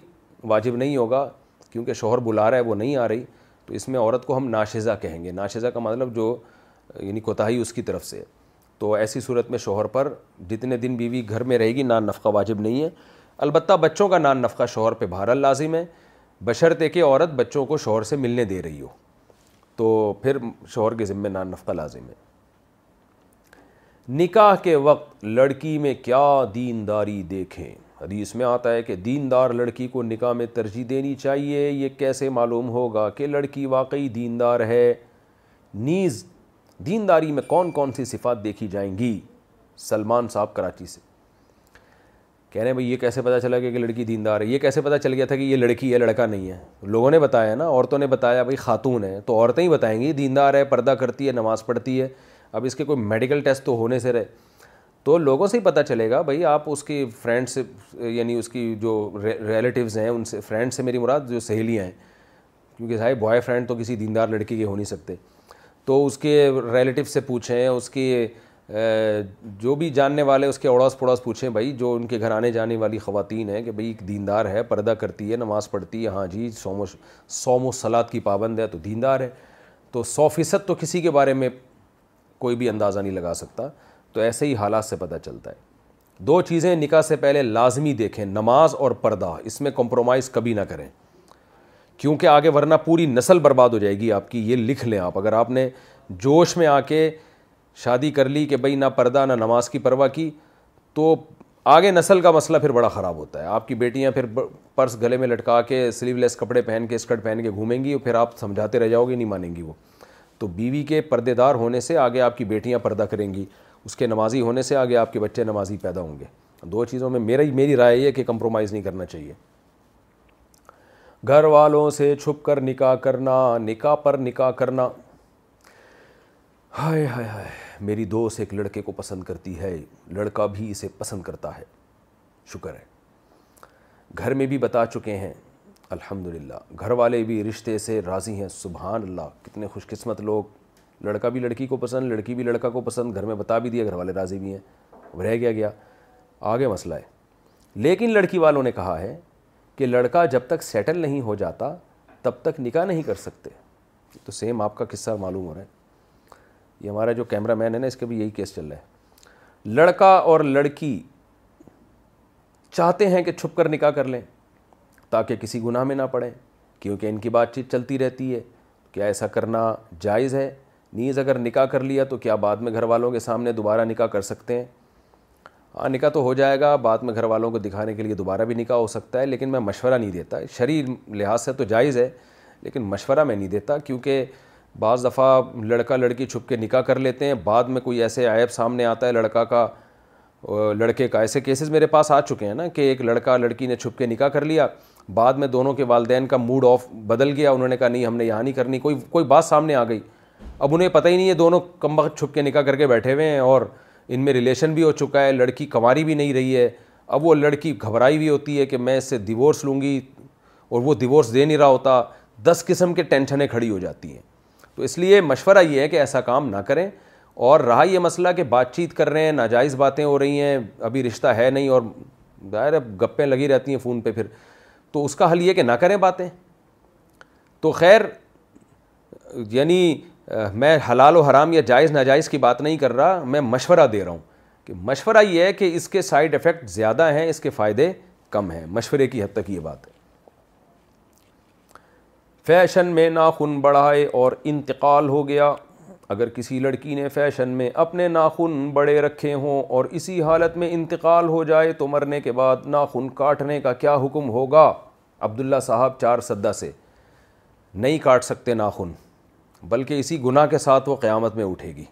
واجب نہیں ہوگا کیونکہ شوہر بلا رہا ہے وہ نہیں آ رہی تو اس میں عورت کو ہم ناشزہ کہیں گے ناشزہ کا مطلب جو یعنی کوتاہی اس کی طرف سے تو ایسی صورت میں شوہر پر جتنے دن بیوی گھر میں رہے گی نان نفقہ واجب نہیں ہے البتہ بچوں کا نان نفقہ شوہر پہ بھار لازم ہے کہ عورت بچوں کو شوہر سے ملنے دے رہی ہو تو پھر شوہر کے ذمہ نان نفقہ لازم ہے نکاح کے وقت لڑکی میں کیا دینداری دیکھیں حدیث میں آتا ہے کہ دیندار لڑکی کو نکاح میں ترجیح دینی چاہیے یہ کیسے معلوم ہوگا کہ لڑکی واقعی دیندار ہے نیز دینداری میں کون کون سی صفات دیکھی جائیں گی سلمان صاحب کراچی سے کہہ رہے ہیں بھائی یہ کیسے پتا چلا گیا کہ لڑکی دیندار ہے یہ کیسے پتا چل گیا تھا کہ یہ لڑکی ہے لڑکا نہیں ہے لوگوں نے بتایا نا عورتوں نے بتایا بھائی خاتون ہے تو عورتیں ہی بتائیں گی دیندار ہے پردہ کرتی ہے نماز پڑھتی ہے اب اس کے کوئی میڈیکل ٹیسٹ تو ہونے سے رہے تو لوگوں سے ہی پتا چلے گا بھئی آپ اس کی فرینڈ سے یعنی اس کی جو ریلیٹیوز ہیں ان سے فرینڈ سے میری مراد جو سہیلیاں ہیں کیونکہ بھائی بوائے فرینڈ تو کسی دیندار لڑکی کے ہو نہیں سکتے تو اس کے ریلیٹو سے پوچھیں اس کی جو بھی جاننے والے اس کے اڑوس پڑوس پوچھیں بھائی جو ان کے گھر آنے جانے والی خواتین ہیں کہ بھائی ایک دیندار ہے پردہ کرتی ہے نماز پڑھتی ہے ہاں جی سوم و سوم و سلاد کی پابند ہے تو دیندار ہے تو سو فیصد تو کسی کے بارے میں کوئی بھی اندازہ نہیں لگا سکتا تو ایسے ہی حالات سے پتہ چلتا ہے دو چیزیں نکاح سے پہلے لازمی دیکھیں نماز اور پردہ اس میں کمپرومائز کبھی نہ کریں کیونکہ آگے ورنہ پوری نسل برباد ہو جائے گی آپ کی یہ لکھ لیں آپ اگر آپ نے جوش میں آ کے شادی کر لی کہ بھئی نہ پردہ نہ نماز کی پرواہ کی تو آگے نسل کا مسئلہ پھر بڑا خراب ہوتا ہے آپ کی بیٹیاں پھر پرس گلے میں لٹکا کے سلیو لیس کپڑے پہن کے اسکرٹ پہن کے گھومیں گی اور پھر آپ سمجھاتے رہ جاؤ گے نہیں مانیں گی وہ تو بیوی کے پردے دار ہونے سے آگے آپ کی بیٹیاں پردہ کریں گی اس کے نمازی ہونے سے آگے آپ کے بچے نمازی پیدا ہوں گے دو چیزوں میں میرا ہی میری رائے یہ کہ کمپرومائز نہیں کرنا چاہیے گھر والوں سے چھپ کر نکاح کرنا نکاح پر نکاح کرنا ہائے ہائے ہائے میری دوست ایک لڑکے کو پسند کرتی ہے لڑکا بھی اسے پسند کرتا ہے شکر ہے گھر میں بھی بتا چکے ہیں الحمدللہ گھر والے بھی رشتے سے راضی ہیں سبحان اللہ کتنے خوش قسمت لوگ لڑکا بھی لڑکی کو پسند لڑکی بھی لڑکا کو پسند گھر میں بتا بھی دیا گھر والے راضی بھی ہیں رہ گیا گیا آگے مسئلہ ہے لیکن لڑکی والوں نے کہا ہے کہ لڑکا جب تک سیٹل نہیں ہو جاتا تب تک نکاح نہیں کر سکتے تو سیم آپ کا قصہ معلوم ہو رہا ہے یہ ہمارا جو کیمرہ مین ہے نا اس کے بھی یہی کیس چل رہا ہے لڑکا اور لڑکی چاہتے ہیں کہ چھپ کر نکاح کر لیں تاکہ کسی گناہ میں نہ پڑیں کیونکہ ان کی بات چیت چلتی رہتی ہے کیا ایسا کرنا جائز ہے نیز اگر نکاح کر لیا تو کیا بعد میں گھر والوں کے سامنے دوبارہ نکاح کر سکتے ہیں ہاں نکاح تو ہو جائے گا بعد میں گھر والوں کو دکھانے کے لیے دوبارہ بھی نکاح ہو سکتا ہے لیکن میں مشورہ نہیں دیتا شریر لحاظ سے تو جائز ہے لیکن مشورہ میں نہیں دیتا کیونکہ بعض دفعہ لڑکا لڑکی چھپ کے نکاح کر لیتے ہیں بعد میں کوئی ایسے عیب سامنے آتا ہے لڑکا کا لڑکے کا ایسے کیسز میرے پاس آ چکے ہیں نا کہ ایک لڑکا لڑکی نے چھپ کے نکاح کر لیا بعد میں دونوں کے والدین کا موڈ آف بدل گیا انہوں نے کہا نہیں ہم نے یہاں نہیں کرنی کوئی کوئی بات سامنے آ گئی اب انہیں پتہ ہی نہیں ہے دونوں کم وقت چھپ کے نکاح کر کے بیٹھے ہوئے ہیں اور ان میں ریلیشن بھی ہو چکا ہے لڑکی کماری بھی نہیں رہی ہے اب وہ لڑکی گھبرائی بھی ہوتی ہے کہ میں اس سے ڈیورس لوں گی اور وہ ڈیورس دے نہیں رہا ہوتا دس قسم کے ٹینشنیں کھڑی ہو جاتی ہیں تو اس لیے مشورہ یہ ہے کہ ایسا کام نہ کریں اور رہا یہ مسئلہ کہ بات چیت کر رہے ہیں ناجائز باتیں ہو رہی ہیں ابھی رشتہ ہے نہیں اور ظاہر اب گپیں لگی رہتی ہیں فون پہ پھر تو اس کا حل یہ کہ نہ کریں باتیں تو خیر یعنی میں حلال و حرام یا جائز ناجائز کی بات نہیں کر رہا میں مشورہ دے رہا ہوں کہ مشورہ یہ ہے کہ اس کے سائڈ افیکٹ زیادہ ہیں اس کے فائدے کم ہیں مشورے کی حد تک یہ بات ہے فیشن میں ناخن بڑھائے اور انتقال ہو گیا اگر کسی لڑکی نے فیشن میں اپنے ناخن بڑے رکھے ہوں اور اسی حالت میں انتقال ہو جائے تو مرنے کے بعد ناخن کاٹنے کا کیا حکم ہوگا عبداللہ صاحب چار سدہ سے نہیں کاٹ سکتے ناخن بلکہ اسی گناہ کے ساتھ وہ قیامت میں اٹھے گی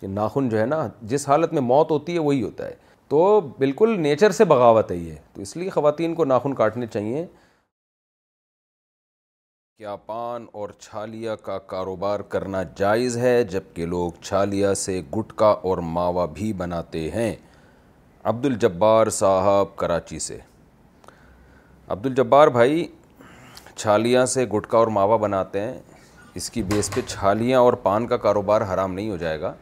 کہ ناخن جو ہے نا جس حالت میں موت ہوتی ہے وہی ہوتا ہے تو بالکل نیچر سے بغاوت ہے یہ تو اس لیے خواتین کو ناخن کاٹنے چاہیے کیا پان اور چھالیا کا کاروبار کرنا جائز ہے جب کہ لوگ چھالیا سے گٹکا اور ماوا بھی بناتے ہیں عبد الجبار صاحب کراچی سے عبد الجبار بھائی چھالیا سے گٹکا اور ماوا بناتے ہیں اس کی بیس پہ چھالیاں اور پان کا کاروبار حرام نہیں ہو جائے گا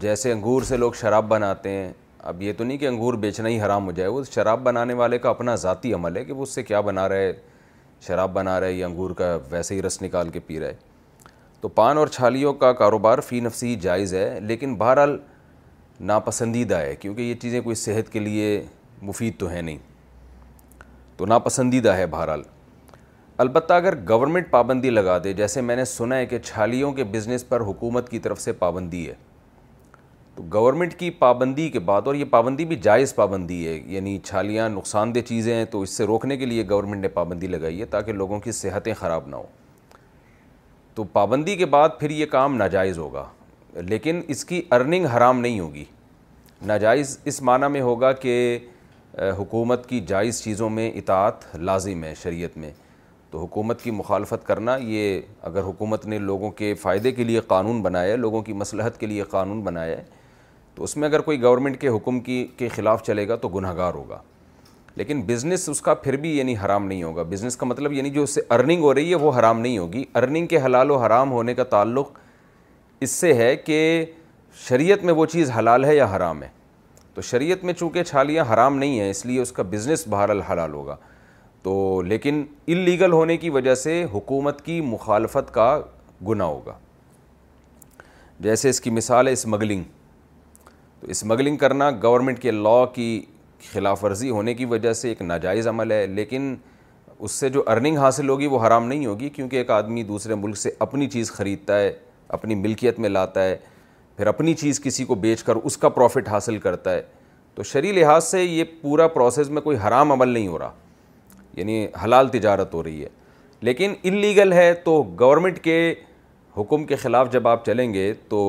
جیسے انگور سے لوگ شراب بناتے ہیں اب یہ تو نہیں کہ انگور بیچنا ہی حرام ہو جائے وہ شراب بنانے والے کا اپنا ذاتی عمل ہے کہ وہ اس سے کیا بنا رہے شراب بنا رہے یا انگور کا ویسے ہی رس نکال کے پی رہے تو پان اور چھالیوں کا کاروبار فی نفسی جائز ہے لیکن بہرحال ناپسندیدہ ہے کیونکہ یہ چیزیں کوئی صحت کے لیے مفید تو ہیں نہیں تو ناپسندیدہ ہے بہرحال البتہ اگر گورنمنٹ پابندی لگا دے جیسے میں نے سنا ہے کہ چھالیوں کے بزنس پر حکومت کی طرف سے پابندی ہے تو گورنمنٹ کی پابندی کے بعد اور یہ پابندی بھی جائز پابندی ہے یعنی چھالیاں نقصان دہ چیزیں ہیں تو اس سے روکنے کے لیے گورنمنٹ نے پابندی لگائی ہے تاکہ لوگوں کی صحتیں خراب نہ ہوں تو پابندی کے بعد پھر یہ کام ناجائز ہوگا لیکن اس کی ارننگ حرام نہیں ہوگی ناجائز اس معنی میں ہوگا کہ حکومت کی جائز چیزوں میں اطاعت لازم ہے شریعت میں تو حکومت کی مخالفت کرنا یہ اگر حکومت نے لوگوں کے فائدے کے لیے قانون بنایا ہے لوگوں کی مصلحت کے لیے قانون بنایا ہے تو اس میں اگر کوئی گورنمنٹ کے حکم کی کے خلاف چلے گا تو گار ہوگا لیکن بزنس اس کا پھر بھی یعنی حرام نہیں ہوگا بزنس کا مطلب یعنی جو اس سے ارننگ ہو رہی ہے وہ حرام نہیں ہوگی ارننگ کے حلال و حرام ہونے کا تعلق اس سے ہے کہ شریعت میں وہ چیز حلال ہے یا حرام ہے تو شریعت میں چونکہ چھالیاں حرام نہیں ہیں اس لیے اس کا بزنس بہرحال حلال ہوگا تو لیکن انلیگل ہونے کی وجہ سے حکومت کی مخالفت کا گناہ ہوگا جیسے اس کی مثال ہے اسمگلنگ تو اسمگلنگ کرنا گورنمنٹ کے لاء کی خلاف ورزی ہونے کی وجہ سے ایک ناجائز عمل ہے لیکن اس سے جو ارننگ حاصل ہوگی وہ حرام نہیں ہوگی کیونکہ ایک آدمی دوسرے ملک سے اپنی چیز خریدتا ہے اپنی ملکیت میں لاتا ہے پھر اپنی چیز کسی کو بیچ کر اس کا پروفٹ حاصل کرتا ہے تو شرعی لحاظ سے یہ پورا پروسیس میں کوئی حرام عمل نہیں ہو رہا یعنی حلال تجارت ہو رہی ہے لیکن انلیگل ہے تو گورنمنٹ کے حکم کے خلاف جب آپ چلیں گے تو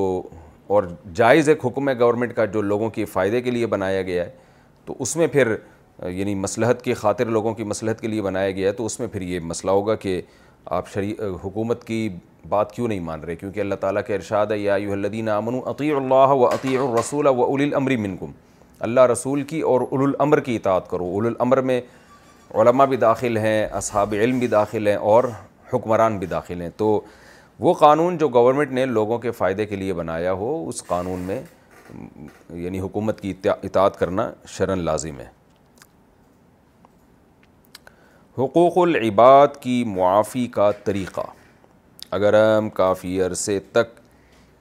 اور جائز ایک حکم ہے گورنمنٹ کا جو لوگوں کی فائدے کے لیے بنایا گیا ہے تو اس میں پھر یعنی مصلحت کی خاطر لوگوں کی مصلحت کے لیے بنایا گیا ہے تو اس میں پھر یہ مسئلہ ہوگا کہ آپ شریع حکومت کی بات کیوں نہیں مان رہے کیونکہ اللہ تعالیٰ کے ارشاد ہے یا یادین امن عطی اللہ و عطی الرسول و اول الامر منکم اللہ رسول کی اور الامر کی اطاعت کرو الامر میں علماء بھی داخل ہیں اصحاب علم بھی داخل ہیں اور حکمران بھی داخل ہیں تو وہ قانون جو گورنمنٹ نے لوگوں کے فائدے کے لیے بنایا ہو اس قانون میں یعنی حکومت کی اطاعت کرنا شرن لازم ہے حقوق العباد کی معافی کا طریقہ اگر ہم کافی عرصے تک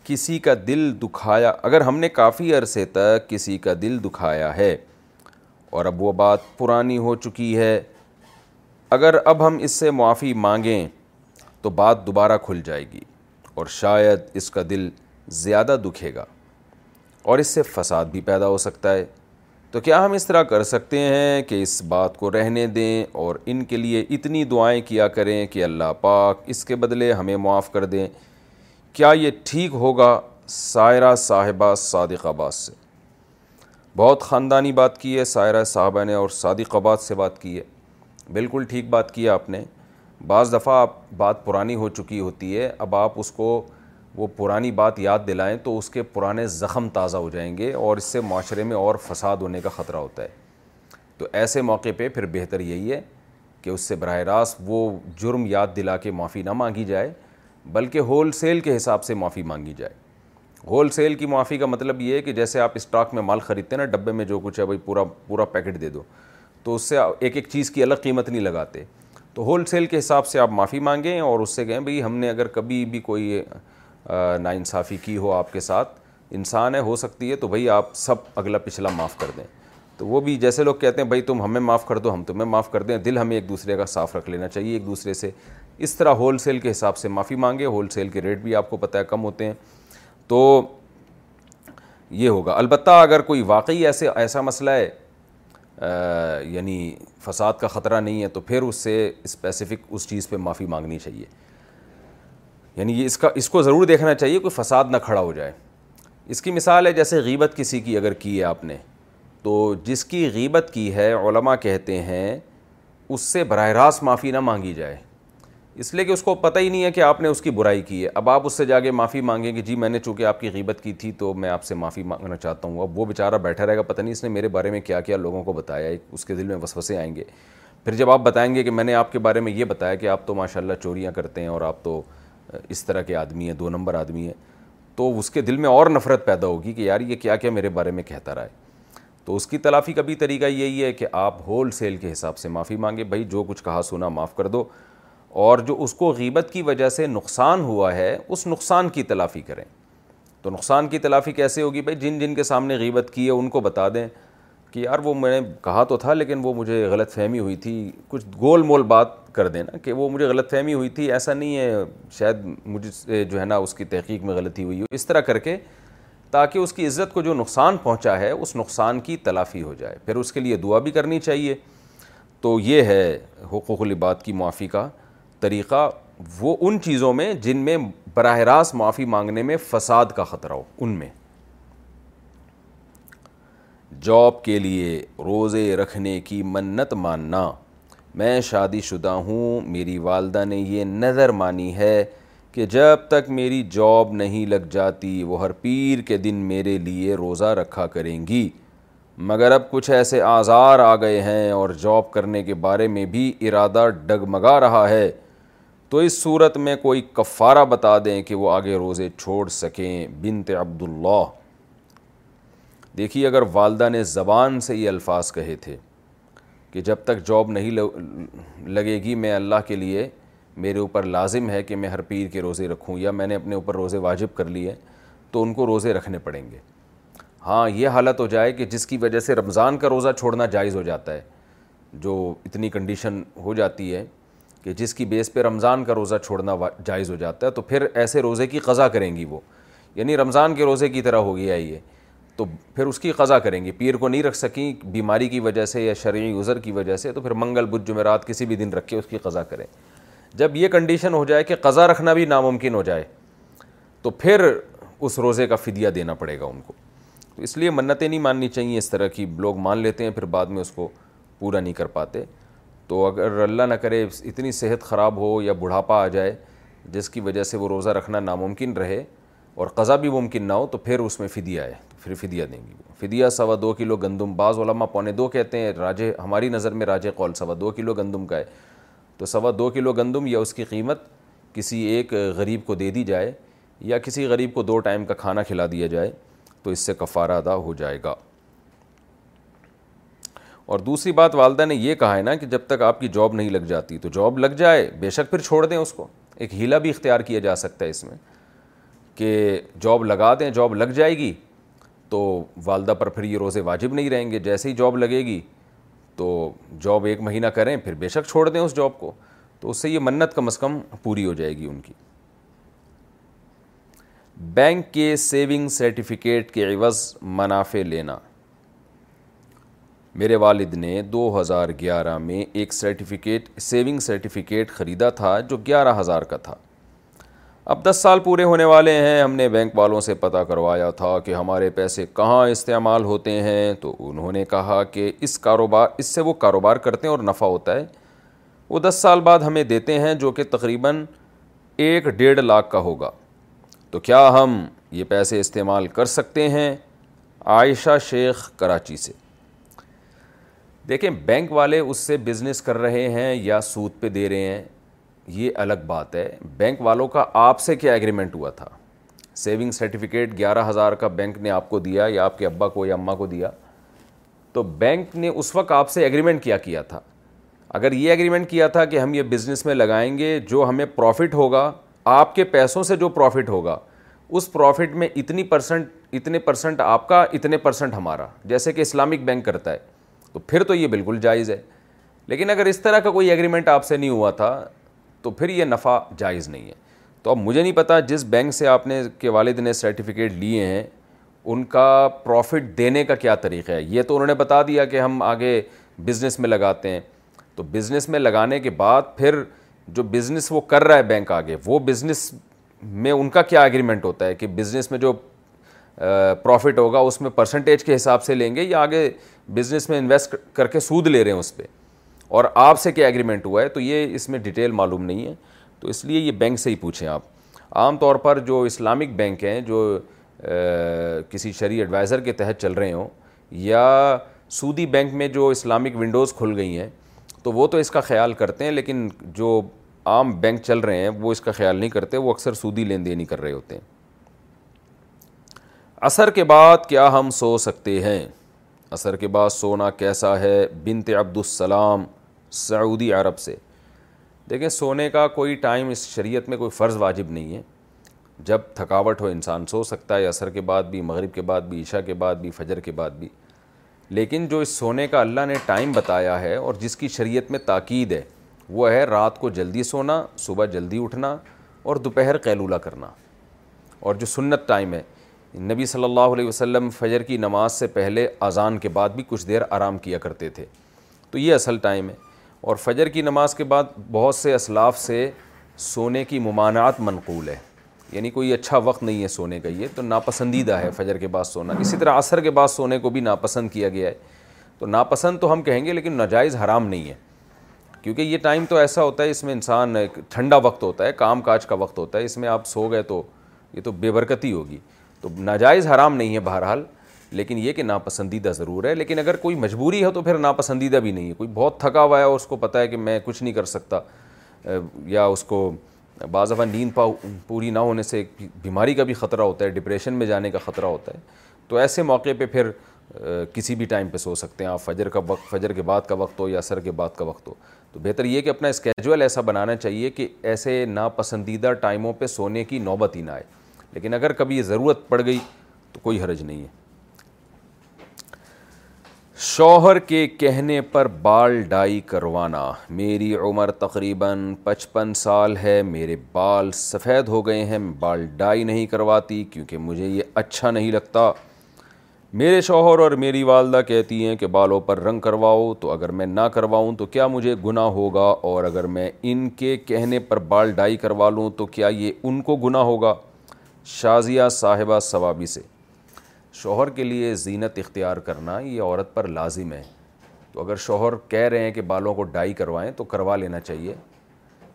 کسی کا دل دکھایا اگر ہم نے کافی عرصے تک کسی کا دل دکھایا ہے اور اب وہ بات پرانی ہو چکی ہے اگر اب ہم اس سے معافی مانگیں تو بات دوبارہ کھل جائے گی اور شاید اس کا دل زیادہ دکھے گا اور اس سے فساد بھی پیدا ہو سکتا ہے تو کیا ہم اس طرح کر سکتے ہیں کہ اس بات کو رہنے دیں اور ان کے لیے اتنی دعائیں کیا کریں کہ اللہ پاک اس کے بدلے ہمیں معاف کر دیں کیا یہ ٹھیک ہوگا سائرہ صاحبہ صادق عباس سے بہت خاندانی بات کی ہے سائرہ صاحبہ نے اور صادق آباد سے بات کی ہے بالکل ٹھیک بات کی ہے آپ نے بعض دفعہ آپ بات پرانی ہو چکی ہوتی ہے اب آپ اس کو وہ پرانی بات یاد دلائیں تو اس کے پرانے زخم تازہ ہو جائیں گے اور اس سے معاشرے میں اور فساد ہونے کا خطرہ ہوتا ہے تو ایسے موقع پہ پھر بہتر یہی ہے کہ اس سے براہ راست وہ جرم یاد دلا کے معافی نہ مانگی جائے بلکہ ہول سیل کے حساب سے معافی مانگی جائے ہول سیل کی معافی کا مطلب یہ ہے کہ جیسے آپ اسٹاک میں مال خریدتے ہیں نا ڈبے میں جو کچھ ہے بھائی پورا پورا پیکٹ دے دو تو اس سے ایک ایک چیز کی الگ قیمت نہیں لگاتے تو ہول سیل کے حساب سے آپ معافی مانگیں اور اس سے کہیں بھائی ہم نے اگر کبھی بھی کوئی ناانصافی کی ہو آپ کے ساتھ انسان ہے ہو سکتی ہے تو بھائی آپ سب اگلا پچھلا معاف کر دیں تو وہ بھی جیسے لوگ کہتے ہیں بھائی تم ہمیں معاف کر دو ہم تمہیں معاف کر دیں دل ہمیں ایک دوسرے کا صاف رکھ لینا چاہیے ایک دوسرے سے اس طرح ہول سیل کے حساب سے معافی مانگے ہول سیل کے ریٹ بھی آپ کو پتہ ہے کم ہوتے ہیں تو یہ ہوگا البتہ اگر کوئی واقعی ایسے ایسا مسئلہ ہے یعنی فساد کا خطرہ نہیں ہے تو پھر اس سے اسپیسیفک اس چیز پہ معافی مانگنی چاہیے یعنی یہ اس کا اس کو ضرور دیکھنا چاہیے کوئی فساد نہ کھڑا ہو جائے اس کی مثال ہے جیسے غیبت کسی کی اگر کی ہے آپ نے تو جس کی غیبت کی ہے علماء کہتے ہیں اس سے براہ راست معافی نہ مانگی جائے اس لیے کہ اس کو پتہ ہی نہیں ہے کہ آپ نے اس کی برائی کی ہے اب آپ اس سے جا کے معافی مانگیں کہ جی میں نے چونکہ آپ کی غیبت کی تھی تو میں آپ سے معافی مانگنا چاہتا ہوں اب وہ بیچارہ بیٹھا رہے گا پتہ نہیں اس نے میرے بارے میں کیا کیا لوگوں کو بتایا اس کے دل میں وسوسے آئیں گے پھر جب آپ بتائیں گے کہ میں نے آپ کے بارے میں یہ بتایا کہ آپ تو ماشاء اللہ چوریاں کرتے ہیں اور آپ تو اس طرح کے آدمی ہیں دو نمبر آدمی ہیں تو اس کے دل میں اور نفرت پیدا ہوگی کہ یار یہ کیا کیا میرے بارے میں کہتا رہا ہے تو اس کی تلافی کا بھی طریقہ یہی ہے کہ آپ ہول سیل کے حساب سے معافی مانگے بھائی جو کچھ کہا سونا معاف کر دو اور جو اس کو غیبت کی وجہ سے نقصان ہوا ہے اس نقصان کی تلافی کریں تو نقصان کی تلافی کیسے ہوگی بھائی جن جن کے سامنے غیبت کی ہے ان کو بتا دیں کہ یار وہ میں نے کہا تو تھا لیکن وہ مجھے غلط فہمی ہوئی تھی کچھ گول مول بات کر دیں نا کہ وہ مجھے غلط فہمی ہوئی تھی ایسا نہیں ہے شاید مجھ سے جو ہے نا اس کی تحقیق میں غلطی ہوئی ہو اس طرح کر کے تاکہ اس کی عزت کو جو نقصان پہنچا ہے اس نقصان کی تلافی ہو جائے پھر اس کے لیے دعا بھی کرنی چاہیے تو یہ ہے حقوق العباد کی معافی کا طریقہ وہ ان چیزوں میں جن میں براہ راست معافی مانگنے میں فساد کا خطرہ ہو ان میں جاب کے لیے روزے رکھنے کی منت ماننا میں شادی شدہ ہوں میری والدہ نے یہ نظر مانی ہے کہ جب تک میری جاب نہیں لگ جاتی وہ ہر پیر کے دن میرے لیے روزہ رکھا کریں گی مگر اب کچھ ایسے آزار آ گئے ہیں اور جاب کرنے کے بارے میں بھی ارادہ ڈگمگا رہا ہے تو اس صورت میں کوئی کفارہ بتا دیں کہ وہ آگے روزے چھوڑ سکیں بنت عبداللہ دیکھیے اگر والدہ نے زبان سے یہ الفاظ کہے تھے کہ جب تک جاب نہیں لگے گی میں اللہ کے لیے میرے اوپر لازم ہے کہ میں ہر پیر کے روزے رکھوں یا میں نے اپنے اوپر روزے واجب کر لیے تو ان کو روزے رکھنے پڑیں گے ہاں یہ حالت ہو جائے کہ جس کی وجہ سے رمضان کا روزہ چھوڑنا جائز ہو جاتا ہے جو اتنی کنڈیشن ہو جاتی ہے کہ جس کی بیس پہ رمضان کا روزہ چھوڑنا جائز ہو جاتا ہے تو پھر ایسے روزے کی قضا کریں گی وہ یعنی رمضان کے روزے کی طرح ہو گیا یہ تو پھر اس کی قضا کریں گی پیر کو نہیں رکھ سکیں بیماری کی وجہ سے یا شرعی عذر کی وجہ سے تو پھر منگل بدھ جمعرات کسی بھی دن رکھے اس کی قضا کریں جب یہ کنڈیشن ہو جائے کہ قضا رکھنا بھی ناممکن ہو جائے تو پھر اس روزے کا فدیہ دینا پڑے گا ان کو تو اس لیے منتیں نہیں ماننی چاہیے اس طرح کی لوگ مان لیتے ہیں پھر بعد میں اس کو پورا نہیں کر پاتے تو اگر اللہ نہ کرے اتنی صحت خراب ہو یا بڑھاپا آ جائے جس کی وجہ سے وہ روزہ رکھنا ناممکن رہے اور قضا بھی ممکن نہ ہو تو پھر اس میں فدیہ ہے تو پھر فدیہ دیں گی فدیہ سوا دو کلو گندم بعض علماء پونے دو کہتے ہیں راجے ہماری نظر میں راجے قول سوا دو کلو گندم کا ہے تو سوا دو کلو گندم یا اس کی قیمت کسی ایک غریب کو دے دی جائے یا کسی غریب کو دو ٹائم کا کھانا کھلا دیا جائے تو اس سے کفارہ ادا ہو جائے گا اور دوسری بات والدہ نے یہ کہا ہے نا کہ جب تک آپ کی جاب نہیں لگ جاتی تو جاب لگ جائے بے شک پھر چھوڑ دیں اس کو ایک ہیلا بھی اختیار کیا جا سکتا ہے اس میں کہ جاب لگا دیں جاب لگ جائے گی تو والدہ پر پھر یہ روزے واجب نہیں رہیں گے جیسے ہی جاب لگے گی تو جاب ایک مہینہ کریں پھر بے شک چھوڑ دیں اس جاب کو تو اس سے یہ منت کم از کم پوری ہو جائے گی ان کی بینک کے سیونگ سرٹیفکیٹ کے عوض منافع لینا میرے والد نے دو ہزار گیارہ میں ایک سرٹیفکیٹ سیونگ سرٹیفکیٹ خریدا تھا جو گیارہ ہزار کا تھا اب دس سال پورے ہونے والے ہیں ہم نے بینک والوں سے پتہ کروایا تھا کہ ہمارے پیسے کہاں استعمال ہوتے ہیں تو انہوں نے کہا کہ اس کاروبار اس سے وہ کاروبار کرتے ہیں اور نفع ہوتا ہے وہ دس سال بعد ہمیں دیتے ہیں جو کہ تقریباً ایک ڈیڑھ لاکھ کا ہوگا تو کیا ہم یہ پیسے استعمال کر سکتے ہیں عائشہ شیخ کراچی سے دیکھیں بینک والے اس سے بزنس کر رہے ہیں یا سود پہ دے رہے ہیں یہ الگ بات ہے بینک والوں کا آپ سے کیا ایگریمنٹ ہوا تھا سیونگ سرٹیفکیٹ گیارہ ہزار کا بینک نے آپ کو دیا یا آپ کے ابا کو یا اماں کو دیا تو بینک نے اس وقت آپ سے ایگریمنٹ کیا کیا تھا اگر یہ ایگریمنٹ کیا تھا کہ ہم یہ بزنس میں لگائیں گے جو ہمیں پروفٹ ہوگا آپ کے پیسوں سے جو پروفٹ ہوگا اس پروفٹ میں اتنی پرسنٹ اتنے پرسنٹ آپ کا اتنے پرسنٹ ہمارا جیسے کہ اسلامک بینک کرتا ہے تو پھر تو یہ بالکل جائز ہے لیکن اگر اس طرح کا کوئی ایگریمنٹ آپ سے نہیں ہوا تھا تو پھر یہ نفع جائز نہیں ہے تو اب مجھے نہیں پتا جس بینک سے آپ نے کے والد نے سرٹیفکیٹ لیے ہیں ان کا پروفٹ دینے کا کیا طریقہ ہے یہ تو انہوں نے بتا دیا کہ ہم آگے بزنس میں لگاتے ہیں تو بزنس میں لگانے کے بعد پھر جو بزنس وہ کر رہا ہے بینک آگے وہ بزنس میں ان کا کیا ایگریمنٹ ہوتا ہے کہ بزنس میں جو پروفٹ ہوگا اس میں پرسنٹیج کے حساب سے لیں گے یا آگے بزنس میں انویسٹ کر کے سود لے رہے ہیں اس پہ اور آپ سے کیا ایگریمنٹ ہوا ہے تو یہ اس میں ڈیٹیل معلوم نہیں ہے تو اس لیے یہ بینک سے ہی پوچھیں آپ عام طور پر جو اسلامک بینک ہیں جو کسی شرعی ایڈوائزر کے تحت چل رہے ہوں یا سودی بینک میں جو اسلامک ونڈوز کھل گئی ہیں تو وہ تو اس کا خیال کرتے ہیں لیکن جو عام بینک چل رہے ہیں وہ اس کا خیال نہیں کرتے وہ اکثر سودی لین دین ہی کر رہے ہوتے ہیں عصر کے بعد کیا ہم سو سکتے ہیں عصر کے بعد سونا کیسا ہے بنت عبد السلام سعودی عرب سے دیکھیں سونے کا کوئی ٹائم اس شریعت میں کوئی فرض واجب نہیں ہے جب تھکاوٹ ہو انسان سو سکتا ہے عصر کے بعد بھی مغرب کے بعد بھی عشاء کے بعد بھی فجر کے بعد بھی لیکن جو اس سونے کا اللہ نے ٹائم بتایا ہے اور جس کی شریعت میں تاکید ہے وہ ہے رات کو جلدی سونا صبح جلدی اٹھنا اور دوپہر قیلولہ کرنا اور جو سنت ٹائم ہے نبی صلی اللہ علیہ وسلم فجر کی نماز سے پہلے اذان کے بعد بھی کچھ دیر آرام کیا کرتے تھے تو یہ اصل ٹائم ہے اور فجر کی نماز کے بعد بہت سے اسلاف سے سونے کی ممانعات منقول ہے یعنی کوئی اچھا وقت نہیں ہے سونے کا یہ تو ناپسندیدہ ہے فجر کے بعد سونا اسی طرح عصر کے بعد سونے کو بھی ناپسند کیا گیا ہے تو ناپسند تو ہم کہیں گے لیکن ناجائز حرام نہیں ہے کیونکہ یہ ٹائم تو ایسا ہوتا ہے اس میں انسان ایک ٹھنڈا وقت ہوتا ہے کام کاج کا وقت ہوتا ہے اس میں آپ سو گئے تو یہ تو بے برکتی ہوگی تو ناجائز حرام نہیں ہے بہرحال لیکن یہ کہ ناپسندیدہ ضرور ہے لیکن اگر کوئی مجبوری ہے تو پھر ناپسندیدہ بھی نہیں ہے کوئی بہت تھکا ہوا ہے اور اس کو پتہ ہے کہ میں کچھ نہیں کر سکتا یا اس کو بعض آپ نیند پوری نہ ہونے سے بیماری کا بھی خطرہ ہوتا ہے ڈپریشن میں جانے کا خطرہ ہوتا ہے تو ایسے موقع پہ پھر کسی بھی ٹائم پہ سو سکتے ہیں آپ فجر کا وقت فجر کے بعد کا وقت ہو یا سر کے بعد کا وقت ہو تو بہتر یہ کہ اپنا اسکیجول ایسا بنانا چاہیے کہ ایسے ناپسندیدہ ٹائموں پہ سونے کی نوبت ہی نہ آئے لیکن اگر کبھی ضرورت پڑ گئی تو کوئی حرج نہیں ہے شوہر کے کہنے پر بال ڈائی کروانا میری عمر تقریباً پچپن سال ہے میرے بال سفید ہو گئے ہیں بال ڈائی نہیں کرواتی کیونکہ مجھے یہ اچھا نہیں لگتا میرے شوہر اور میری والدہ کہتی ہیں کہ بالوں پر رنگ کرواؤ تو اگر میں نہ کرواؤں تو کیا مجھے گناہ ہوگا اور اگر میں ان کے کہنے پر بال ڈائی کروا لوں تو کیا یہ ان کو گناہ ہوگا شازیہ صاحبہ ثوابی سے شوہر کے لیے زینت اختیار کرنا یہ عورت پر لازم ہے تو اگر شوہر کہہ رہے ہیں کہ بالوں کو ڈائی کروائیں تو کروا لینا چاہیے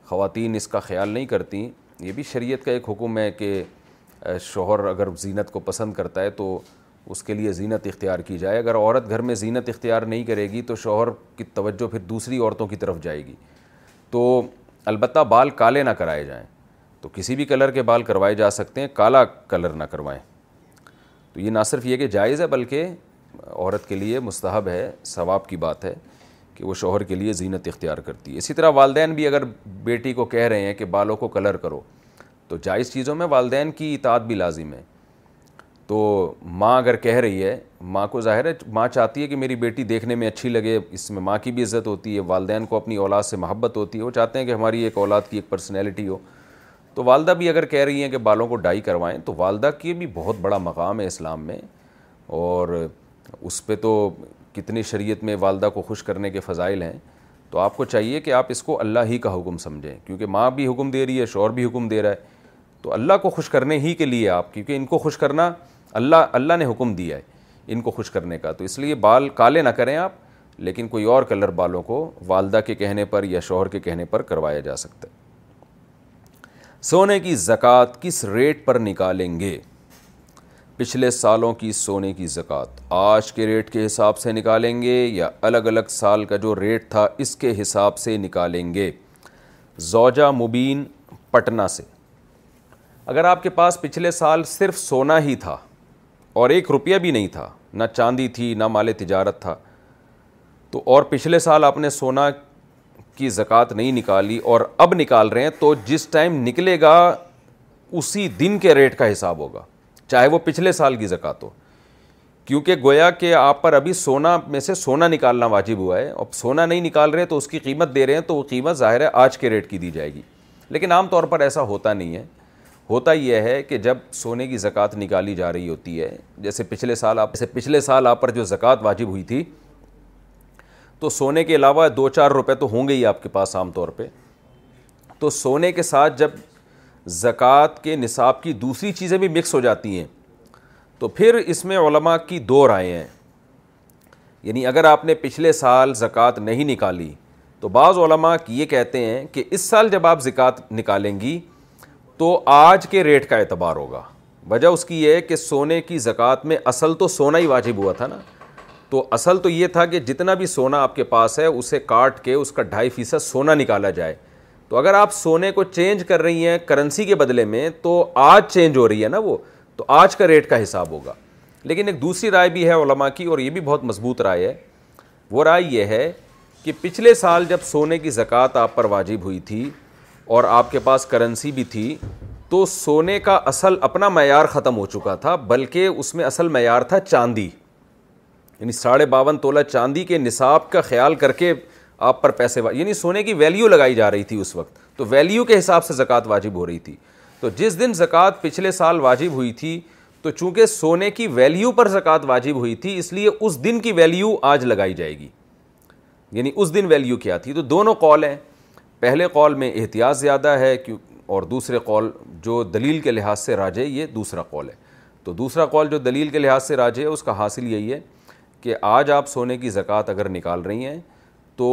خواتین اس کا خیال نہیں کرتیں یہ بھی شریعت کا ایک حکم ہے کہ شوہر اگر زینت کو پسند کرتا ہے تو اس کے لیے زینت اختیار کی جائے اگر عورت گھر میں زینت اختیار نہیں کرے گی تو شوہر کی توجہ پھر دوسری عورتوں کی طرف جائے گی تو البتہ بال کالے نہ کرائے جائیں تو کسی بھی کلر کے بال کروائے جا سکتے ہیں کالا کلر نہ کروائیں تو یہ نہ صرف یہ کہ جائز ہے بلکہ عورت کے لیے مستحب ہے ثواب کی بات ہے کہ وہ شوہر کے لیے زینت اختیار کرتی ہے اسی طرح والدین بھی اگر بیٹی کو کہہ رہے ہیں کہ بالوں کو کلر کرو تو جائز چیزوں میں والدین کی اطاعت بھی لازم ہے تو ماں اگر کہہ رہی ہے ماں کو ظاہر ہے ماں چاہتی ہے کہ میری بیٹی دیکھنے میں اچھی لگے اس میں ماں کی بھی عزت ہوتی ہے والدین کو اپنی اولاد سے محبت ہوتی ہے وہ چاہتے ہیں کہ ہماری ایک اولاد کی ایک پرسنالٹی ہو تو والدہ بھی اگر کہہ رہی ہیں کہ بالوں کو ڈائی کروائیں تو والدہ کی بھی بہت بڑا مقام ہے اسلام میں اور اس پہ تو کتنی شریعت میں والدہ کو خوش کرنے کے فضائل ہیں تو آپ کو چاہیے کہ آپ اس کو اللہ ہی کا حکم سمجھیں کیونکہ ماں بھی حکم دے رہی ہے شوہر بھی حکم دے رہا ہے تو اللہ کو خوش کرنے ہی کے لیے آپ کیونکہ ان کو خوش کرنا اللہ اللہ نے حکم دیا ہے ان کو خوش کرنے کا تو اس لیے بال کالے نہ کریں آپ لیکن کوئی اور کلر بالوں کو والدہ کے کہنے پر یا شوہر کے کہنے پر کروایا جا سکتا ہے سونے کی زکوٰۃ کس ریٹ پر نکالیں گے پچھلے سالوں کی سونے کی زکوٰۃ آج کے ریٹ کے حساب سے نکالیں گے یا الگ الگ سال کا جو ریٹ تھا اس کے حساب سے نکالیں گے زوجہ مبین پٹنہ سے اگر آپ کے پاس پچھلے سال صرف سونا ہی تھا اور ایک روپیہ بھی نہیں تھا نہ چاندی تھی نہ مال تجارت تھا تو اور پچھلے سال آپ نے سونا کی زکوٰۃ نہیں نکالی اور اب نکال رہے ہیں تو جس ٹائم نکلے گا اسی دن کے ریٹ کا حساب ہوگا چاہے وہ پچھلے سال کی زکوٰۃ ہو کیونکہ گویا کہ آپ پر ابھی سونا میں سے سونا نکالنا واجب ہوا ہے اب سونا نہیں نکال رہے تو اس کی قیمت دے رہے ہیں تو وہ قیمت ظاہر ہے آج کے ریٹ کی دی جائے گی لیکن عام طور پر ایسا ہوتا نہیں ہے ہوتا یہ ہے کہ جب سونے کی زکوٰۃ نکالی جا رہی ہوتی ہے جیسے پچھلے سال آپ جیسے پچھلے سال آپ پر جو زکوٰۃ واجب ہوئی تھی تو سونے کے علاوہ دو چار روپے تو ہوں گے ہی آپ کے پاس عام طور پہ تو سونے کے ساتھ جب زکوٰۃ کے نصاب کی دوسری چیزیں بھی مکس ہو جاتی ہیں تو پھر اس میں علماء کی دو رائے ہیں یعنی اگر آپ نے پچھلے سال زکوٰۃ نہیں نکالی تو بعض علماء کی یہ کہتے ہیں کہ اس سال جب آپ زکوٰۃ نکالیں گی تو آج کے ریٹ کا اعتبار ہوگا وجہ اس کی یہ ہے کہ سونے کی زکوٰۃ میں اصل تو سونا ہی واجب ہوا تھا نا تو اصل تو یہ تھا کہ جتنا بھی سونا آپ کے پاس ہے اسے کاٹ کے اس کا ڈھائی فیصد سونا نکالا جائے تو اگر آپ سونے کو چینج کر رہی ہیں کرنسی کے بدلے میں تو آج چینج ہو رہی ہے نا وہ تو آج کا ریٹ کا حساب ہوگا لیکن ایک دوسری رائے بھی ہے علماء کی اور یہ بھی بہت مضبوط رائے ہے وہ رائے یہ ہے کہ پچھلے سال جب سونے کی زکوٰۃ آپ پر واجب ہوئی تھی اور آپ کے پاس کرنسی بھی تھی تو سونے کا اصل اپنا معیار ختم ہو چکا تھا بلکہ اس میں اصل معیار تھا چاندی یعنی ساڑھے باون تولہ چاندی کے نصاب کا خیال کر کے آپ پر پیسے یعنی سونے کی ویلیو لگائی جا رہی تھی اس وقت تو ویلیو کے حساب سے زکوٰۃ واجب ہو رہی تھی تو جس دن زکوٰۃ پچھلے سال واجب ہوئی تھی تو چونکہ سونے کی ویلیو پر زکوٰۃ واجب ہوئی تھی اس لیے اس دن کی ویلیو آج لگائی جائے گی یعنی اس دن ویلیو کیا تھی تو دونوں قول ہیں پہلے قول میں احتیاط زیادہ ہے کیوں اور دوسرے قول جو دلیل کے لحاظ سے راجے یہ دوسرا قول ہے تو دوسرا قول جو دلیل کے لحاظ سے راجے ہے اس کا حاصل یہی ہے کہ آج آپ سونے کی زکوٰۃ اگر نکال رہی ہیں تو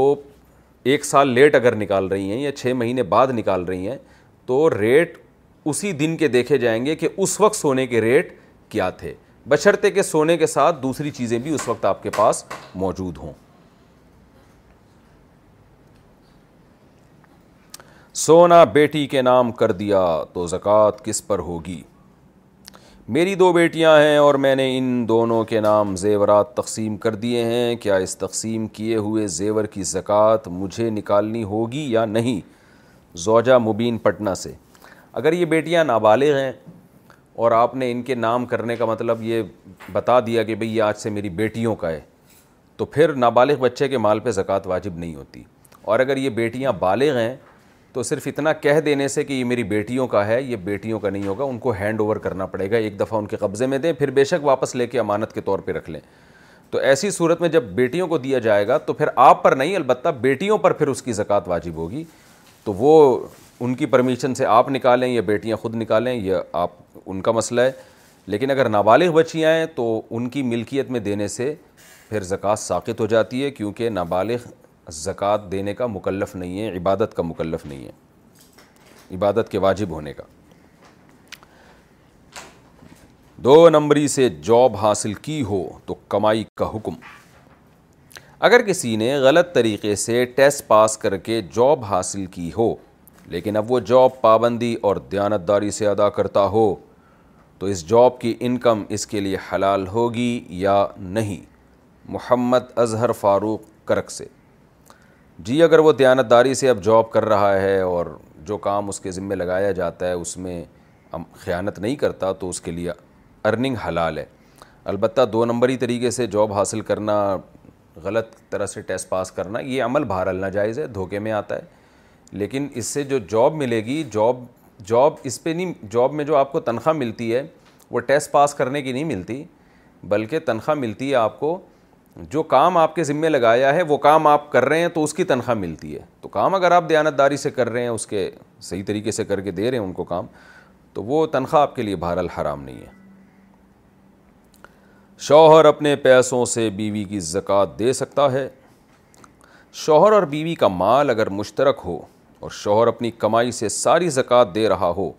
ایک سال لیٹ اگر نکال رہی ہیں یا چھ مہینے بعد نکال رہی ہیں تو ریٹ اسی دن کے دیکھے جائیں گے کہ اس وقت سونے کے ریٹ کیا تھے بشرتے کہ سونے کے ساتھ دوسری چیزیں بھی اس وقت آپ کے پاس موجود ہوں سونا بیٹی کے نام کر دیا تو زکوٰۃ کس پر ہوگی میری دو بیٹیاں ہیں اور میں نے ان دونوں کے نام زیورات تقسیم کر دیے ہیں کیا اس تقسیم کیے ہوئے زیور کی زکوٰۃ مجھے نکالنی ہوگی یا نہیں زوجہ مبین پٹنہ سے اگر یہ بیٹیاں نابالغ ہیں اور آپ نے ان کے نام کرنے کا مطلب یہ بتا دیا کہ بھئی یہ آج سے میری بیٹیوں کا ہے تو پھر نابالغ بچے کے مال پہ زکوٰۃ واجب نہیں ہوتی اور اگر یہ بیٹیاں بالغ ہیں تو صرف اتنا کہہ دینے سے کہ یہ میری بیٹیوں کا ہے یہ بیٹیوں کا نہیں ہوگا ان کو ہینڈ اوور کرنا پڑے گا ایک دفعہ ان کے قبضے میں دیں پھر بے شک واپس لے کے امانت کے طور پہ رکھ لیں تو ایسی صورت میں جب بیٹیوں کو دیا جائے گا تو پھر آپ پر نہیں البتہ بیٹیوں پر پھر اس کی زکوٰۃ واجب ہوگی تو وہ ان کی پرمیشن سے آپ نکالیں یا بیٹیاں خود نکالیں یا آپ ان کا مسئلہ ہے لیکن اگر نابالغ بچی آئیں تو ان کی ملکیت میں دینے سے پھر زکوٰۃ ساقط ہو جاتی ہے کیونکہ نابالغ زکوٰۃ دینے کا مکلف نہیں ہے عبادت کا مکلف نہیں ہے عبادت کے واجب ہونے کا دو نمبری سے جاب حاصل کی ہو تو کمائی کا حکم اگر کسی نے غلط طریقے سے ٹیسٹ پاس کر کے جاب حاصل کی ہو لیکن اب وہ جاب پابندی اور دیانتداری سے ادا کرتا ہو تو اس جاب کی انکم اس کے لیے حلال ہوگی یا نہیں محمد اظہر فاروق کرک سے جی اگر وہ دیانتداری سے اب جاب کر رہا ہے اور جو کام اس کے ذمہ لگایا جاتا ہے اس میں خیانت نہیں کرتا تو اس کے لیے ارننگ حلال ہے البتہ دو نمبری طریقے سے جاب حاصل کرنا غلط طرح سے ٹیسٹ پاس کرنا یہ عمل بہرحال النا جائز ہے دھوکے میں آتا ہے لیکن اس سے جو جاب ملے گی جاب جاب اس پہ نہیں جاب میں جو آپ کو تنخواہ ملتی ہے وہ ٹیسٹ پاس کرنے کی نہیں ملتی بلکہ تنخواہ ملتی ہے آپ کو جو کام آپ کے ذمے لگایا ہے وہ کام آپ کر رہے ہیں تو اس کی تنخواہ ملتی ہے تو کام اگر آپ دیانتداری سے کر رہے ہیں اس کے صحیح طریقے سے کر کے دے رہے ہیں ان کو کام تو وہ تنخواہ آپ کے لیے بہر الحرام نہیں ہے شوہر اپنے پیسوں سے بیوی کی زکوٰۃ دے سکتا ہے شوہر اور بیوی کا مال اگر مشترک ہو اور شوہر اپنی کمائی سے ساری زکوٰۃ دے رہا ہو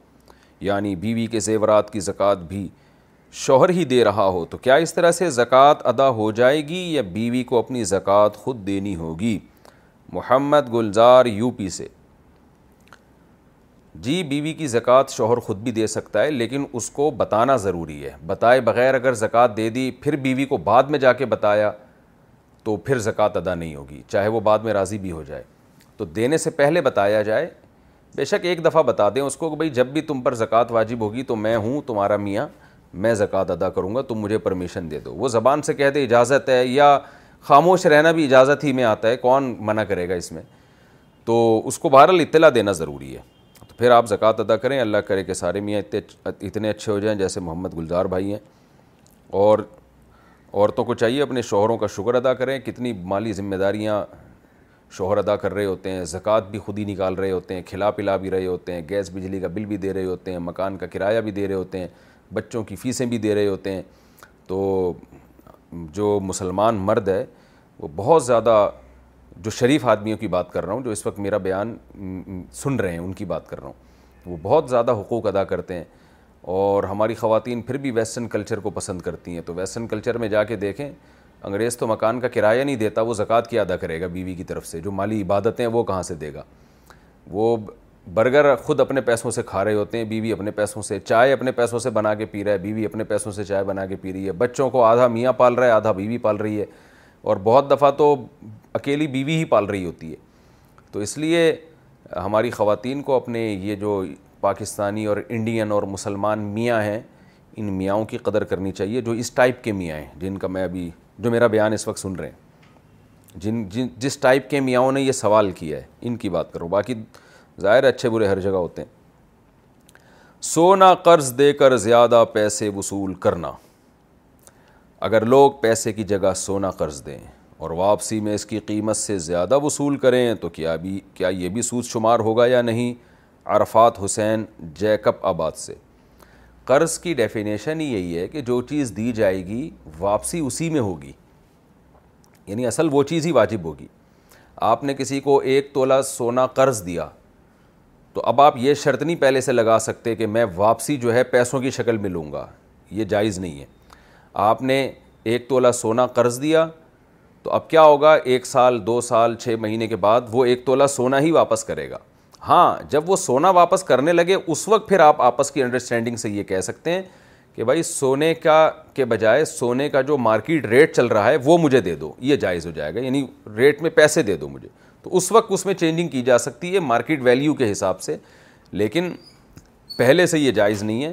یعنی بیوی کے زیورات کی زکوٰۃ بھی شوہر ہی دے رہا ہو تو کیا اس طرح سے زکوٰۃ ادا ہو جائے گی یا بیوی کو اپنی زکوٰۃ خود دینی ہوگی محمد گلزار یو پی سے جی بیوی کی زکوٰۃ شوہر خود بھی دے سکتا ہے لیکن اس کو بتانا ضروری ہے بتائے بغیر اگر زکوٰۃ دے دی پھر بیوی کو بعد میں جا کے بتایا تو پھر زکوٰۃ ادا نہیں ہوگی چاہے وہ بعد میں راضی بھی ہو جائے تو دینے سے پہلے بتایا جائے بے شک ایک دفعہ بتا دیں اس کو کہ بھائی جب بھی تم پر زکوٰۃ واجب ہوگی تو میں ہوں تمہارا میاں میں زکوٰۃ ادا کروں گا تم مجھے پرمیشن دے دو وہ زبان سے کہہ دے اجازت ہے یا خاموش رہنا بھی اجازت ہی میں آتا ہے کون منع کرے گا اس میں تو اس کو بہرحال اطلاع دینا ضروری ہے تو پھر آپ زکوٰۃ ادا کریں اللہ کرے کہ سارے میاں اتنے اچھے ہو جائیں جیسے محمد گلزار بھائی ہیں اور عورتوں کو چاہیے اپنے شوہروں کا شکر ادا کریں کتنی مالی ذمہ داریاں شوہر ادا کر رہے ہوتے ہیں زکوٰۃ بھی خود ہی نکال رہے ہوتے ہیں کھلا پلا بھی رہے ہوتے ہیں گیس بجلی کا بل بھی دے رہے ہوتے ہیں مکان کا کرایہ بھی دے رہے ہوتے ہیں بچوں کی فیسیں بھی دے رہے ہوتے ہیں تو جو مسلمان مرد ہے وہ بہت زیادہ جو شریف آدمیوں کی بات کر رہا ہوں جو اس وقت میرا بیان سن رہے ہیں ان کی بات کر رہا ہوں وہ بہت زیادہ حقوق ادا کرتے ہیں اور ہماری خواتین پھر بھی ویسٹرن کلچر کو پسند کرتی ہیں تو ویسٹرن کلچر میں جا کے دیکھیں انگریز تو مکان کا کرایہ نہیں دیتا وہ زکوٰۃ کیا ادا کرے گا بیوی کی طرف سے جو مالی عبادتیں ہیں وہ کہاں سے دے گا وہ برگر خود اپنے پیسوں سے کھا رہے ہوتے ہیں بیوی اپنے پیسوں سے چائے اپنے پیسوں سے بنا کے پی رہا ہے بیوی اپنے پیسوں سے چائے بنا کے پی رہی ہے بچوں کو آدھا میاں پال رہا ہے آدھا بیوی پال رہی ہے اور بہت دفعہ تو اکیلی بیوی ہی پال رہی ہوتی ہے تو اس لیے ہماری خواتین کو اپنے یہ جو پاکستانی اور انڈین اور مسلمان میاں ہیں ان میاں کی قدر کرنی چاہیے جو اس ٹائپ کے میاں ہیں جن کا میں ابھی جو میرا بیان اس وقت سن رہے ہیں جن جن جس ٹائپ کے میاں نے یہ سوال کیا ہے ان کی بات کروں باقی ظاہر اچھے برے ہر جگہ ہوتے ہیں سونا قرض دے کر زیادہ پیسے وصول کرنا اگر لوگ پیسے کی جگہ سونا قرض دیں اور واپسی میں اس کی قیمت سے زیادہ وصول کریں تو کیا بھی کیا یہ بھی سود شمار ہوگا یا نہیں عرفات حسین جیکب آباد سے قرض کی ڈیفینیشن ہی یہی ہے کہ جو چیز دی جائے گی واپسی اسی میں ہوگی یعنی اصل وہ چیز ہی واجب ہوگی آپ نے کسی کو ایک تولہ سونا قرض دیا تو اب آپ یہ شرط نہیں پہلے سے لگا سکتے کہ میں واپسی جو ہے پیسوں کی شکل میں لوں گا یہ جائز نہیں ہے آپ نے ایک تولہ سونا قرض دیا تو اب کیا ہوگا ایک سال دو سال چھ مہینے کے بعد وہ ایک تولہ سونا ہی واپس کرے گا ہاں جب وہ سونا واپس کرنے لگے اس وقت پھر آپ آپس کی انڈرسٹینڈنگ سے یہ کہہ سکتے ہیں کہ بھائی سونے کا کے بجائے سونے کا جو مارکیٹ ریٹ چل رہا ہے وہ مجھے دے دو یہ جائز ہو جائے گا یعنی ریٹ میں پیسے دے دو مجھے تو اس وقت اس میں چینجنگ کی جا سکتی ہے مارکیٹ ویلیو کے حساب سے لیکن پہلے سے یہ جائز نہیں ہے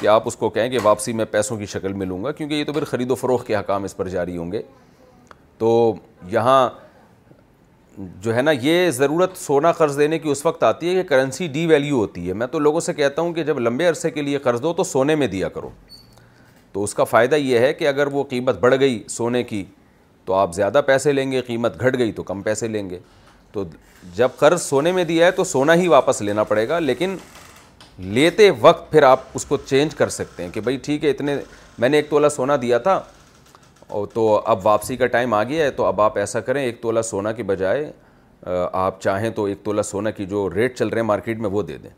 کہ آپ اس کو کہیں کہ واپسی میں پیسوں کی شکل ملوں گا کیونکہ یہ تو پھر خرید و فروغ کے حکام اس پر جاری ہوں گے تو یہاں جو ہے نا یہ ضرورت سونا قرض دینے کی اس وقت آتی ہے کہ کرنسی ڈی ویلیو ہوتی ہے میں تو لوگوں سے کہتا ہوں کہ جب لمبے عرصے کے لیے قرض دو تو سونے میں دیا کرو تو اس کا فائدہ یہ ہے کہ اگر وہ قیمت بڑھ گئی سونے کی تو آپ زیادہ پیسے لیں گے قیمت گھٹ گئی تو کم پیسے لیں گے تو جب قرض سونے میں دیا ہے تو سونا ہی واپس لینا پڑے گا لیکن لیتے وقت پھر آپ اس کو چینج کر سکتے ہیں کہ بھائی ٹھیک ہے اتنے میں نے ایک تولہ سونا دیا تھا تو اب واپسی کا ٹائم آ گیا ہے تو اب آپ ایسا کریں ایک تولہ سونا کے بجائے آپ چاہیں تو ایک تولہ سونا کی جو ریٹ چل رہے ہیں مارکیٹ میں وہ دے دیں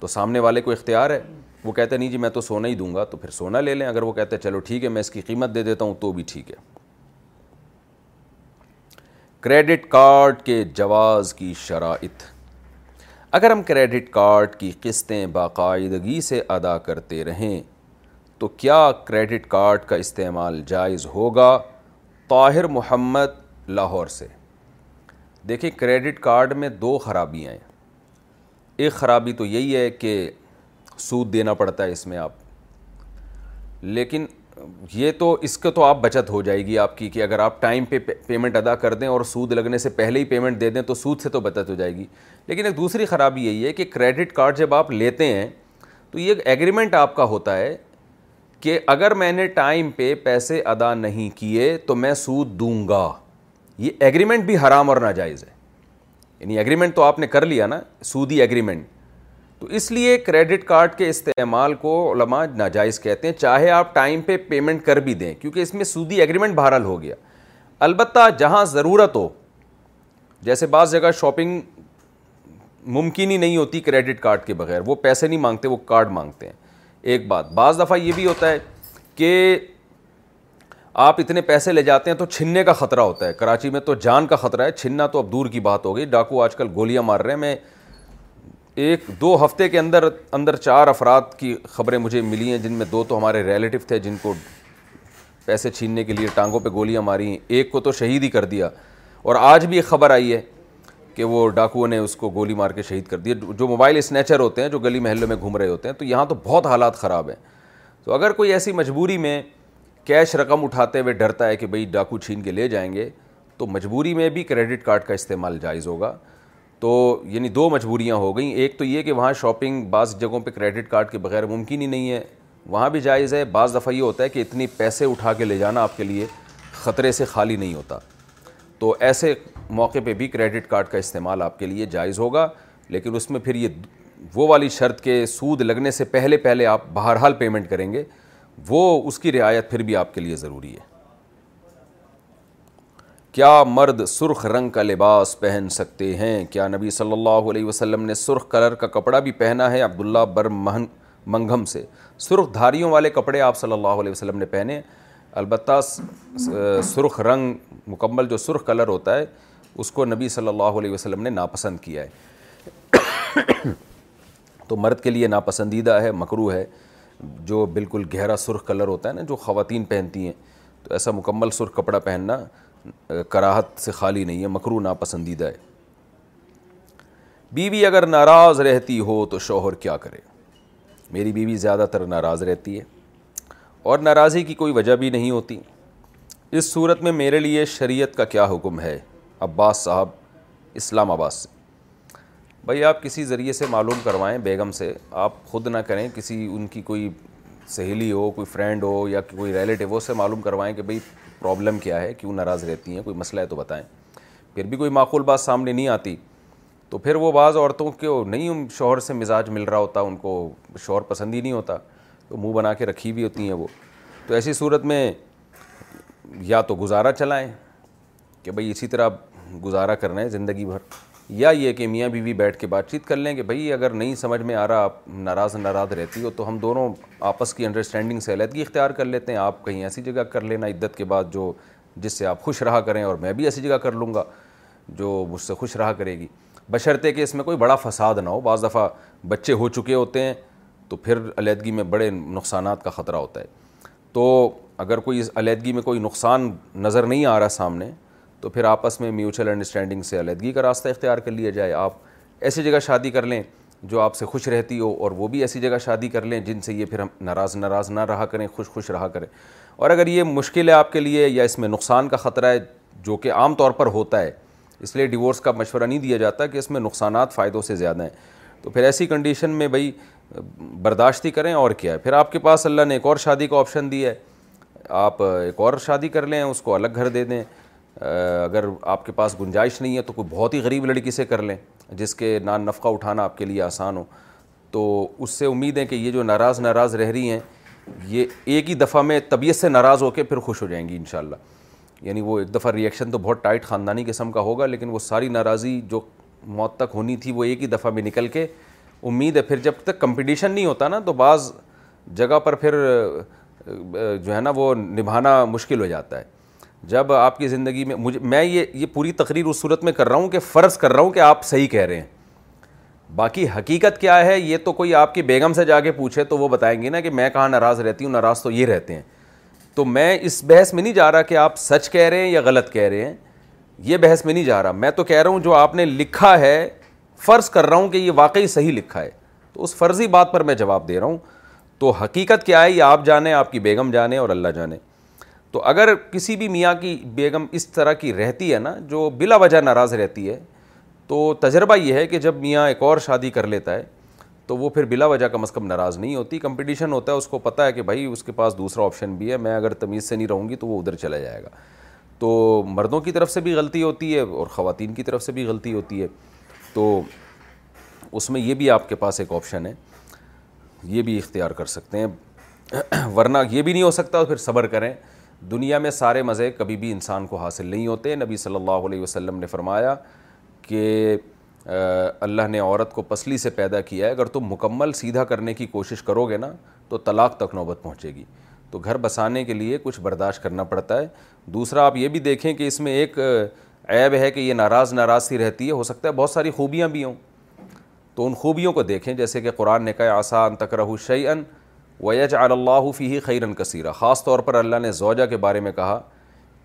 تو سامنے والے کو اختیار ہے وہ کہتے ہیں نہیں جی میں تو سونا ہی دوں گا تو پھر سونا لے لیں اگر وہ کہتے ہیں چلو ٹھیک ہے میں اس کی قیمت دے دیتا ہوں تو بھی ٹھیک ہے کریڈٹ کارڈ کے جواز کی شرائط اگر ہم کریڈٹ کارڈ کی قسطیں باقاعدگی سے ادا کرتے رہیں تو کیا کریڈٹ کارڈ کا استعمال جائز ہوگا طاہر محمد لاہور سے دیکھیں کریڈٹ کارڈ میں دو خرابیاں ہیں ایک خرابی تو یہی ہے کہ سود دینا پڑتا ہے اس میں آپ لیکن یہ تو اس کے تو آپ بچت ہو جائے گی آپ کی کہ اگر آپ ٹائم پہ پیمنٹ ادا کر دیں اور سود لگنے سے پہلے ہی پیمنٹ دے دیں تو سود سے تو بچت ہو جائے گی لیکن ایک دوسری خرابی یہی ہے کہ کریڈٹ کارڈ جب آپ لیتے ہیں تو یہ ایگریمنٹ آپ کا ہوتا ہے کہ اگر میں نے ٹائم پہ پیسے ادا نہیں کیے تو میں سود دوں گا یہ ایگریمنٹ بھی حرام اور ناجائز ہے یعنی ایگریمنٹ تو آپ نے کر لیا نا سودی ایگریمنٹ تو اس لیے کریڈٹ کارڈ کے استعمال کو علماء ناجائز کہتے ہیں چاہے آپ ٹائم پہ پیمنٹ کر بھی دیں کیونکہ اس میں سودی ایگریمنٹ بہرحال ہو گیا البتہ جہاں ضرورت ہو جیسے بعض جگہ شاپنگ ممکن ہی نہیں ہوتی کریڈٹ کارڈ کے بغیر وہ پیسے نہیں مانگتے وہ کارڈ مانگتے ہیں ایک بات بعض دفعہ یہ بھی ہوتا ہے کہ آپ اتنے پیسے لے جاتے ہیں تو چھننے کا خطرہ ہوتا ہے کراچی میں تو جان کا خطرہ ہے چھننا تو اب دور کی بات ہو گئی ڈاکو آج کل گولیاں مار رہے ہیں میں ایک دو ہفتے کے اندر اندر چار افراد کی خبریں مجھے ملی ہیں جن میں دو تو ہمارے ریلیٹو تھے جن کو پیسے چھیننے کے لیے ٹانگوں پہ گولیاں ماری ہیں ایک کو تو شہید ہی کر دیا اور آج بھی ایک خبر آئی ہے کہ وہ ڈاکوؤں نے اس کو گولی مار کے شہید کر دیا جو موبائل اسنیچر ہوتے ہیں جو گلی محلوں میں گھوم رہے ہوتے ہیں تو یہاں تو بہت حالات خراب ہیں تو اگر کوئی ایسی مجبوری میں کیش رقم اٹھاتے ہوئے ڈرتا ہے کہ بھئی ڈاکو چھین کے لے جائیں گے تو مجبوری میں بھی کریڈٹ کارڈ کا استعمال جائز ہوگا تو یعنی دو مجبوریاں ہو گئیں ایک تو یہ کہ وہاں شاپنگ بعض جگہوں پہ کریڈٹ کارڈ کے بغیر ممکن ہی نہیں ہے وہاں بھی جائز ہے بعض دفعہ یہ ہوتا ہے کہ اتنی پیسے اٹھا کے لے جانا آپ کے لیے خطرے سے خالی نہیں ہوتا تو ایسے موقع پہ بھی کریڈٹ کارڈ کا استعمال آپ کے لیے جائز ہوگا لیکن اس میں پھر یہ وہ والی شرط کے سود لگنے سے پہلے پہلے آپ بہرحال پیمنٹ کریں گے وہ اس کی رعایت پھر بھی آپ کے لیے ضروری ہے کیا مرد سرخ رنگ کا لباس پہن سکتے ہیں کیا نبی صلی اللہ علیہ وسلم نے سرخ کلر کا کپڑا بھی پہنا ہے عبداللہ بر منگم منگھم سے سرخ دھاریوں والے کپڑے آپ صلی اللہ علیہ وسلم نے پہنے البتہ سرخ رنگ مکمل جو سرخ کلر ہوتا ہے اس کو نبی صلی اللہ علیہ وسلم نے ناپسند کیا ہے تو مرد کے لیے ناپسندیدہ ہے مکرو ہے جو بالکل گہرا سرخ کلر ہوتا ہے نا جو خواتین پہنتی ہیں تو ایسا مکمل سرخ کپڑا پہننا کراہت سے خالی نہیں ہے مکرو ناپسندیدہ ہے بیوی اگر ناراض رہتی ہو تو شوہر کیا کرے میری بیوی زیادہ تر ناراض رہتی ہے اور ناراضی کی کوئی وجہ بھی نہیں ہوتی اس صورت میں میرے لیے شریعت کا کیا حکم ہے عباس صاحب اسلام آباد سے بھائی آپ کسی ذریعے سے معلوم کروائیں بیگم سے آپ خود نہ کریں کسی ان کی کوئی سہیلی ہو کوئی فرینڈ ہو یا کوئی ریلیٹیو ہو سے معلوم کروائیں کہ بھائی پرابلم کیا ہے کیوں ناراض رہتی ہیں کوئی مسئلہ ہے تو بتائیں پھر بھی کوئی معقول بات سامنے نہیں آتی تو پھر وہ بعض عورتوں کے نہیں شوہر سے مزاج مل رہا ہوتا ان کو شوہر پسند ہی نہیں ہوتا تو منہ بنا کے رکھی ہوئی ہوتی ہیں وہ تو ایسی صورت میں یا تو گزارا چلائیں کہ بھئی اسی طرح گزارا کرنا ہے زندگی بھر یا یہ کہ میاں بیوی بیٹھ کے بات چیت کر لیں کہ بھائی اگر نہیں سمجھ میں آ رہا آپ ناراض ناراض رہتی ہو تو ہم دونوں آپس کی انڈرسٹینڈنگ سے علیحدگی اختیار کر لیتے ہیں آپ کہیں ایسی جگہ کر لینا عدت کے بعد جو جس سے آپ خوش رہا کریں اور میں بھی ایسی جگہ کر لوں گا جو مجھ سے خوش رہا کرے گی بشرتے کہ اس میں کوئی بڑا فساد نہ ہو بعض دفعہ بچے ہو چکے ہوتے ہیں تو پھر علیحدگی میں بڑے نقصانات کا خطرہ ہوتا ہے تو اگر کوئی علیحدگی میں کوئی نقصان نظر نہیں آ رہا سامنے تو پھر آپس میں میوچل انڈرسٹینڈنگ سے علیحدگی کا راستہ اختیار کر لیا جائے آپ ایسی جگہ شادی کر لیں جو آپ سے خوش رہتی ہو اور وہ بھی ایسی جگہ شادی کر لیں جن سے یہ پھر ہم ناراض ناراض نہ رہا کریں خوش خوش رہا کریں اور اگر یہ مشکل ہے آپ کے لیے یا اس میں نقصان کا خطرہ ہے جو کہ عام طور پر ہوتا ہے اس لیے ڈیورس کا مشورہ نہیں دیا جاتا کہ اس میں نقصانات فائدوں سے زیادہ ہیں تو پھر ایسی کنڈیشن میں بھائی برداشت ہی کریں اور کیا ہے پھر آپ کے پاس اللہ نے ایک اور شادی کا آپشن دیا ہے آپ ایک اور شادی کر لیں اس کو الگ گھر دے دیں اگر آپ کے پاس گنجائش نہیں ہے تو کوئی بہت ہی غریب لڑکی سے کر لیں جس کے نان نفقہ اٹھانا آپ کے لیے آسان ہو تو اس سے امید ہیں کہ یہ جو ناراض ناراض رہ رہی ہیں یہ ایک ہی دفعہ میں طبیعت سے ناراض ہو کے پھر خوش ہو جائیں گی انشاءاللہ یعنی وہ ایک دفعہ ریئیکشن تو بہت ٹائٹ خاندانی قسم کا ہوگا لیکن وہ ساری ناراضی جو موت تک ہونی تھی وہ ایک ہی دفعہ میں نکل کے امید ہے پھر جب تک کمپٹیشن نہیں ہوتا نا تو بعض جگہ پر پھر جو ہے نا وہ نبھانا مشکل ہو جاتا ہے جب آپ کی زندگی میں مجھے میں یہ یہ پوری تقریر اس صورت میں کر رہا ہوں کہ فرض کر رہا ہوں کہ آپ صحیح کہہ رہے ہیں باقی حقیقت کیا ہے یہ تو کوئی آپ کی بیگم سے جا کے پوچھے تو وہ بتائیں گے نا کہ میں کہاں ناراض رہتی ہوں ناراض تو یہ رہتے ہیں تو میں اس بحث میں نہیں جا رہا کہ آپ سچ کہہ رہے ہیں یا غلط کہہ رہے ہیں یہ بحث میں نہیں جا رہا میں تو کہہ رہا ہوں جو آپ نے لکھا ہے فرض کر رہا ہوں کہ یہ واقعی صحیح لکھا ہے تو اس فرضی بات پر میں جواب دے رہا ہوں تو حقیقت کیا ہے یہ آپ جانیں آپ کی بیگم جانیں اور اللہ جانے تو اگر کسی بھی میاں کی بیگم اس طرح کی رہتی ہے نا جو بلا وجہ ناراض رہتی ہے تو تجربہ یہ ہے کہ جب میاں ایک اور شادی کر لیتا ہے تو وہ پھر بلا وجہ کم از کم ناراض نہیں ہوتی کمپٹیشن ہوتا ہے اس کو پتہ ہے کہ بھائی اس کے پاس دوسرا آپشن بھی ہے میں اگر تمیز سے نہیں رہوں گی تو وہ ادھر چلا جائے گا تو مردوں کی طرف سے بھی غلطی ہوتی ہے اور خواتین کی طرف سے بھی غلطی ہوتی ہے تو اس میں یہ بھی آپ کے پاس ایک آپشن ہے یہ بھی اختیار کر سکتے ہیں ورنہ یہ بھی نہیں ہو سکتا پھر صبر کریں دنیا میں سارے مزے کبھی بھی انسان کو حاصل نہیں ہوتے نبی صلی اللہ علیہ وسلم نے فرمایا کہ اللہ نے عورت کو پسلی سے پیدا کیا ہے اگر تم مکمل سیدھا کرنے کی کوشش کرو گے نا تو طلاق تک نوبت پہنچے گی تو گھر بسانے کے لیے کچھ برداشت کرنا پڑتا ہے دوسرا آپ یہ بھی دیکھیں کہ اس میں ایک عیب ہے کہ یہ ناراض ناراض سی رہتی ہے ہو سکتا ہے بہت ساری خوبیاں بھی ہوں تو ان خوبیوں کو دیکھیں جیسے کہ قرآن نے کہا آسان تکرہشی ویج اللہ فی خیرن کثیرہ خاص طور پر اللہ نے زوجہ کے بارے میں کہا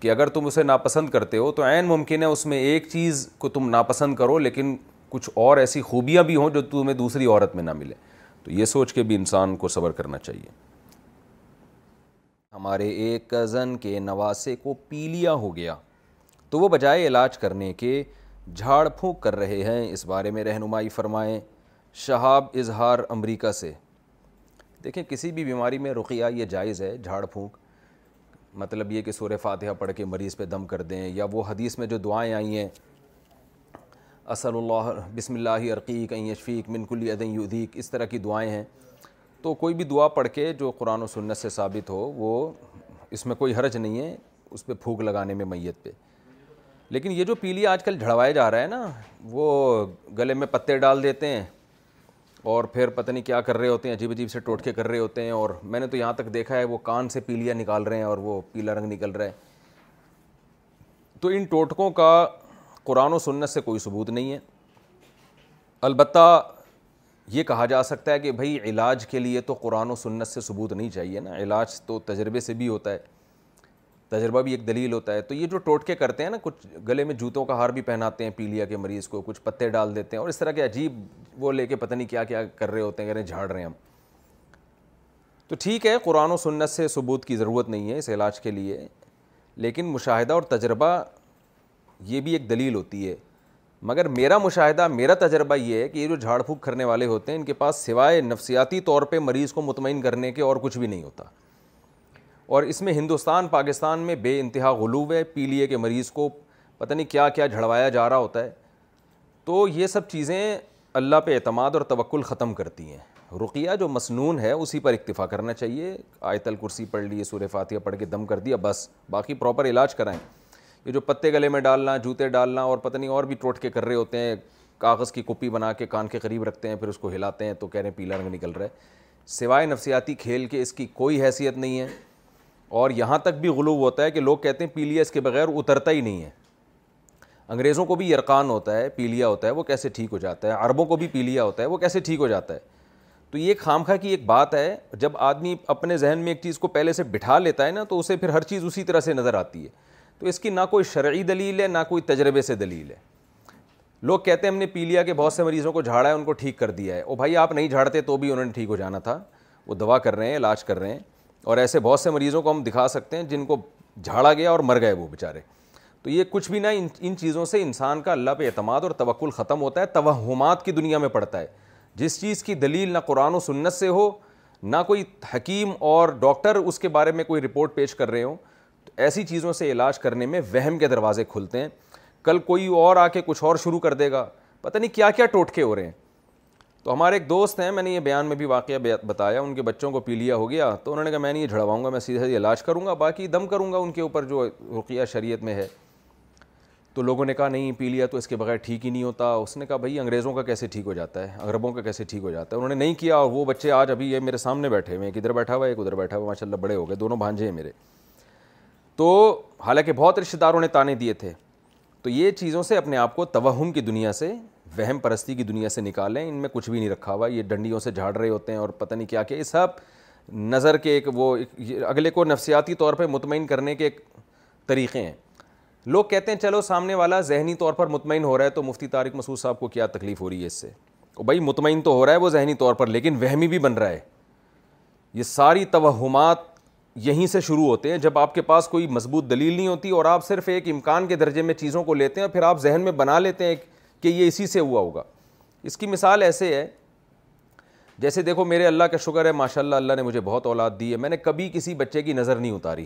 کہ اگر تم اسے ناپسند کرتے ہو تو عین ممکن ہے اس میں ایک چیز کو تم ناپسند کرو لیکن کچھ اور ایسی خوبیاں بھی ہوں جو تمہیں دوسری عورت میں نہ ملے تو یہ سوچ کے بھی انسان کو صبر کرنا چاہیے ہمارے ایک کزن کے نواسے کو پیلیا ہو گیا تو وہ بجائے علاج کرنے کے جھاڑ پھونک کر رہے ہیں اس بارے میں رہنمائی فرمائیں شہاب اظہار امریکہ سے دیکھیں کسی بھی بیماری میں رقیہ یہ جائز ہے جھاڑ پھونک مطلب یہ کہ سورہ فاتحہ پڑھ کے مریض پہ دم کر دیں یا وہ حدیث میں جو دعائیں آئی ہیں اصل اللہ بسم اللہ من کلی منکلی یدیق اس طرح کی دعائیں ہیں تو کوئی بھی دعا پڑھ کے جو قرآن و سنت سے ثابت ہو وہ اس میں کوئی حرج نہیں ہے اس پہ پھوک لگانے میں میت پہ لیکن یہ جو پیلی آج کل جھڑوائے جا رہا ہے نا وہ گلے میں پتے ڈال دیتے ہیں اور پھر پتہ نہیں کیا کر رہے ہوتے ہیں عجیب عجیب سے ٹوٹکے کر رہے ہوتے ہیں اور میں نے تو یہاں تک دیکھا ہے وہ کان سے پیلیاں نکال رہے ہیں اور وہ پیلا رنگ نکل رہا ہے تو ان ٹوٹکوں کا قرآن و سنت سے کوئی ثبوت نہیں ہے البتہ یہ کہا جا سکتا ہے کہ بھائی علاج کے لیے تو قرآن و سنت سے ثبوت نہیں چاہیے نا علاج تو تجربے سے بھی ہوتا ہے تجربہ بھی ایک دلیل ہوتا ہے تو یہ جو ٹوٹکے کرتے ہیں نا کچھ گلے میں جوتوں کا ہار بھی پہناتے ہیں پیلیا کے مریض کو کچھ پتے ڈال دیتے ہیں اور اس طرح کے عجیب وہ لے کے پتہ نہیں کیا کیا کر رہے ہوتے ہیں کہہ رہے ہیں جھاڑ رہے ہیں ہم تو ٹھیک ہے قرآن و سنت سے ثبوت کی ضرورت نہیں ہے اس علاج کے لیے لیکن مشاہدہ اور تجربہ یہ بھی ایک دلیل ہوتی ہے مگر میرا مشاہدہ میرا تجربہ یہ ہے کہ یہ جو جھاڑ پھونک کرنے والے ہوتے ہیں ان کے پاس سوائے نفسیاتی طور پہ مریض کو مطمئن کرنے کے اور کچھ بھی نہیں ہوتا اور اس میں ہندوستان پاکستان میں بے انتہا غلوب ہے پی لیے کے مریض کو پتہ نہیں کیا کیا جھڑوایا جا رہا ہوتا ہے تو یہ سب چیزیں اللہ پہ اعتماد اور توقل ختم کرتی ہیں رقیہ جو مسنون ہے اسی پر اکتفا کرنا چاہیے آیت الکرسی پڑھ لیے سورہ فاتحہ پڑھ کے دم کر دیا بس باقی پراپر علاج کرائیں یہ جو پتے گلے میں ڈالنا جوتے ڈالنا اور پتہ نہیں اور بھی ٹوٹ کے کر رہے ہوتے ہیں کاغذ کی کپی بنا کے کان کے قریب رکھتے ہیں پھر اس کو ہلاتے ہیں تو کہہ رہے ہیں پیلا رنگ نکل رہا ہے سوائے نفسیاتی کھیل کے اس کی کوئی حیثیت نہیں ہے اور یہاں تک بھی غلو ہوتا ہے کہ لوگ کہتے ہیں پیلیا اس کے بغیر اترتا ہی نہیں ہے انگریزوں کو بھی یرقان ہوتا ہے پیلیا ہوتا ہے وہ کیسے ٹھیک ہو جاتا ہے عربوں کو بھی پیلیا ہوتا ہے وہ کیسے ٹھیک ہو جاتا ہے تو یہ خامخا کی ایک بات ہے جب آدمی اپنے ذہن میں ایک چیز کو پہلے سے بٹھا لیتا ہے نا تو اسے پھر ہر چیز اسی طرح سے نظر آتی ہے تو اس کی نہ کوئی شرعی دلیل ہے نہ کوئی تجربے سے دلیل ہے لوگ کہتے ہیں ہم نے پیلیا کے بہت سے مریضوں کو جھاڑا ہے ان کو ٹھیک کر دیا ہے او بھائی آپ نہیں جھاڑتے تو بھی انہوں نے ٹھیک ہو جانا تھا وہ دوا کر رہے ہیں علاج کر رہے ہیں اور ایسے بہت سے مریضوں کو ہم دکھا سکتے ہیں جن کو جھاڑا گیا اور مر گئے وہ بےچارے تو یہ کچھ بھی نہ ان ان چیزوں سے انسان کا اللہ پہ اعتماد اور توقل ختم ہوتا ہے توہمات کی دنیا میں پڑتا ہے جس چیز کی دلیل نہ قرآن و سنت سے ہو نہ کوئی حکیم اور ڈاکٹر اس کے بارے میں کوئی رپورٹ پیش کر رہے ہوں تو ایسی چیزوں سے علاج کرنے میں وہم کے دروازے کھلتے ہیں کل کوئی اور آ کے کچھ اور شروع کر دے گا پتہ نہیں کیا کیا ٹوٹکے ہو رہے ہیں تو ہمارے ایک دوست ہیں میں نے یہ بیان میں بھی واقعہ بتایا ان کے بچوں کو پی لیا ہو گیا تو انہوں نے کہا میں نہیں یہ جھڑواؤں گا میں سیدھا سیدھے علاج کروں گا باقی دم کروں گا ان کے اوپر جو رقیہ شریعت میں ہے تو لوگوں نے کہا نہیں پی لیا تو اس کے بغیر ٹھیک ہی نہیں ہوتا اس نے کہا بھائی انگریزوں کا کیسے ٹھیک ہو جاتا ہے عربوں کا کیسے ٹھیک ہو جاتا ہے انہوں نے نہیں کیا اور وہ بچے آج ابھی یہ میرے سامنے بیٹھے ہوئے ہیں ادھر بیٹھا ہوا ایک ادھر بیٹھا ہوا ماشاء اللہ بڑے ہو گئے دونوں بھانجے ہیں میرے تو حالانکہ بہت رشتہ داروں نے تانے دیے تھے تو یہ چیزوں سے اپنے آپ کو توہم کی دنیا سے وہم پرستی کی دنیا سے نکالیں ان میں کچھ بھی نہیں رکھا ہوا یہ ڈنڈیوں سے جھاڑ رہے ہوتے ہیں اور پتہ نہیں کیا کہ یہ سب نظر کے ایک وہ اگلے کو نفسیاتی طور پہ مطمئن کرنے کے ایک طریقے ہیں لوگ کہتے ہیں چلو سامنے والا ذہنی طور پر مطمئن ہو رہا ہے تو مفتی طارق مسعود صاحب کو کیا تکلیف ہو رہی ہے اس سے بھائی مطمئن تو ہو رہا ہے وہ ذہنی طور پر لیکن وہمی بھی بن رہا ہے یہ ساری توہمات یہیں سے شروع ہوتے ہیں جب آپ کے پاس کوئی مضبوط دلیل نہیں ہوتی اور آپ صرف ایک امکان کے درجے میں چیزوں کو لیتے ہیں اور پھر آپ ذہن میں بنا لیتے ہیں ایک کہ یہ اسی سے ہوا ہوگا اس کی مثال ایسے ہے جیسے دیکھو میرے اللہ کا شکر ہے ماشاء اللہ اللہ نے مجھے بہت اولاد دی ہے میں نے کبھی کسی بچے کی نظر نہیں اتاری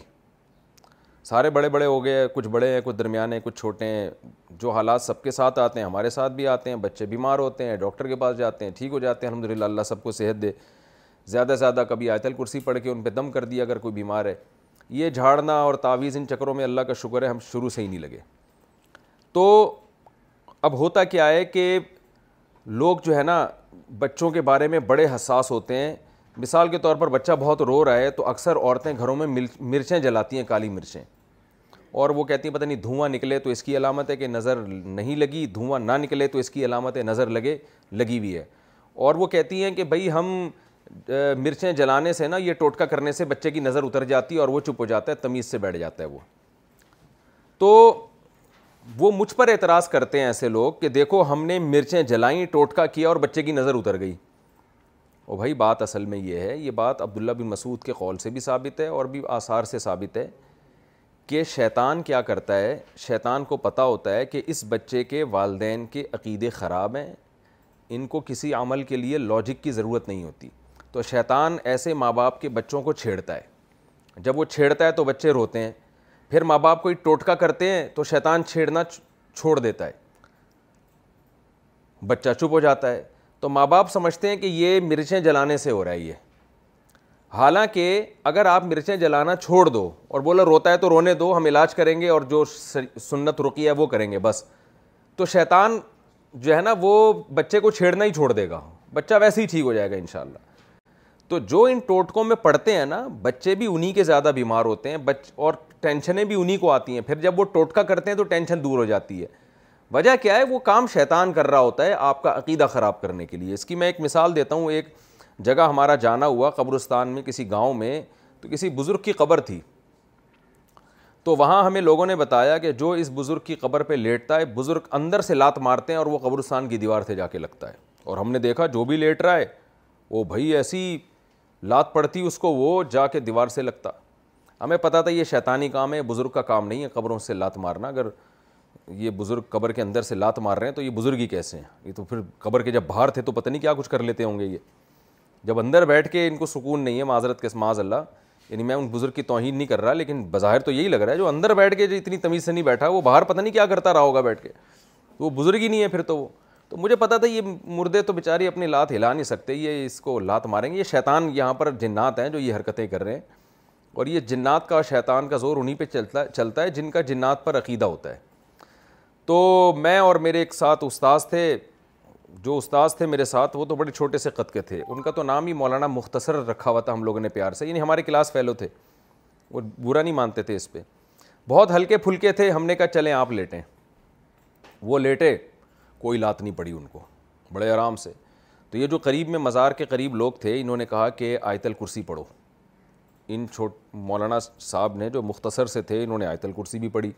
سارے بڑے بڑے ہو گئے کچھ بڑے ہیں کچھ درمیان ہیں کچھ چھوٹے ہیں جو حالات سب کے ساتھ آتے ہیں ہمارے ساتھ بھی آتے ہیں بچے بیمار ہوتے ہیں ڈاکٹر کے پاس جاتے ہیں ٹھیک ہو جاتے ہیں الحمد للہ اللہ سب کو صحت دے زیادہ سے زیادہ کبھی آیت کرسی پڑھ کے ان پہ دم کر دیا اگر کوئی بیمار ہے یہ جھاڑنا اور تعویذ ان چکروں میں اللہ کا شکر ہے ہم شروع سے ہی نہیں لگے تو اب ہوتا کیا ہے کہ لوگ جو ہے نا بچوں کے بارے میں بڑے حساس ہوتے ہیں مثال کے طور پر بچہ بہت رو رہا ہے تو اکثر عورتیں گھروں میں مرچیں جلاتی ہیں کالی مرچیں اور وہ کہتی ہیں پتہ نہیں دھواں نکلے تو اس کی علامت ہے کہ نظر نہیں لگی دھواں نہ نکلے تو اس کی علامت ہے نظر لگے لگی ہوئی ہے اور وہ کہتی ہیں کہ بھائی ہم مرچیں جلانے سے نا یہ ٹوٹکا کرنے سے بچے کی نظر اتر جاتی ہے اور وہ چپ ہو جاتا ہے تمیز سے بیٹھ جاتا ہے وہ تو وہ مجھ پر اعتراض کرتے ہیں ایسے لوگ کہ دیکھو ہم نے مرچیں جلائیں ٹوٹکا کیا اور بچے کی نظر اتر گئی او بھائی بات اصل میں یہ ہے یہ بات عبداللہ بن مسعود کے قول سے بھی ثابت ہے اور بھی آثار سے ثابت ہے کہ شیطان کیا کرتا ہے شیطان کو پتہ ہوتا ہے کہ اس بچے کے والدین کے عقیدے خراب ہیں ان کو کسی عمل کے لیے لاجک کی ضرورت نہیں ہوتی تو شیطان ایسے ماں باپ کے بچوں کو چھیڑتا ہے جب وہ چھیڑتا ہے تو بچے روتے ہیں پھر ماں باپ کوئی ٹوٹکا کرتے ہیں تو شیطان چھیڑنا چھوڑ دیتا ہے بچہ چپ ہو جاتا ہے تو ماں باپ سمجھتے ہیں کہ یہ مرچیں جلانے سے ہو رہا ہے یہ حالانکہ اگر آپ مرچیں جلانا چھوڑ دو اور بولا روتا ہے تو رونے دو ہم علاج کریں گے اور جو سنت رکی ہے وہ کریں گے بس تو شیطان جو ہے نا وہ بچے کو چھیڑنا ہی چھوڑ دے گا بچہ ویسے ہی ٹھیک ہو جائے گا انشاءاللہ تو جو ان ٹوٹکوں میں پڑھتے ہیں نا بچے بھی انہی کے زیادہ بیمار ہوتے ہیں بچ اور ٹینشنیں بھی انہی کو آتی ہیں پھر جب وہ ٹوٹکا کرتے ہیں تو ٹینشن دور ہو جاتی ہے وجہ کیا ہے وہ کام شیطان کر رہا ہوتا ہے آپ کا عقیدہ خراب کرنے کے لیے اس کی میں ایک مثال دیتا ہوں ایک جگہ ہمارا جانا ہوا قبرستان میں کسی گاؤں میں تو کسی بزرگ کی قبر تھی تو وہاں ہمیں لوگوں نے بتایا کہ جو اس بزرگ کی قبر پہ لیٹتا ہے بزرگ اندر سے لات مارتے ہیں اور وہ قبرستان کی دیوار سے جا کے لگتا ہے اور ہم نے دیکھا جو بھی لیٹ رہا ہے وہ بھائی ایسی لات پڑتی اس کو وہ جا کے دیوار سے لگتا ہمیں پتا تھا یہ شیطانی کام ہے بزرگ کا کام نہیں ہے قبروں سے لات مارنا اگر یہ بزرگ قبر کے اندر سے لات مار رہے ہیں تو یہ بزرگ ہی کیسے ہیں یہ تو پھر قبر کے جب باہر تھے تو پتہ نہیں کیا کچھ کر لیتے ہوں گے یہ جب اندر بیٹھ کے ان کو سکون نہیں ہے معذرت کے معاذ اللہ یعنی میں ان بزرگ کی توہین نہیں کر رہا لیکن بظاہر تو یہی لگ رہا ہے جو اندر بیٹھ کے جو اتنی تمیز سے نہیں بیٹھا وہ باہر پتہ نہیں کیا کرتا رہا ہوگا بیٹھ کے وہ بزرگ ہی نہیں ہے پھر تو وہ تو مجھے پتا تھا یہ مردے تو بیچاری اپنی لات ہلا نہیں سکتے یہ اس کو لات ماریں گے یہ شیطان یہاں پر جنات ہیں جو یہ حرکتیں کر رہے ہیں اور یہ جنات کا شیطان کا زور انہی پہ چلتا چلتا ہے جن کا جنات پر عقیدہ ہوتا ہے تو میں اور میرے ایک ساتھ استاذ تھے جو استاذ تھے میرے ساتھ وہ تو بڑے چھوٹے سے قد کے تھے ان کا تو نام ہی مولانا مختصر رکھا ہوا تھا ہم لوگوں نے پیار سے یعنی ہمارے کلاس فیلو تھے وہ برا نہیں مانتے تھے اس پہ بہت ہلکے پھلکے تھے ہم نے کہا چلیں آپ لیٹیں وہ لیٹے کوئی لات نہیں پڑی ان کو بڑے آرام سے تو یہ جو قریب میں مزار کے قریب لوگ تھے انہوں نے کہا کہ آیت الکرسی پڑھو ان چھوٹ مولانا صاحب نے جو مختصر سے تھے انہوں نے آیت الکرسی بھی پڑھی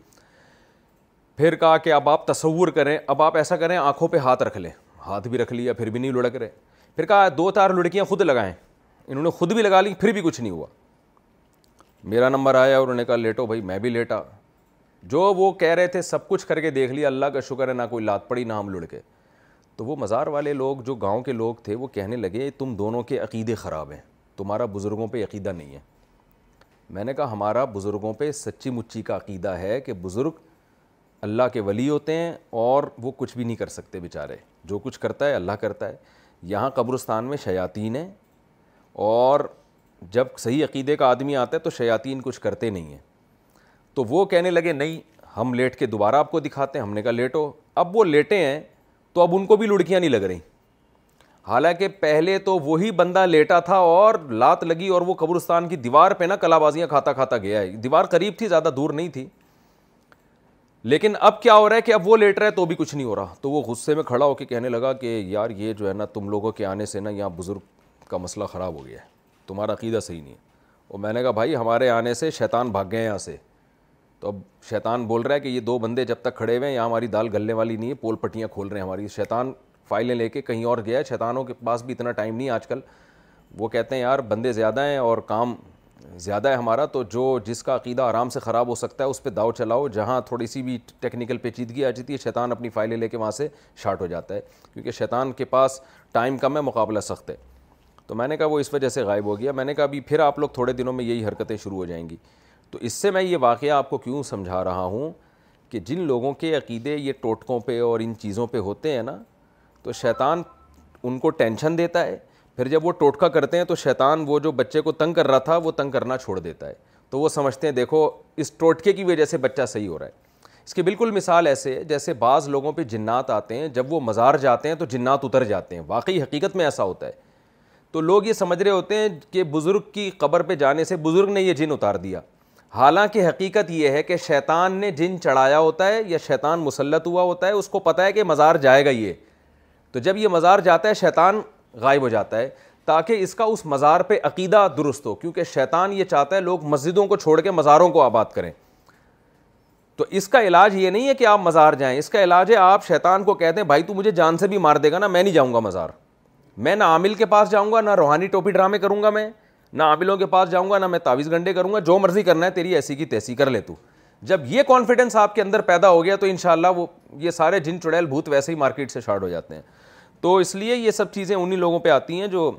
پھر کہا کہ اب آپ تصور کریں اب آپ ایسا کریں آنکھوں پہ ہاتھ رکھ لیں ہاتھ بھی رکھ لیا پھر بھی نہیں لڑک رہے پھر کہا دو تار لڑکیاں خود لگائیں انہوں نے خود بھی لگا لی پھر بھی کچھ نہیں ہوا میرا نمبر آیا اور انہوں نے کہا لیٹو بھائی میں بھی لیٹا جو وہ کہہ رہے تھے سب کچھ کر کے دیکھ لیا اللہ کا شکر ہے نہ کوئی لات پڑی نہ ہم لڑکے تو وہ مزار والے لوگ جو گاؤں کے لوگ تھے وہ کہنے لگے تم دونوں کے عقیدے خراب ہیں تمہارا بزرگوں پہ عقیدہ نہیں ہے میں نے کہا ہمارا بزرگوں پہ سچی مچی کا عقیدہ ہے کہ بزرگ اللہ کے ولی ہوتے ہیں اور وہ کچھ بھی نہیں کر سکتے بیچارے جو کچھ کرتا ہے اللہ کرتا ہے یہاں قبرستان میں شیاطین ہیں اور جب صحیح عقیدے کا آدمی آتا ہے تو شیاطین کچھ کرتے نہیں ہیں تو وہ کہنے لگے نہیں ہم لیٹ کے دوبارہ آپ کو دکھاتے ہیں ہم نے کہا لیٹو اب وہ لیٹے ہیں تو اب ان کو بھی لڑکیاں نہیں لگ رہی حالانکہ پہلے تو وہی بندہ لیٹا تھا اور لات لگی اور وہ قبرستان کی دیوار پہ نا کلابازیاں بازیاں کھاتا کھاتا گیا ہے دیوار قریب تھی زیادہ دور نہیں تھی لیکن اب کیا ہو رہا ہے کہ اب وہ لیٹ رہا ہے تو بھی کچھ نہیں ہو رہا تو وہ غصے میں کھڑا ہو کے کہنے لگا کہ یار یہ جو ہے نا تم لوگوں کے آنے سے نا یہاں بزرگ کا مسئلہ خراب ہو گیا ہے تمہارا عقیدہ صحیح نہیں ہے اور میں نے کہا بھائی ہمارے آنے سے شیطان بھاگ گئے یہاں سے تو اب شیطان بول رہا ہے کہ یہ دو بندے جب تک کھڑے ہوئے ہیں یہاں ہماری دال گلنے والی نہیں ہے پول پٹیاں کھول رہے ہیں ہماری شیطان فائلیں لے کے کہیں اور گیا ہے کے پاس بھی اتنا ٹائم نہیں آج کل وہ کہتے ہیں یار بندے زیادہ ہیں اور کام زیادہ ہے ہمارا تو جو جس کا عقیدہ آرام سے خراب ہو سکتا ہے اس پہ داؤ چلاؤ جہاں تھوڑی سی بھی ٹیکنیکل پیچیدگی آ جاتی ہے شیطان اپنی فائلیں لے کے وہاں سے شارٹ ہو جاتا ہے کیونکہ شیطان کے پاس ٹائم کم ہے مقابلہ سخت ہے تو میں نے کہا وہ اس وجہ سے غائب ہو گیا میں نے کہا ابھی پھر آپ لوگ تھوڑے دنوں میں یہی حرکتیں شروع ہو جائیں گی تو اس سے میں یہ واقعہ آپ کو کیوں سمجھا رہا ہوں کہ جن لوگوں کے عقیدے یہ ٹوٹکوں پہ اور ان چیزوں پہ ہوتے ہیں نا تو شیطان ان کو ٹینشن دیتا ہے پھر جب وہ ٹوٹکا کرتے ہیں تو شیطان وہ جو بچے کو تنگ کر رہا تھا وہ تنگ کرنا چھوڑ دیتا ہے تو وہ سمجھتے ہیں دیکھو اس ٹوٹکے کی وجہ سے بچہ صحیح ہو رہا ہے اس کی بالکل مثال ایسے ہے جیسے بعض لوگوں پہ جنات آتے ہیں جب وہ مزار جاتے ہیں تو جنات اتر جاتے ہیں واقعی حقیقت میں ایسا ہوتا ہے تو لوگ یہ سمجھ رہے ہوتے ہیں کہ بزرگ کی قبر پہ جانے سے بزرگ نے یہ جن اتار دیا حالانکہ حقیقت یہ ہے کہ شیطان نے جن چڑھایا ہوتا ہے یا شیطان مسلط ہوا ہوتا ہے اس کو پتہ ہے کہ مزار جائے گا یہ تو جب یہ مزار جاتا ہے شیطان غائب ہو جاتا ہے تاکہ اس کا اس مزار پہ عقیدہ درست ہو کیونکہ شیطان یہ چاہتا ہے لوگ مسجدوں کو چھوڑ کے مزاروں کو آباد کریں تو اس کا علاج یہ نہیں ہے کہ آپ مزار جائیں اس کا علاج ہے آپ شیطان کو کہتے ہیں بھائی تو مجھے جان سے بھی مار دے گا نا میں نہیں جاؤں گا مزار میں نہ عامل کے پاس جاؤں گا نہ روحانی ٹوپی ڈرامے کروں گا میں نہ عاملوں کے پاس جاؤں گا نہ میں تعویز گنڈے کروں گا جو مرضی کرنا ہے تیری ایسی کی تیسی کر لے تو جب یہ کانفیڈنس آپ کے اندر پیدا ہو گیا تو انشاءاللہ وہ یہ سارے جن چڑیل بھوت ویسے ہی مارکیٹ سے شارٹ ہو جاتے ہیں تو اس لیے یہ سب چیزیں انہی لوگوں پہ آتی ہیں جو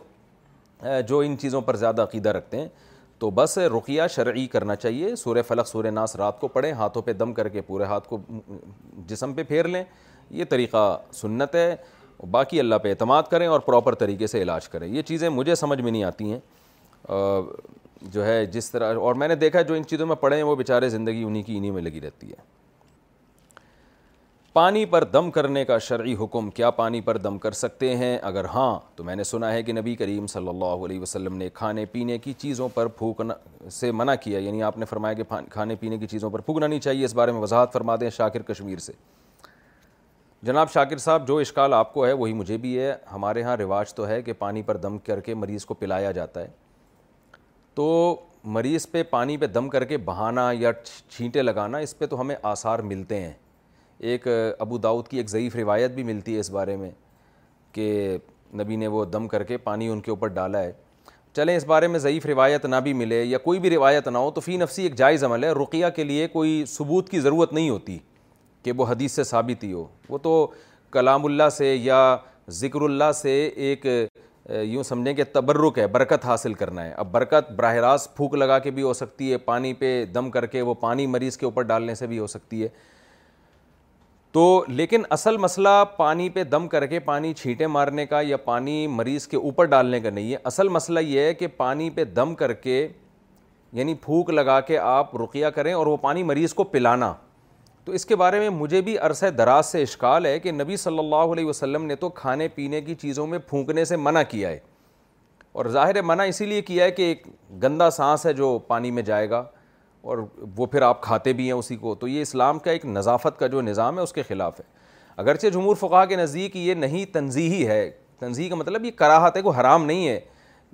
جو ان چیزوں پر زیادہ عقیدہ رکھتے ہیں تو بس رقیہ شرعی کرنا چاہیے سورہ فلق سورہ ناس رات کو پڑھیں ہاتھوں پہ دم کر کے پورے ہاتھ کو جسم پہ پھیر لیں یہ طریقہ سنت ہے باقی اللہ پہ اعتماد کریں اور پراپر طریقے سے علاج کریں یہ چیزیں مجھے سمجھ میں نہیں آتی ہیں جو ہے جس طرح اور میں نے دیکھا جو ان چیزوں میں پڑھیں وہ بیچارے زندگی انہی کی انہی میں لگی رہتی ہے پانی پر دم کرنے کا شرعی حکم کیا پانی پر دم کر سکتے ہیں اگر ہاں تو میں نے سنا ہے کہ نبی کریم صلی اللہ علیہ وسلم نے کھانے پینے کی چیزوں پر پھونکنا سے منع کیا یعنی آپ نے فرمایا کہ کھانے پینے کی چیزوں پر پھونکنا نہیں چاہیے اس بارے میں وضاحت فرما دیں شاکر کشمیر سے جناب شاکر صاحب جو اشکال آپ کو ہے وہی مجھے بھی ہے ہمارے ہاں رواج تو ہے کہ پانی پر دم کر کے مریض کو پلایا جاتا ہے تو مریض پہ پانی پہ دم کر کے بہانا یا چھینٹے لگانا اس پہ تو ہمیں آثار ملتے ہیں ایک ابو داؤد کی ایک ضعیف روایت بھی ملتی ہے اس بارے میں کہ نبی نے وہ دم کر کے پانی ان کے اوپر ڈالا ہے چلیں اس بارے میں ضعیف روایت نہ بھی ملے یا کوئی بھی روایت نہ ہو تو فی نفسی ایک جائز عمل ہے رقیہ کے لیے کوئی ثبوت کی ضرورت نہیں ہوتی کہ وہ حدیث سے ثابت ہی ہو وہ تو کلام اللہ سے یا ذکر اللہ سے ایک یوں سمجھیں کہ تبرک ہے برکت حاصل کرنا ہے اب برکت براہ راست پھوک لگا کے بھی ہو سکتی ہے پانی پہ دم کر کے وہ پانی مریض کے اوپر ڈالنے سے بھی ہو سکتی ہے تو لیکن اصل مسئلہ پانی پہ دم کر کے پانی چھینٹے مارنے کا یا پانی مریض کے اوپر ڈالنے کا نہیں ہے اصل مسئلہ یہ ہے کہ پانی پہ دم کر کے یعنی پھوک لگا کے آپ رقیہ کریں اور وہ پانی مریض کو پلانا تو اس کے بارے میں مجھے بھی عرصہ دراز سے اشکال ہے کہ نبی صلی اللہ علیہ وسلم نے تو کھانے پینے کی چیزوں میں پھونکنے سے منع کیا ہے اور ظاہر ہے منع اسی لیے کیا ہے کہ ایک گندا سانس ہے جو پانی میں جائے گا اور وہ پھر آپ کھاتے بھی ہیں اسی کو تو یہ اسلام کا ایک نظافت کا جو نظام ہے اس کے خلاف ہے اگرچہ جمہور فقہ کے نزدیک یہ نہیں تنظیحی ہے تنظیح کا مطلب یہ کراہت ہے کو حرام نہیں ہے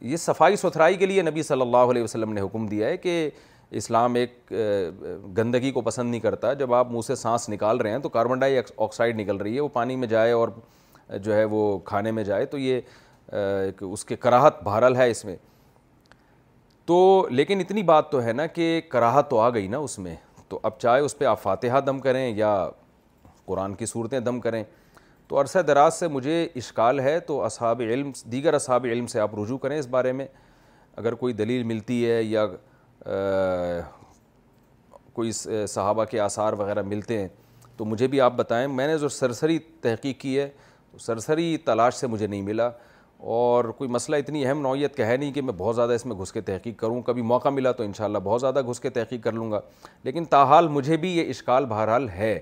یہ صفائی ستھرائی کے لیے نبی صلی اللہ علیہ وسلم نے حکم دیا ہے کہ اسلام ایک گندگی کو پسند نہیں کرتا جب آپ منہ سے سانس نکال رہے ہیں تو کاربن ڈائی آکسائڈ نکل رہی ہے وہ پانی میں جائے اور جو ہے وہ کھانے میں جائے تو یہ اس کے کراہت بھارل ہے اس میں تو لیکن اتنی بات تو ہے نا کہ کراہ تو آ گئی نا اس میں تو اب چاہے اس پہ آپ فاتحہ دم کریں یا قرآن کی صورتیں دم کریں تو عرصہ دراز سے مجھے اشکال ہے تو اصحاب علم دیگر اصحاب علم سے آپ رجوع کریں اس بارے میں اگر کوئی دلیل ملتی ہے یا کوئی صحابہ کے آثار وغیرہ ملتے ہیں تو مجھے بھی آپ بتائیں میں نے جو سرسری تحقیق کی ہے سرسری تلاش سے مجھے نہیں ملا اور کوئی مسئلہ اتنی اہم نوعیت کا ہے نہیں کہ میں بہت زیادہ اس میں گھس کے تحقیق کروں کبھی موقع ملا تو انشاءاللہ بہت زیادہ گھس کے تحقیق کر لوں گا لیکن تاحال مجھے بھی یہ اشکال بہرحال ہے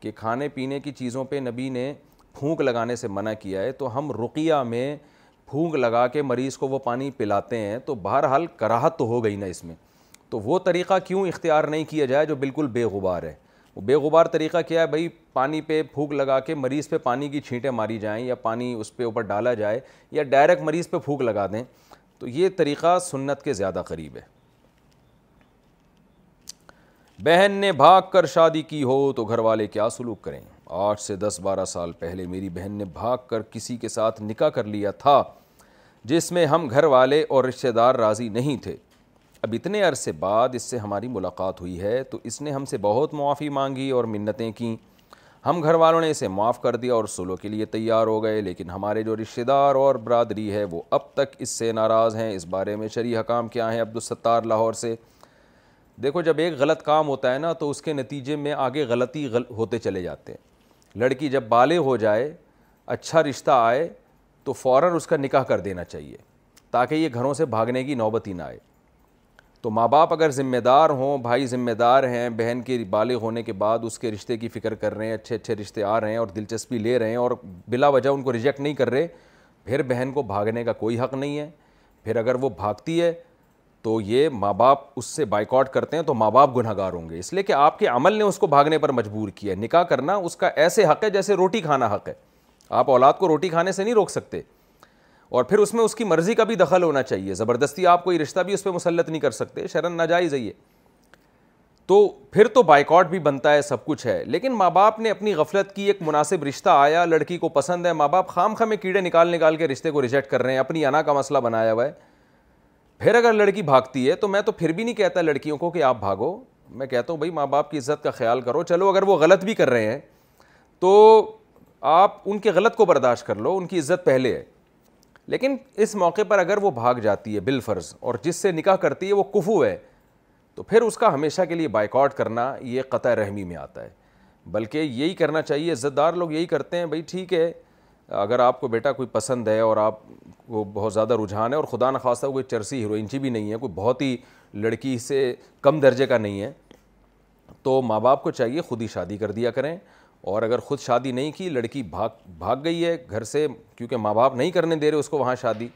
کہ کھانے پینے کی چیزوں پہ نبی نے پھونک لگانے سے منع کیا ہے تو ہم رقیہ میں پھونک لگا کے مریض کو وہ پانی پلاتے ہیں تو بہرحال کراہت تو ہو گئی نا اس میں تو وہ طریقہ کیوں اختیار نہیں کیا جائے جو بالکل بے غبار ہے بے غبار طریقہ کیا ہے بھائی پانی پہ پھونک لگا کے مریض پہ پانی کی چھینٹیں ماری جائیں یا پانی اس پہ اوپر ڈالا جائے یا ڈائریکٹ مریض پہ پھونک لگا دیں تو یہ طریقہ سنت کے زیادہ قریب ہے بہن نے بھاگ کر شادی کی ہو تو گھر والے کیا سلوک کریں آٹھ سے دس بارہ سال پہلے میری بہن نے بھاگ کر کسی کے ساتھ نکاح کر لیا تھا جس میں ہم گھر والے اور رشتہ دار راضی نہیں تھے اب اتنے عرصے بعد اس سے ہماری ملاقات ہوئی ہے تو اس نے ہم سے بہت معافی مانگی اور منتیں کیں ہم گھر والوں نے اسے معاف کر دیا اور سلو کے لیے تیار ہو گئے لیکن ہمارے جو رشتہ دار اور برادری ہے وہ اب تک اس سے ناراض ہیں اس بارے میں حکام کیا ہیں عبدالستار لاہور سے دیکھو جب ایک غلط کام ہوتا ہے نا تو اس کے نتیجے میں آگے غلطی ہوتے چلے جاتے ہیں لڑکی جب بالے ہو جائے اچھا رشتہ آئے تو فوراً اس کا نکاح کر دینا چاہیے تاکہ یہ گھروں سے بھاگنے کی نوبت ہی نہ آئے تو ماں باپ اگر ذمہ دار ہوں بھائی ذمہ دار ہیں بہن کے بالغ ہونے کے بعد اس کے رشتے کی فکر کر رہے ہیں اچھے اچھے رشتے آ رہے ہیں اور دلچسپی لے رہے ہیں اور بلا وجہ ان کو ریجیکٹ نہیں کر رہے پھر بہن کو بھاگنے کا کوئی حق نہیں ہے پھر اگر وہ بھاگتی ہے تو یہ ماں باپ اس سے بائیکاٹ کرتے ہیں تو ماں باپ گناہ گار ہوں گے اس لیے کہ آپ کے عمل نے اس کو بھاگنے پر مجبور کیا نکاح کرنا اس کا ایسے حق ہے جیسے روٹی کھانا حق ہے آپ اولاد کو روٹی کھانے سے نہیں روک سکتے اور پھر اس میں اس کی مرضی کا بھی دخل ہونا چاہیے زبردستی آپ کوئی رشتہ بھی اس پہ مسلط نہیں کر سکتے شرن ناجائز ہے یہ تو پھر تو بائیکاٹ بھی بنتا ہے سب کچھ ہے لیکن ماں باپ نے اپنی غفلت کی ایک مناسب رشتہ آیا لڑکی کو پسند ہے ماں باپ خام خام میں کیڑے نکال نکال کے رشتے کو ریجیکٹ کر رہے ہیں اپنی انا کا مسئلہ بنایا ہوا ہے پھر اگر لڑکی بھاگتی ہے تو میں تو پھر بھی نہیں کہتا لڑکیوں کو کہ آپ بھاگو میں کہتا ہوں بھائی ماں باپ کی عزت کا خیال کرو چلو اگر وہ غلط بھی کر رہے ہیں تو آپ ان کے غلط کو برداشت کر لو ان کی عزت پہلے ہے لیکن اس موقع پر اگر وہ بھاگ جاتی ہے بل فرض اور جس سے نکاح کرتی ہے وہ کفو ہے تو پھر اس کا ہمیشہ کے لیے بائیکاٹ کرنا یہ قطع رحمی میں آتا ہے بلکہ یہی کرنا چاہیے عزت دار لوگ یہی کرتے ہیں بھائی ٹھیک ہے اگر آپ کو بیٹا کوئی پسند ہے اور آپ کو بہت زیادہ رجحان ہے اور خدا نخواستہ کوئی چرسی ہیروئنچی جی بھی نہیں ہے کوئی بہت ہی لڑکی سے کم درجے کا نہیں ہے تو ماں باپ کو چاہیے خود ہی شادی کر دیا کریں اور اگر خود شادی نہیں کی لڑکی بھاگ بھاگ گئی ہے گھر سے کیونکہ ماں باپ نہیں کرنے دے رہے اس کو وہاں شادی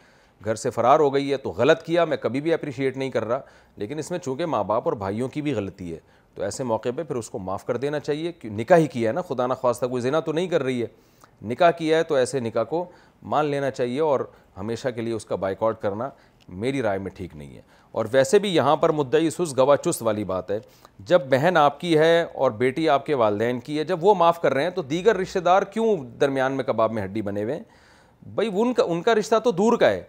گھر سے فرار ہو گئی ہے تو غلط کیا میں کبھی بھی اپریشیٹ نہیں کر رہا لیکن اس میں چونکہ ماں باپ اور بھائیوں کی بھی غلطی ہے تو ایسے موقع پہ پھر اس کو معاف کر دینا چاہیے کہ نکاح ہی کیا ہے نا خدا نخواستہ کوئی زنا تو نہیں کر رہی ہے نکاح کیا ہے تو ایسے نکاح کو مان لینا چاہیے اور ہمیشہ کے لیے اس کا بائیکاٹ آؤٹ کرنا میری رائے میں ٹھیک نہیں ہے اور ویسے بھی یہاں پر مدعی سس گوا چست والی بات ہے جب بہن آپ کی ہے اور بیٹی آپ کے والدین کی ہے جب وہ معاف کر رہے ہیں تو دیگر رشتہ دار کیوں درمیان میں کباب میں ہڈی بنے ہوئے بھائی ان کا ان کا رشتہ تو دور کا ہے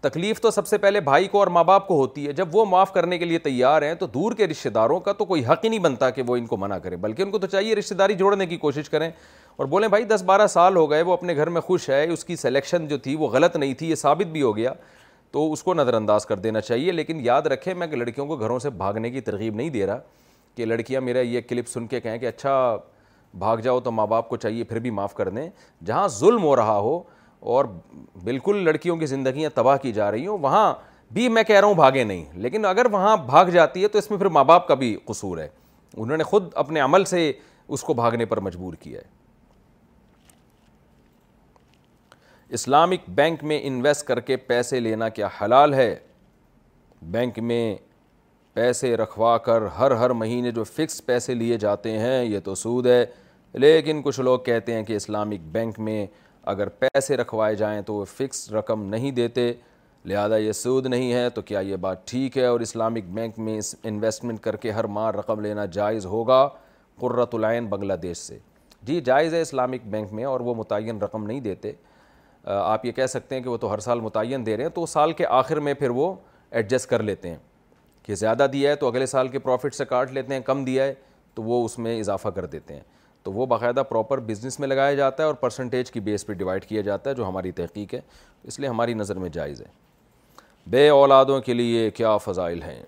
تکلیف تو سب سے پہلے بھائی کو اور ماں باپ کو ہوتی ہے جب وہ معاف کرنے کے لیے تیار ہیں تو دور کے رشتہ داروں کا تو کوئی حق ہی نہیں بنتا کہ وہ ان کو منع کریں بلکہ ان کو تو چاہیے رشتہ داری جوڑنے کی کوشش کریں اور بولیں بھائی دس بارہ سال ہو گئے وہ اپنے گھر میں خوش ہے اس کی سلیکشن جو تھی وہ غلط نہیں تھی یہ ثابت بھی ہو گیا تو اس کو نظر انداز کر دینا چاہیے لیکن یاد رکھیں میں کہ لڑکیوں کو گھروں سے بھاگنے کی ترغیب نہیں دے رہا کہ لڑکیاں میرا یہ کلپ سن کے کہیں کہ اچھا بھاگ جاؤ تو ماں باپ کو چاہیے پھر بھی معاف کر دیں جہاں ظلم ہو رہا ہو اور بالکل لڑکیوں کی زندگیاں تباہ کی جا رہی ہوں وہاں بھی میں کہہ رہا ہوں بھاگے نہیں لیکن اگر وہاں بھاگ جاتی ہے تو اس میں پھر ماں باپ کا بھی قصور ہے انہوں نے خود اپنے عمل سے اس کو بھاگنے پر مجبور کیا ہے اسلامک بینک میں انویسٹ کر کے پیسے لینا کیا حلال ہے بینک میں پیسے رکھوا کر ہر ہر مہینے جو فکس پیسے لیے جاتے ہیں یہ تو سود ہے لیکن کچھ لوگ کہتے ہیں کہ اسلامک بینک میں اگر پیسے رکھوائے جائیں تو وہ فکس رقم نہیں دیتے لہذا یہ سود نہیں ہے تو کیا یہ بات ٹھیک ہے اور اسلامک بینک میں اس انویسٹمنٹ کر کے ہر ماہ رقم لینا جائز ہوگا قرۃ العین بنگلہ دیش سے جی جائز ہے اسلامک بینک میں اور وہ متعین رقم نہیں دیتے آپ یہ کہہ سکتے ہیں کہ وہ تو ہر سال متعین دے رہے ہیں تو سال کے آخر میں پھر وہ ایڈجسٹ کر لیتے ہیں کہ زیادہ دیا ہے تو اگلے سال کے پروفٹ سے کاٹ لیتے ہیں کم دیا ہے تو وہ اس میں اضافہ کر دیتے ہیں تو وہ باقاعدہ پراپر بزنس میں لگایا جاتا ہے اور پرسنٹیج کی بیس پہ ڈیوائڈ کیا جاتا ہے جو ہماری تحقیق ہے اس لیے ہماری نظر میں جائز ہے بے اولادوں کے لیے کیا فضائل ہیں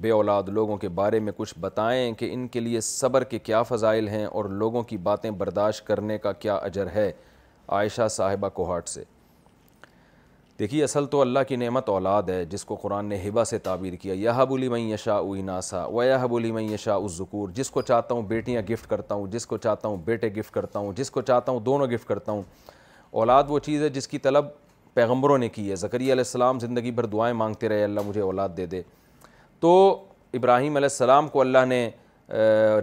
بے اولاد لوگوں کے بارے میں کچھ بتائیں کہ ان کے لیے صبر کے کیا فضائل ہیں اور لوگوں کی باتیں برداشت کرنے کا کیا اجر ہے عائشہ صاحبہ کوہاٹ سے دیکھیے اصل تو اللہ کی نعمت اولاد ہے جس کو قرآن نے ہبا سے تعبیر کیا یہب بولی میں او اناسا و یہب بولی میں ایشا ذکور جس کو چاہتا ہوں بیٹیاں گفٹ کرتا ہوں جس کو چاہتا ہوں بیٹے گفٹ کرتا ہوں جس کو چاہتا ہوں دونوں گفٹ کرتا ہوں اولاد وہ چیز ہے جس کی طلب پیغمبروں نے کی ہے زکریہ علیہ السلام زندگی بھر دعائیں مانگتے رہے اللہ مجھے اولاد دے دے تو ابراہیم علیہ السلام کو اللہ نے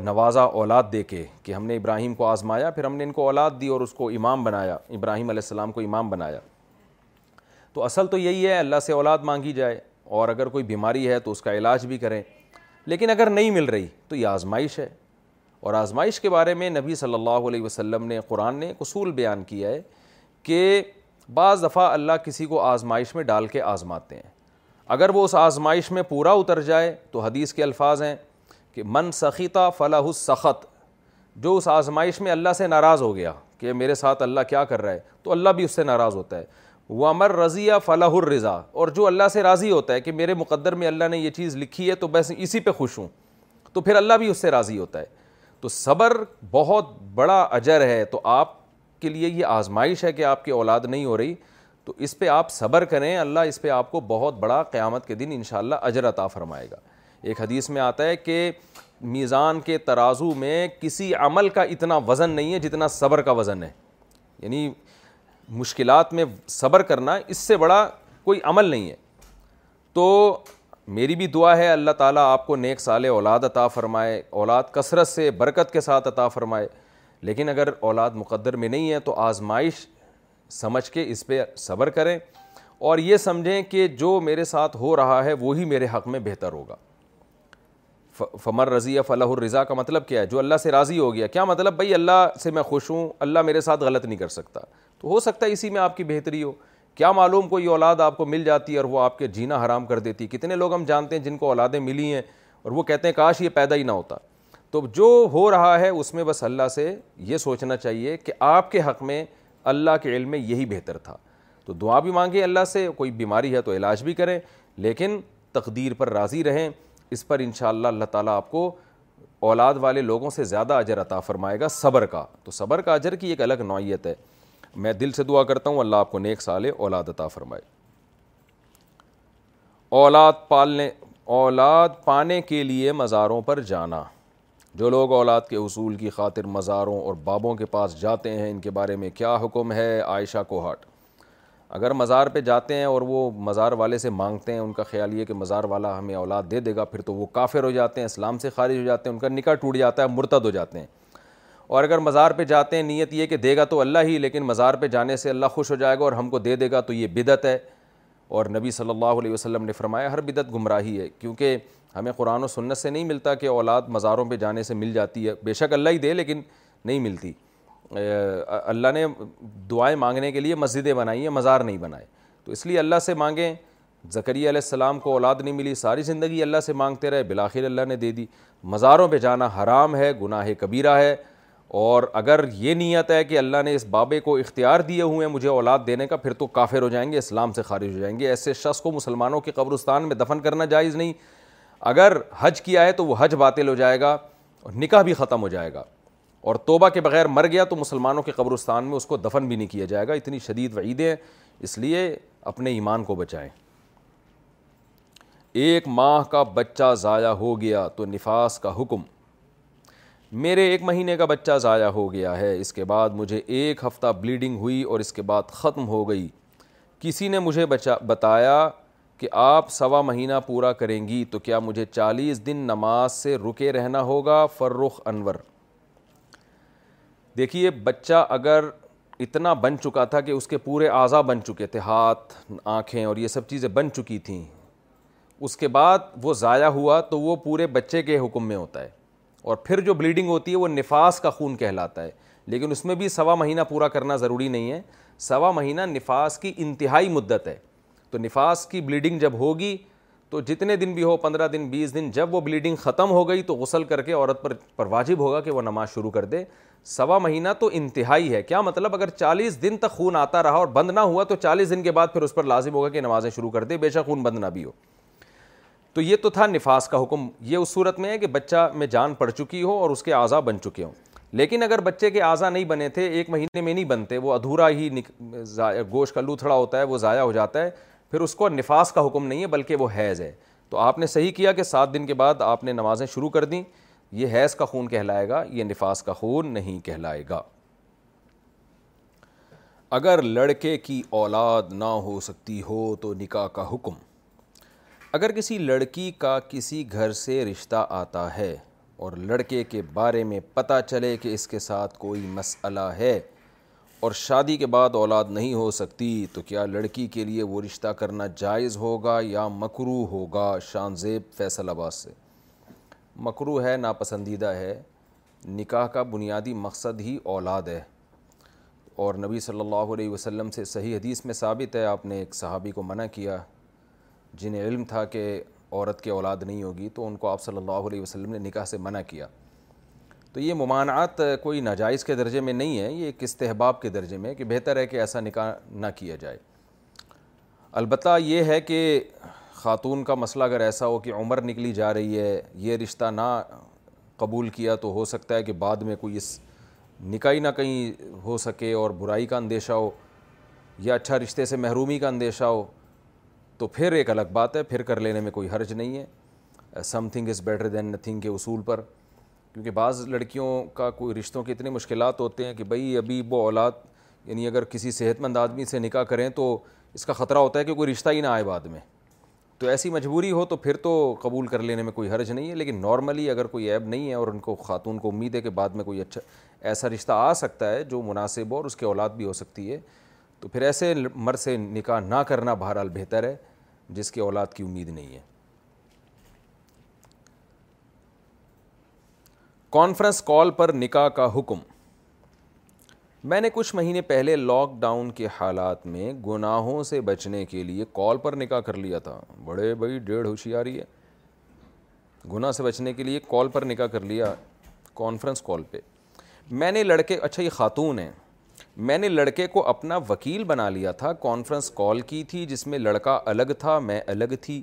نوازا اولاد دے کے کہ ہم نے ابراہیم کو آزمایا پھر ہم نے ان کو اولاد دی اور اس کو امام بنایا ابراہیم علیہ السلام کو امام بنایا تو اصل تو یہی ہے اللہ سے اولاد مانگی جائے اور اگر کوئی بیماری ہے تو اس کا علاج بھی کریں لیکن اگر نہیں مل رہی تو یہ آزمائش ہے اور آزمائش کے بارے میں نبی صلی اللہ علیہ وسلم نے قرآن نے اصول بیان کیا ہے کہ بعض دفعہ اللہ کسی کو آزمائش میں ڈال کے آزماتے ہیں اگر وہ اس آزمائش میں پورا اتر جائے تو حدیث کے الفاظ ہیں کہ من سخیتا فلاح و سخت جو اس آزمائش میں اللہ سے ناراض ہو گیا کہ میرے ساتھ اللہ کیا کر رہا ہے تو اللہ بھی اس سے ناراض ہوتا ہے وہ امر رضی فلاح الرضا اور جو اللہ سے راضی ہوتا ہے کہ میرے مقدر میں اللہ نے یہ چیز لکھی ہے تو بس اسی پہ خوش ہوں تو پھر اللہ بھی اس سے راضی ہوتا ہے تو صبر بہت بڑا اجر ہے تو آپ کے لیے یہ آزمائش ہے کہ آپ کی اولاد نہیں ہو رہی تو اس پہ آپ صبر کریں اللہ اس پہ آپ کو بہت بڑا قیامت کے دن انشاءاللہ اجر عطا فرمائے گا ایک حدیث میں آتا ہے کہ میزان کے ترازو میں کسی عمل کا اتنا وزن نہیں ہے جتنا صبر کا وزن ہے یعنی مشکلات میں صبر کرنا اس سے بڑا کوئی عمل نہیں ہے تو میری بھی دعا ہے اللہ تعالیٰ آپ کو نیک سال اولاد عطا فرمائے اولاد کثرت سے برکت کے ساتھ عطا فرمائے لیکن اگر اولاد مقدر میں نہیں ہے تو آزمائش سمجھ کے اس پہ صبر کریں اور یہ سمجھیں کہ جو میرے ساتھ ہو رہا ہے وہی میرے حق میں بہتر ہوگا فمر رضی فلاح الرضا کا مطلب کیا ہے جو اللہ سے راضی ہو گیا کیا مطلب بھائی اللہ سے میں خوش ہوں اللہ میرے ساتھ غلط نہیں کر سکتا تو ہو سکتا ہے اسی میں آپ کی بہتری ہو کیا معلوم کوئی اولاد آپ کو مل جاتی ہے اور وہ آپ کے جینا حرام کر دیتی کتنے لوگ ہم جانتے ہیں جن کو اولادیں ملی ہیں اور وہ کہتے ہیں کاش یہ پیدا ہی نہ ہوتا تو جو ہو رہا ہے اس میں بس اللہ سے یہ سوچنا چاہیے کہ آپ کے حق میں اللہ کے علم میں یہی بہتر تھا تو دعا بھی مانگیں اللہ سے کوئی بیماری ہے تو علاج بھی کریں لیکن تقدیر پر راضی رہیں اس پر انشاءاللہ اللہ تعالیٰ آپ کو اولاد والے لوگوں سے زیادہ اجر عطا فرمائے گا صبر کا تو صبر کا اجر کی ایک الگ نوعیت ہے میں دل سے دعا کرتا ہوں اللہ آپ کو نیک سال اولاد عطا فرمائے اولاد پالنے اولاد پانے کے لیے مزاروں پر جانا جو لوگ اولاد کے اصول کی خاطر مزاروں اور بابوں کے پاس جاتے ہیں ان کے بارے میں کیا حکم ہے عائشہ کوہٹ اگر مزار پہ جاتے ہیں اور وہ مزار والے سے مانگتے ہیں ان کا خیال یہ کہ مزار والا ہمیں اولاد دے دے گا پھر تو وہ کافر ہو جاتے ہیں اسلام سے خارج ہو جاتے ہیں ان کا نکاح ٹوٹ جاتا ہے مرتد ہو جاتے ہیں اور اگر مزار پہ جاتے ہیں نیت یہ کہ دے گا تو اللہ ہی لیکن مزار پہ جانے سے اللہ خوش ہو جائے گا اور ہم کو دے دے گا تو یہ بدعت ہے اور نبی صلی اللہ علیہ وسلم نے فرمایا ہر بدعت گمراہی ہے کیونکہ ہمیں قرآن و سنت سے نہیں ملتا کہ اولاد مزاروں پہ جانے سے مل جاتی ہے بے شک اللہ ہی دے لیکن نہیں ملتی اللہ نے دعائیں مانگنے کے لیے مسجدیں بنائی ہیں مزار نہیں بنائے تو اس لیے اللہ سے مانگیں زکریہ علیہ السلام کو اولاد نہیں ملی ساری زندگی اللہ سے مانگتے رہے بلاخر اللہ نے دے دی مزاروں پہ جانا حرام ہے گناہ کبیرہ ہے اور اگر یہ نیت ہے کہ اللہ نے اس بابے کو اختیار دیے ہوئے مجھے اولاد دینے کا پھر تو کافر ہو جائیں گے اسلام سے خارج ہو جائیں گے ایسے شخص کو مسلمانوں کے قبرستان میں دفن کرنا جائز نہیں اگر حج کیا ہے تو وہ حج باطل ہو جائے گا اور نکاح بھی ختم ہو جائے گا اور توبہ کے بغیر مر گیا تو مسلمانوں کے قبرستان میں اس کو دفن بھی نہیں کیا جائے گا اتنی شدید وعیدیں اس لیے اپنے ایمان کو بچائیں ایک ماہ کا بچہ ضائع ہو گیا تو نفاس کا حکم میرے ایک مہینے کا بچہ ضائع ہو گیا ہے اس کے بعد مجھے ایک ہفتہ بلیڈنگ ہوئی اور اس کے بعد ختم ہو گئی کسی نے مجھے بتایا کہ آپ سوا مہینہ پورا کریں گی تو کیا مجھے چالیس دن نماز سے رکے رہنا ہوگا فرخ انور دیکھیے بچہ اگر اتنا بن چکا تھا کہ اس کے پورے اعضا بن چکے تھے ہاتھ آنکھیں اور یہ سب چیزیں بن چکی تھیں اس کے بعد وہ ضائع ہوا تو وہ پورے بچے کے حکم میں ہوتا ہے اور پھر جو بلیڈنگ ہوتی ہے وہ نفاس کا خون کہلاتا ہے لیکن اس میں بھی سوا مہینہ پورا کرنا ضروری نہیں ہے سوا مہینہ نفاس کی انتہائی مدت ہے تو نفاس کی بلیڈنگ جب ہوگی تو جتنے دن بھی ہو پندرہ دن بیس دن جب وہ بلیڈنگ ختم ہو گئی تو غسل کر کے عورت پر پر واجب ہوگا کہ وہ نماز شروع کر دے سوا مہینہ تو انتہائی ہے کیا مطلب اگر چالیس دن تک خون آتا رہا اور بند نہ ہوا تو چالیس دن کے بعد پھر اس پر لازم ہوگا کہ نمازیں شروع کر دے بے شک خون بند نہ بھی ہو تو یہ تو تھا نفاس کا حکم یہ اس صورت میں ہے کہ بچہ میں جان پڑ چکی ہو اور اس کے اعضا بن چکے ہوں لیکن اگر بچے کے اعضا نہیں بنے تھے ایک مہینے میں نہیں بنتے وہ ادھورا ہی گوشت کا لوتھڑا ہوتا ہے وہ ضائع ہو جاتا ہے پھر اس کو نفاس کا حکم نہیں ہے بلکہ وہ حیض ہے تو آپ نے صحیح کیا کہ سات دن کے بعد آپ نے نمازیں شروع کر دیں یہ حیض کا خون کہلائے گا یہ نفاس کا خون نہیں کہلائے گا اگر لڑکے کی اولاد نہ ہو سکتی ہو تو نکاح کا حکم اگر کسی لڑکی کا کسی گھر سے رشتہ آتا ہے اور لڑکے کے بارے میں پتہ چلے کہ اس کے ساتھ کوئی مسئلہ ہے اور شادی کے بعد اولاد نہیں ہو سکتی تو کیا لڑکی کے لیے وہ رشتہ کرنا جائز ہوگا یا مکرو ہوگا شان زیب فیصل آباد سے مکرو ہے ناپسندیدہ ہے نکاح کا بنیادی مقصد ہی اولاد ہے اور نبی صلی اللہ علیہ وسلم سے صحیح حدیث میں ثابت ہے آپ نے ایک صحابی کو منع کیا جنہیں علم تھا کہ عورت کے اولاد نہیں ہوگی تو ان کو آپ صلی اللہ علیہ وسلم نے نکاح سے منع کیا تو یہ ممانعات کوئی ناجائز کے درجے میں نہیں ہے یہ ایک استحباب کے درجے میں کہ بہتر ہے کہ ایسا نکاح نہ کیا جائے البتہ یہ ہے کہ خاتون کا مسئلہ اگر ایسا ہو کہ عمر نکلی جا رہی ہے یہ رشتہ نہ قبول کیا تو ہو سکتا ہے کہ بعد میں کوئی اس نکاح نہ کہیں ہو سکے اور برائی کا اندیشہ ہو یا اچھا رشتے سے محرومی کا اندیشہ ہو تو پھر ایک الگ بات ہے پھر کر لینے میں کوئی حرج نہیں ہے something is better than nothing کے اصول پر کیونکہ بعض لڑکیوں کا کوئی رشتوں کے اتنے مشکلات ہوتے ہیں کہ بھائی ابھی وہ اولاد یعنی اگر کسی صحت مند آدمی سے نکاح کریں تو اس کا خطرہ ہوتا ہے کہ کوئی رشتہ ہی نہ آئے بعد میں تو ایسی مجبوری ہو تو پھر تو قبول کر لینے میں کوئی حرج نہیں ہے لیکن نارملی اگر کوئی عیب نہیں ہے اور ان کو خاتون کو امید ہے کہ بعد میں کوئی اچھا ایسا رشتہ آ سکتا ہے جو مناسب اور اس کی اولاد بھی ہو سکتی ہے تو پھر ایسے مرد سے نکاح نہ کرنا بہرحال بہتر ہے جس کی اولاد کی امید نہیں ہے کانفرنس کال پر نکاح کا حکم میں نے کچھ مہینے پہلے لاک ڈاؤن کے حالات میں گناہوں سے بچنے کے لیے کال پر نکاح کر لیا تھا بڑے بھائی ڈیڑھ ہوشیاری ہے گناہ سے بچنے کے لیے کال پر نکاح کر لیا کانفرنس کال پہ میں نے لڑکے اچھا یہ خاتون ہیں میں نے لڑکے کو اپنا وکیل بنا لیا تھا کانفرنس کال کی تھی جس میں لڑکا الگ تھا میں الگ تھی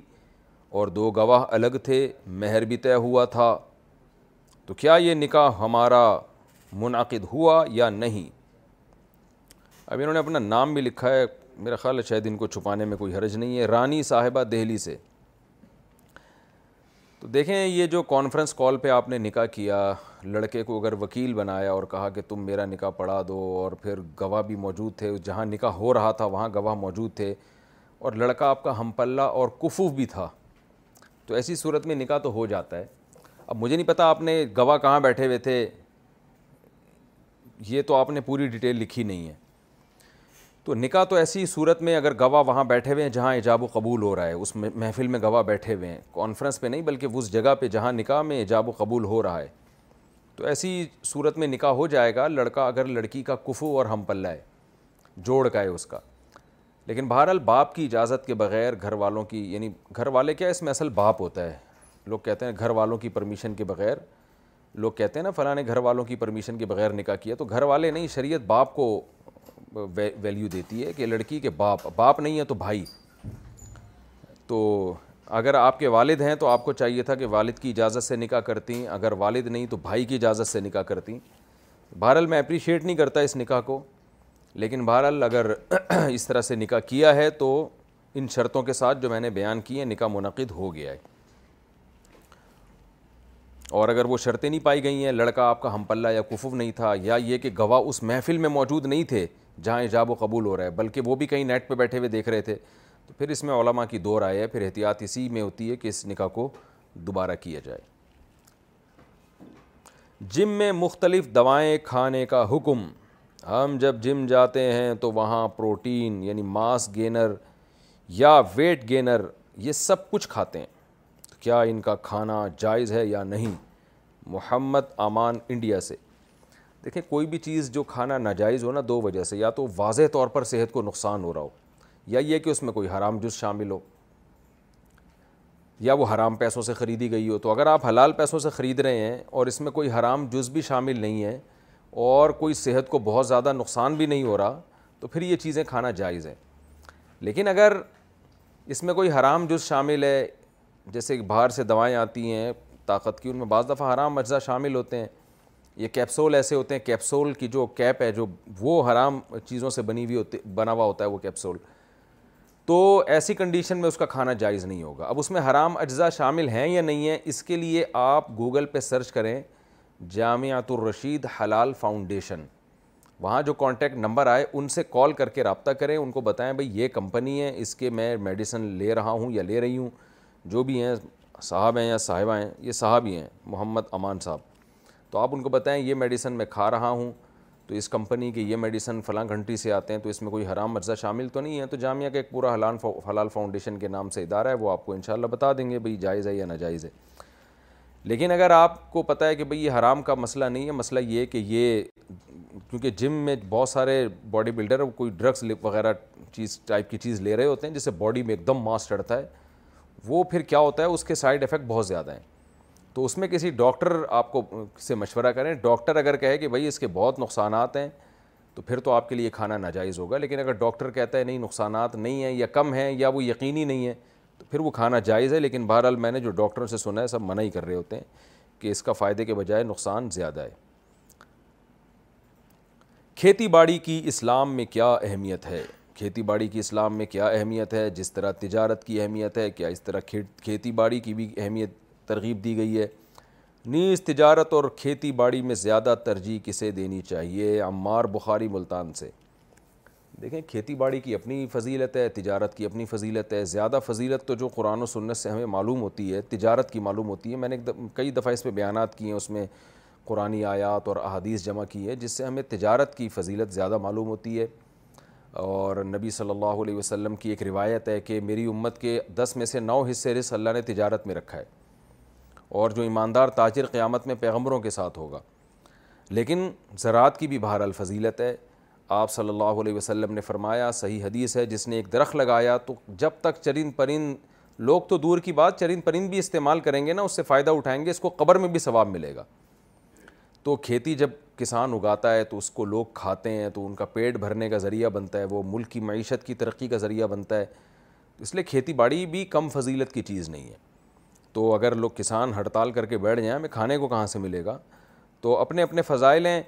اور دو گواہ الگ تھے مہر بھی طے ہوا تھا تو کیا یہ نکاح ہمارا منعقد ہوا یا نہیں اب انہوں نے اپنا نام بھی لکھا ہے میرا خیال ہے شاید ان کو چھپانے میں کوئی حرج نہیں ہے رانی صاحبہ دہلی سے تو دیکھیں یہ جو کانفرنس کال پہ آپ نے نکاح کیا لڑکے کو اگر وکیل بنایا اور کہا کہ تم میرا نکاح پڑھا دو اور پھر گواہ بھی موجود تھے جہاں نکاح ہو رہا تھا وہاں گواہ موجود تھے اور لڑکا آپ کا ہم پلہ اور کفوف بھی تھا تو ایسی صورت میں نکاح تو ہو جاتا ہے اب مجھے نہیں پتا آپ نے گواہ کہاں بیٹھے ہوئے تھے یہ تو آپ نے پوری ڈیٹیل لکھی نہیں ہے تو نکاح تو ایسی صورت میں اگر گواہ وہاں بیٹھے ہوئے ہیں جہاں ایجاب و قبول ہو رہا ہے اس محفل میں گواہ بیٹھے ہوئے ہیں کانفرنس پہ نہیں بلکہ اس جگہ پہ جہاں نکاح میں ایجاب و قبول ہو رہا ہے تو ایسی صورت میں نکاح ہو جائے گا لڑکا اگر لڑکی کا کفو اور ہم پلہ ہے جوڑ کا ہے اس کا لیکن بہرحال باپ کی اجازت کے بغیر گھر والوں کی یعنی گھر والے کیا اس میں اصل باپ ہوتا ہے لوگ کہتے ہیں گھر والوں کی پرمیشن کے بغیر لوگ کہتے ہیں نا فلاں نے گھر والوں کی پرمیشن کے بغیر نکاح کیا تو گھر والے نہیں شریعت باپ کو ویلیو دیتی ہے کہ لڑکی کے باپ باپ نہیں ہے تو بھائی تو اگر آپ کے والد ہیں تو آپ کو چاہیے تھا کہ والد کی اجازت سے نکاح کرتی اگر والد نہیں تو بھائی کی اجازت سے نکاح کرتی بہرحال میں اپریشیٹ نہیں کرتا اس نکاح کو لیکن بہرحال اگر اس طرح سے نکاح کیا ہے تو ان شرطوں کے ساتھ جو میں نے بیان کی ہیں نکاح منعقد ہو گیا ہے اور اگر وہ شرطیں نہیں پائی گئی ہیں لڑکا آپ کا ہم پلہ یا کفو نہیں تھا یا یہ کہ گواہ اس محفل میں موجود نہیں تھے جہاں ایجاب و قبول ہو رہا ہے بلکہ وہ بھی کہیں نیٹ پہ بیٹھے ہوئے دیکھ رہے تھے تو پھر اس میں علماء کی دور آئے ہے پھر احتیاط اسی میں ہوتی ہے کہ اس نکاح کو دوبارہ کیا جائے جم میں مختلف دوائیں کھانے کا حکم ہم جب جم جاتے ہیں تو وہاں پروٹین یعنی ماس گینر یا ویٹ گینر یہ سب کچھ کھاتے ہیں کیا ان کا کھانا جائز ہے یا نہیں محمد امان انڈیا سے دیکھیں کوئی بھی چیز جو کھانا ناجائز ہو نا دو وجہ سے یا تو واضح طور پر صحت کو نقصان ہو رہا ہو یا یہ کہ اس میں کوئی حرام جز شامل ہو یا وہ حرام پیسوں سے خریدی گئی ہو تو اگر آپ حلال پیسوں سے خرید رہے ہیں اور اس میں کوئی حرام جز بھی شامل نہیں ہے اور کوئی صحت کو بہت زیادہ نقصان بھی نہیں ہو رہا تو پھر یہ چیزیں کھانا جائز ہیں لیکن اگر اس میں کوئی حرام جز شامل ہے جیسے کہ باہر سے دوائیں آتی ہیں طاقت کی ان میں بعض دفعہ حرام اجزاء شامل ہوتے ہیں یہ کیپسول ایسے ہوتے ہیں کیپسول کی جو کیپ ہے جو وہ حرام چیزوں سے بنی ہوئی ہوتی بنا ہوا ہوتا ہے وہ کیپسول تو ایسی کنڈیشن میں اس کا کھانا جائز نہیں ہوگا اب اس میں حرام اجزاء شامل ہیں یا نہیں ہیں اس کے لیے آپ گوگل پہ سرچ کریں جامعات الرشید حلال فاؤنڈیشن وہاں جو کانٹیکٹ نمبر آئے ان سے کال کر کے رابطہ کریں ان کو بتائیں بھائی یہ کمپنی ہے اس کے میں میڈیسن لے رہا ہوں یا لے رہی ہوں جو بھی ہیں صاحب ہیں یا صاحبہ ہیں یہ صاحب ہی ہیں محمد امان صاحب تو آپ ان کو بتائیں یہ میڈیسن میں کھا رہا ہوں تو اس کمپنی کے یہ میڈیسن فلان گھنٹی سے آتے ہیں تو اس میں کوئی حرام مرضہ شامل تو نہیں ہے تو جامعہ کا ایک پورا حلان حلال فاؤنڈیشن کے نام سے ادارہ ہے وہ آپ کو انشاءاللہ بتا دیں گے بھئی جائز ہے یا ناجائز ہے لیکن اگر آپ کو پتہ ہے کہ بھئی یہ حرام کا مسئلہ نہیں ہے مسئلہ یہ کہ یہ کیونکہ جم میں بہت سارے باڈی بلڈر کوئی ڈرگس وغیرہ چیز ٹائپ کی چیز لے رہے ہوتے ہیں جس سے باڈی میں ایک دم ماس چڑھتا ہے وہ پھر کیا ہوتا ہے اس کے سائڈ افیکٹ بہت زیادہ ہیں تو اس میں کسی ڈاکٹر آپ کو سے مشورہ کریں ڈاکٹر اگر کہے کہ بھائی اس کے بہت نقصانات ہیں تو پھر تو آپ کے لیے کھانا ناجائز ہوگا لیکن اگر ڈاکٹر کہتا ہے نہیں نقصانات نہیں ہیں یا کم ہیں یا وہ یقینی نہیں ہیں تو پھر وہ کھانا جائز ہے لیکن بہرحال میں نے جو ڈاکٹروں سے سنا ہے سب منع ہی کر رہے ہوتے ہیں کہ اس کا فائدے کے بجائے نقصان زیادہ ہے کھیتی باڑی کی اسلام میں کیا اہمیت ہے کھیتی باڑی کی اسلام میں کیا اہمیت ہے جس طرح تجارت کی اہمیت ہے کیا اس طرح کھیتی باڑی کی بھی اہمیت ترغیب دی گئی ہے نیز تجارت اور کھیتی باڑی میں زیادہ ترجیح کسے دینی چاہیے عمار بخاری ملتان سے دیکھیں کھیتی باڑی کی اپنی فضیلت ہے تجارت کی اپنی فضیلت ہے زیادہ فضیلت تو جو قرآن و سنت سے ہمیں معلوم ہوتی ہے تجارت کی معلوم ہوتی ہے میں نے کئی دفعہ اس پہ بیانات کی ہیں اس میں قرآن آیات اور احادیث جمع کی ہے جس سے ہمیں تجارت کی فضیلت زیادہ معلوم ہوتی ہے اور نبی صلی اللہ علیہ وسلم کی ایک روایت ہے کہ میری امت کے دس میں سے نو حصے رس اللہ نے تجارت میں رکھا ہے اور جو ایماندار تاجر قیامت میں پیغمبروں کے ساتھ ہوگا لیکن زراعت کی بھی باہر الفضیلت ہے آپ صلی اللہ علیہ وسلم نے فرمایا صحیح حدیث ہے جس نے ایک درخت لگایا تو جب تک چرند پرند لوگ تو دور کی بات چرند پرند بھی استعمال کریں گے نا اس سے فائدہ اٹھائیں گے اس کو قبر میں بھی ثواب ملے گا تو کھیتی جب کسان اگاتا ہے تو اس کو لوگ کھاتے ہیں تو ان کا پیٹ بھرنے کا ذریعہ بنتا ہے وہ ملک کی معیشت کی ترقی کا ذریعہ بنتا ہے اس لیے کھیتی باڑی بھی کم فضیلت کی چیز نہیں ہے تو اگر لوگ کسان ہڑتال کر کے بیٹھ جائیں ہمیں کھانے کو کہاں سے ملے گا تو اپنے اپنے فضائل ہیں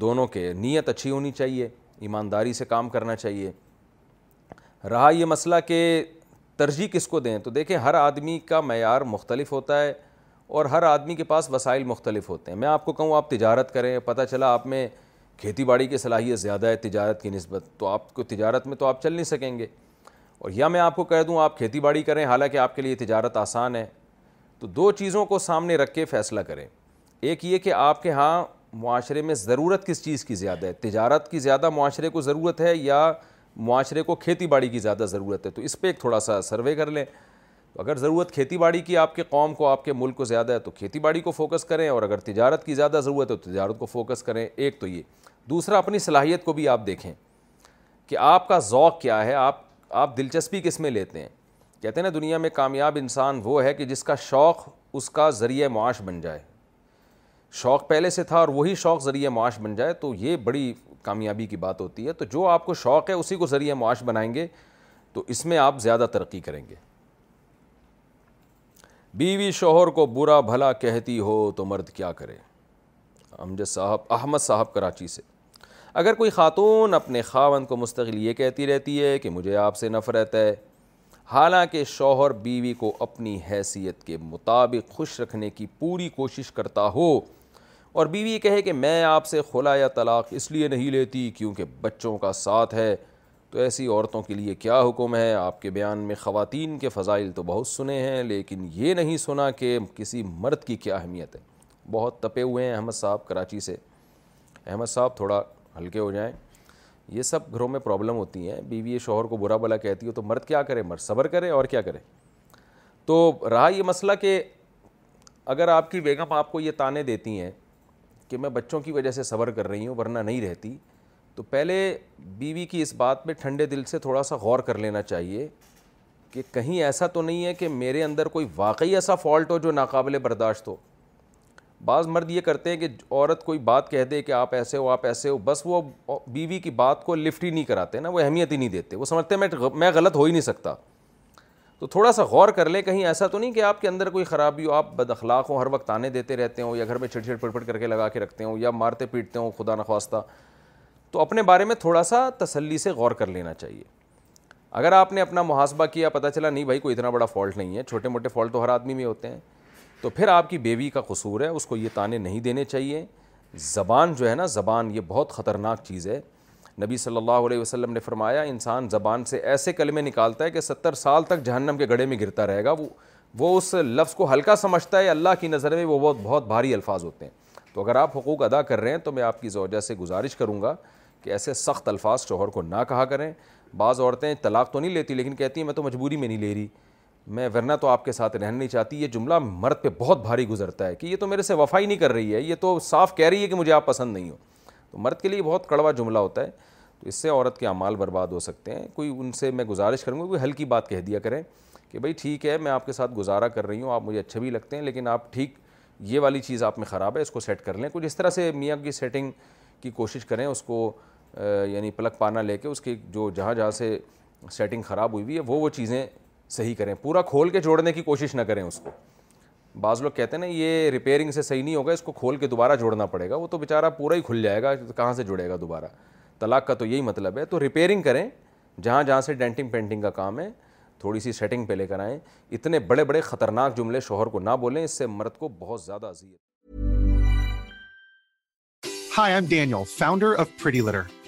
دونوں کے نیت اچھی ہونی چاہیے ایمانداری سے کام کرنا چاہیے رہا یہ مسئلہ کہ ترجیح کس کو دیں تو دیکھیں ہر آدمی کا معیار مختلف ہوتا ہے اور ہر آدمی کے پاس وسائل مختلف ہوتے ہیں میں آپ کو کہوں آپ تجارت کریں پتہ چلا آپ میں کھیتی باڑی کی صلاحیت زیادہ ہے تجارت کی نسبت تو آپ کو تجارت میں تو آپ چل نہیں سکیں گے اور یا میں آپ کو کہہ دوں آپ کھیتی باڑی کریں حالانکہ آپ کے لیے تجارت آسان ہے تو دو چیزوں کو سامنے رکھ کے فیصلہ کریں ایک یہ کہ آپ کے ہاں معاشرے میں ضرورت کس چیز کی زیادہ ہے تجارت کی زیادہ معاشرے کو ضرورت ہے یا معاشرے کو کھیتی باڑی کی زیادہ ضرورت ہے تو اس پہ ایک تھوڑا سا سروے کر لیں تو اگر ضرورت کھیتی باڑی کی آپ کے قوم کو آپ کے ملک کو زیادہ ہے تو کھیتی باڑی کو فوکس کریں اور اگر تجارت کی زیادہ ضرورت ہے تو تجارت کو فوکس کریں ایک تو یہ دوسرا اپنی صلاحیت کو بھی آپ دیکھیں کہ آپ کا ذوق کیا ہے آپ آپ دلچسپی کس میں لیتے ہیں کہتے ہیں نا دنیا میں کامیاب انسان وہ ہے کہ جس کا شوق اس کا ذریعہ معاش بن جائے شوق پہلے سے تھا اور وہی شوق ذریعہ معاش بن جائے تو یہ بڑی کامیابی کی بات ہوتی ہے تو جو آپ کو شوق ہے اسی کو ذریعہ معاش بنائیں گے تو اس میں آپ زیادہ ترقی کریں گے بیوی شوہر کو برا بھلا کہتی ہو تو مرد کیا کرے امجد صاحب احمد صاحب کراچی سے اگر کوئی خاتون اپنے خاون کو مستقل یہ کہتی رہتی ہے کہ مجھے آپ سے نفرت ہے حالانکہ شوہر بیوی کو اپنی حیثیت کے مطابق خوش رکھنے کی پوری کوشش کرتا ہو اور بیوی کہے کہ میں آپ سے خلا یا طلاق اس لیے نہیں لیتی کیونکہ بچوں کا ساتھ ہے تو ایسی عورتوں کے لیے کیا حکم ہے آپ کے بیان میں خواتین کے فضائل تو بہت سنے ہیں لیکن یہ نہیں سنا کہ کسی مرد کی کیا اہمیت ہے بہت تپے ہوئے ہیں احمد صاحب کراچی سے احمد صاحب تھوڑا ہلکے ہو جائیں یہ سب گھروں میں پرابلم ہوتی ہیں بیوی شوہر کو برا بلا کہتی ہو تو مرد کیا کرے مرد صبر کرے اور کیا کرے تو رہا یہ مسئلہ کہ اگر آپ کی بیگم آپ کو یہ تانے دیتی ہیں کہ میں بچوں کی وجہ سے صبر کر رہی ہوں ورنہ نہیں رہتی تو پہلے بیوی کی اس بات پہ ٹھنڈے دل سے تھوڑا سا غور کر لینا چاہیے کہ کہیں ایسا تو نہیں ہے کہ میرے اندر کوئی واقعی ایسا فالٹ ہو جو ناقابل برداشت ہو بعض مرد یہ کرتے ہیں کہ عورت کوئی بات کہہ دے کہ آپ ایسے ہو آپ ایسے ہو بس وہ بیوی کی بات کو لفٹ ہی نہیں کراتے نا وہ اہمیت ہی نہیں دیتے وہ سمجھتے میں غلط ہو ہی نہیں سکتا تو تھوڑا سا غور کر لیں کہیں ایسا تو نہیں کہ آپ کے اندر کوئی خرابی ہو آپ بد اخلاق ہوں ہر وقت آنے دیتے رہتے ہوں یا گھر میں چھڑ چھڑ پٹ پٹ کر کے لگا کے رکھتے ہوں یا مارتے پیٹتے ہوں خدا نخواستہ تو اپنے بارے میں تھوڑا سا تسلی سے غور کر لینا چاہیے اگر آپ نے اپنا محاسبہ کیا پتہ چلا نہیں بھائی کوئی اتنا بڑا فالٹ نہیں ہے چھوٹے موٹے فالٹ تو ہر آدمی میں ہوتے ہیں تو پھر آپ کی بیوی کا قصور ہے اس کو یہ تانے نہیں دینے چاہیے زبان جو ہے نا زبان یہ بہت خطرناک چیز ہے نبی صلی اللہ علیہ وسلم نے فرمایا انسان زبان سے ایسے کلمے نکالتا ہے کہ ستر سال تک جہنم کے گڑھے میں گرتا رہے گا وہ وہ اس لفظ کو ہلکا سمجھتا ہے اللہ کی نظر میں وہ بہت بہت بھاری الفاظ ہوتے ہیں تو اگر آپ حقوق ادا کر رہے ہیں تو میں آپ کی زوجہ سے گزارش کروں گا کہ ایسے سخت الفاظ شوہر کو نہ کہا کریں بعض عورتیں طلاق تو نہیں لیتی لیکن کہتی ہیں میں تو مجبوری میں نہیں لے رہی میں ورنہ تو آپ کے ساتھ رہنا نہیں چاہتی یہ جملہ مرد پہ بہت بھاری گزرتا ہے کہ یہ تو میرے سے وفائی نہیں کر رہی ہے یہ تو صاف کہہ رہی ہے کہ مجھے آپ پسند نہیں ہو تو مرد کے لیے بہت کڑوا جملہ ہوتا ہے تو اس سے عورت کے اعمال برباد ہو سکتے ہیں کوئی ان سے میں گزارش کروں گا کوئی ہلکی بات کہہ دیا کریں کہ بھائی ٹھیک ہے میں آپ کے ساتھ گزارا کر رہی ہوں آپ مجھے اچھے بھی لگتے ہیں لیکن آپ ٹھیک یہ والی چیز آپ میں خراب ہے اس کو سیٹ کر لیں کچھ اس طرح سے میاں کی سیٹنگ کی کوشش کریں اس کو یعنی پلک پانا لے کے اس کی جو جہاں جہاں سے سیٹنگ خراب ہوئی ہوئی ہے وہ وہ چیزیں صحیح کریں پورا کھول کے جوڑنے کی کوشش نہ کریں اس کو بعض لوگ کہتے ہیں نا یہ ریپیرنگ سے صحیح نہیں ہوگا اس کو کھول کے دوبارہ جوڑنا پڑے گا وہ تو بیچارہ پورا ہی کھل جائے گا کہاں سے جوڑے گا دوبارہ طلاق کا تو یہی مطلب ہے تو ریپیئرنگ کریں جہاں جہاں سے ڈینٹنگ پینٹنگ کا کام ہے تھوڑی سی سیٹنگ پہ لے کر آئیں اتنے بڑے بڑے خطرناک جملے شوہر کو نہ بولیں اس سے مرد کو بہت زیادہ آف آفی litter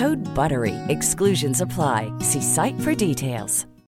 Hood bar we exclusions apply see site for details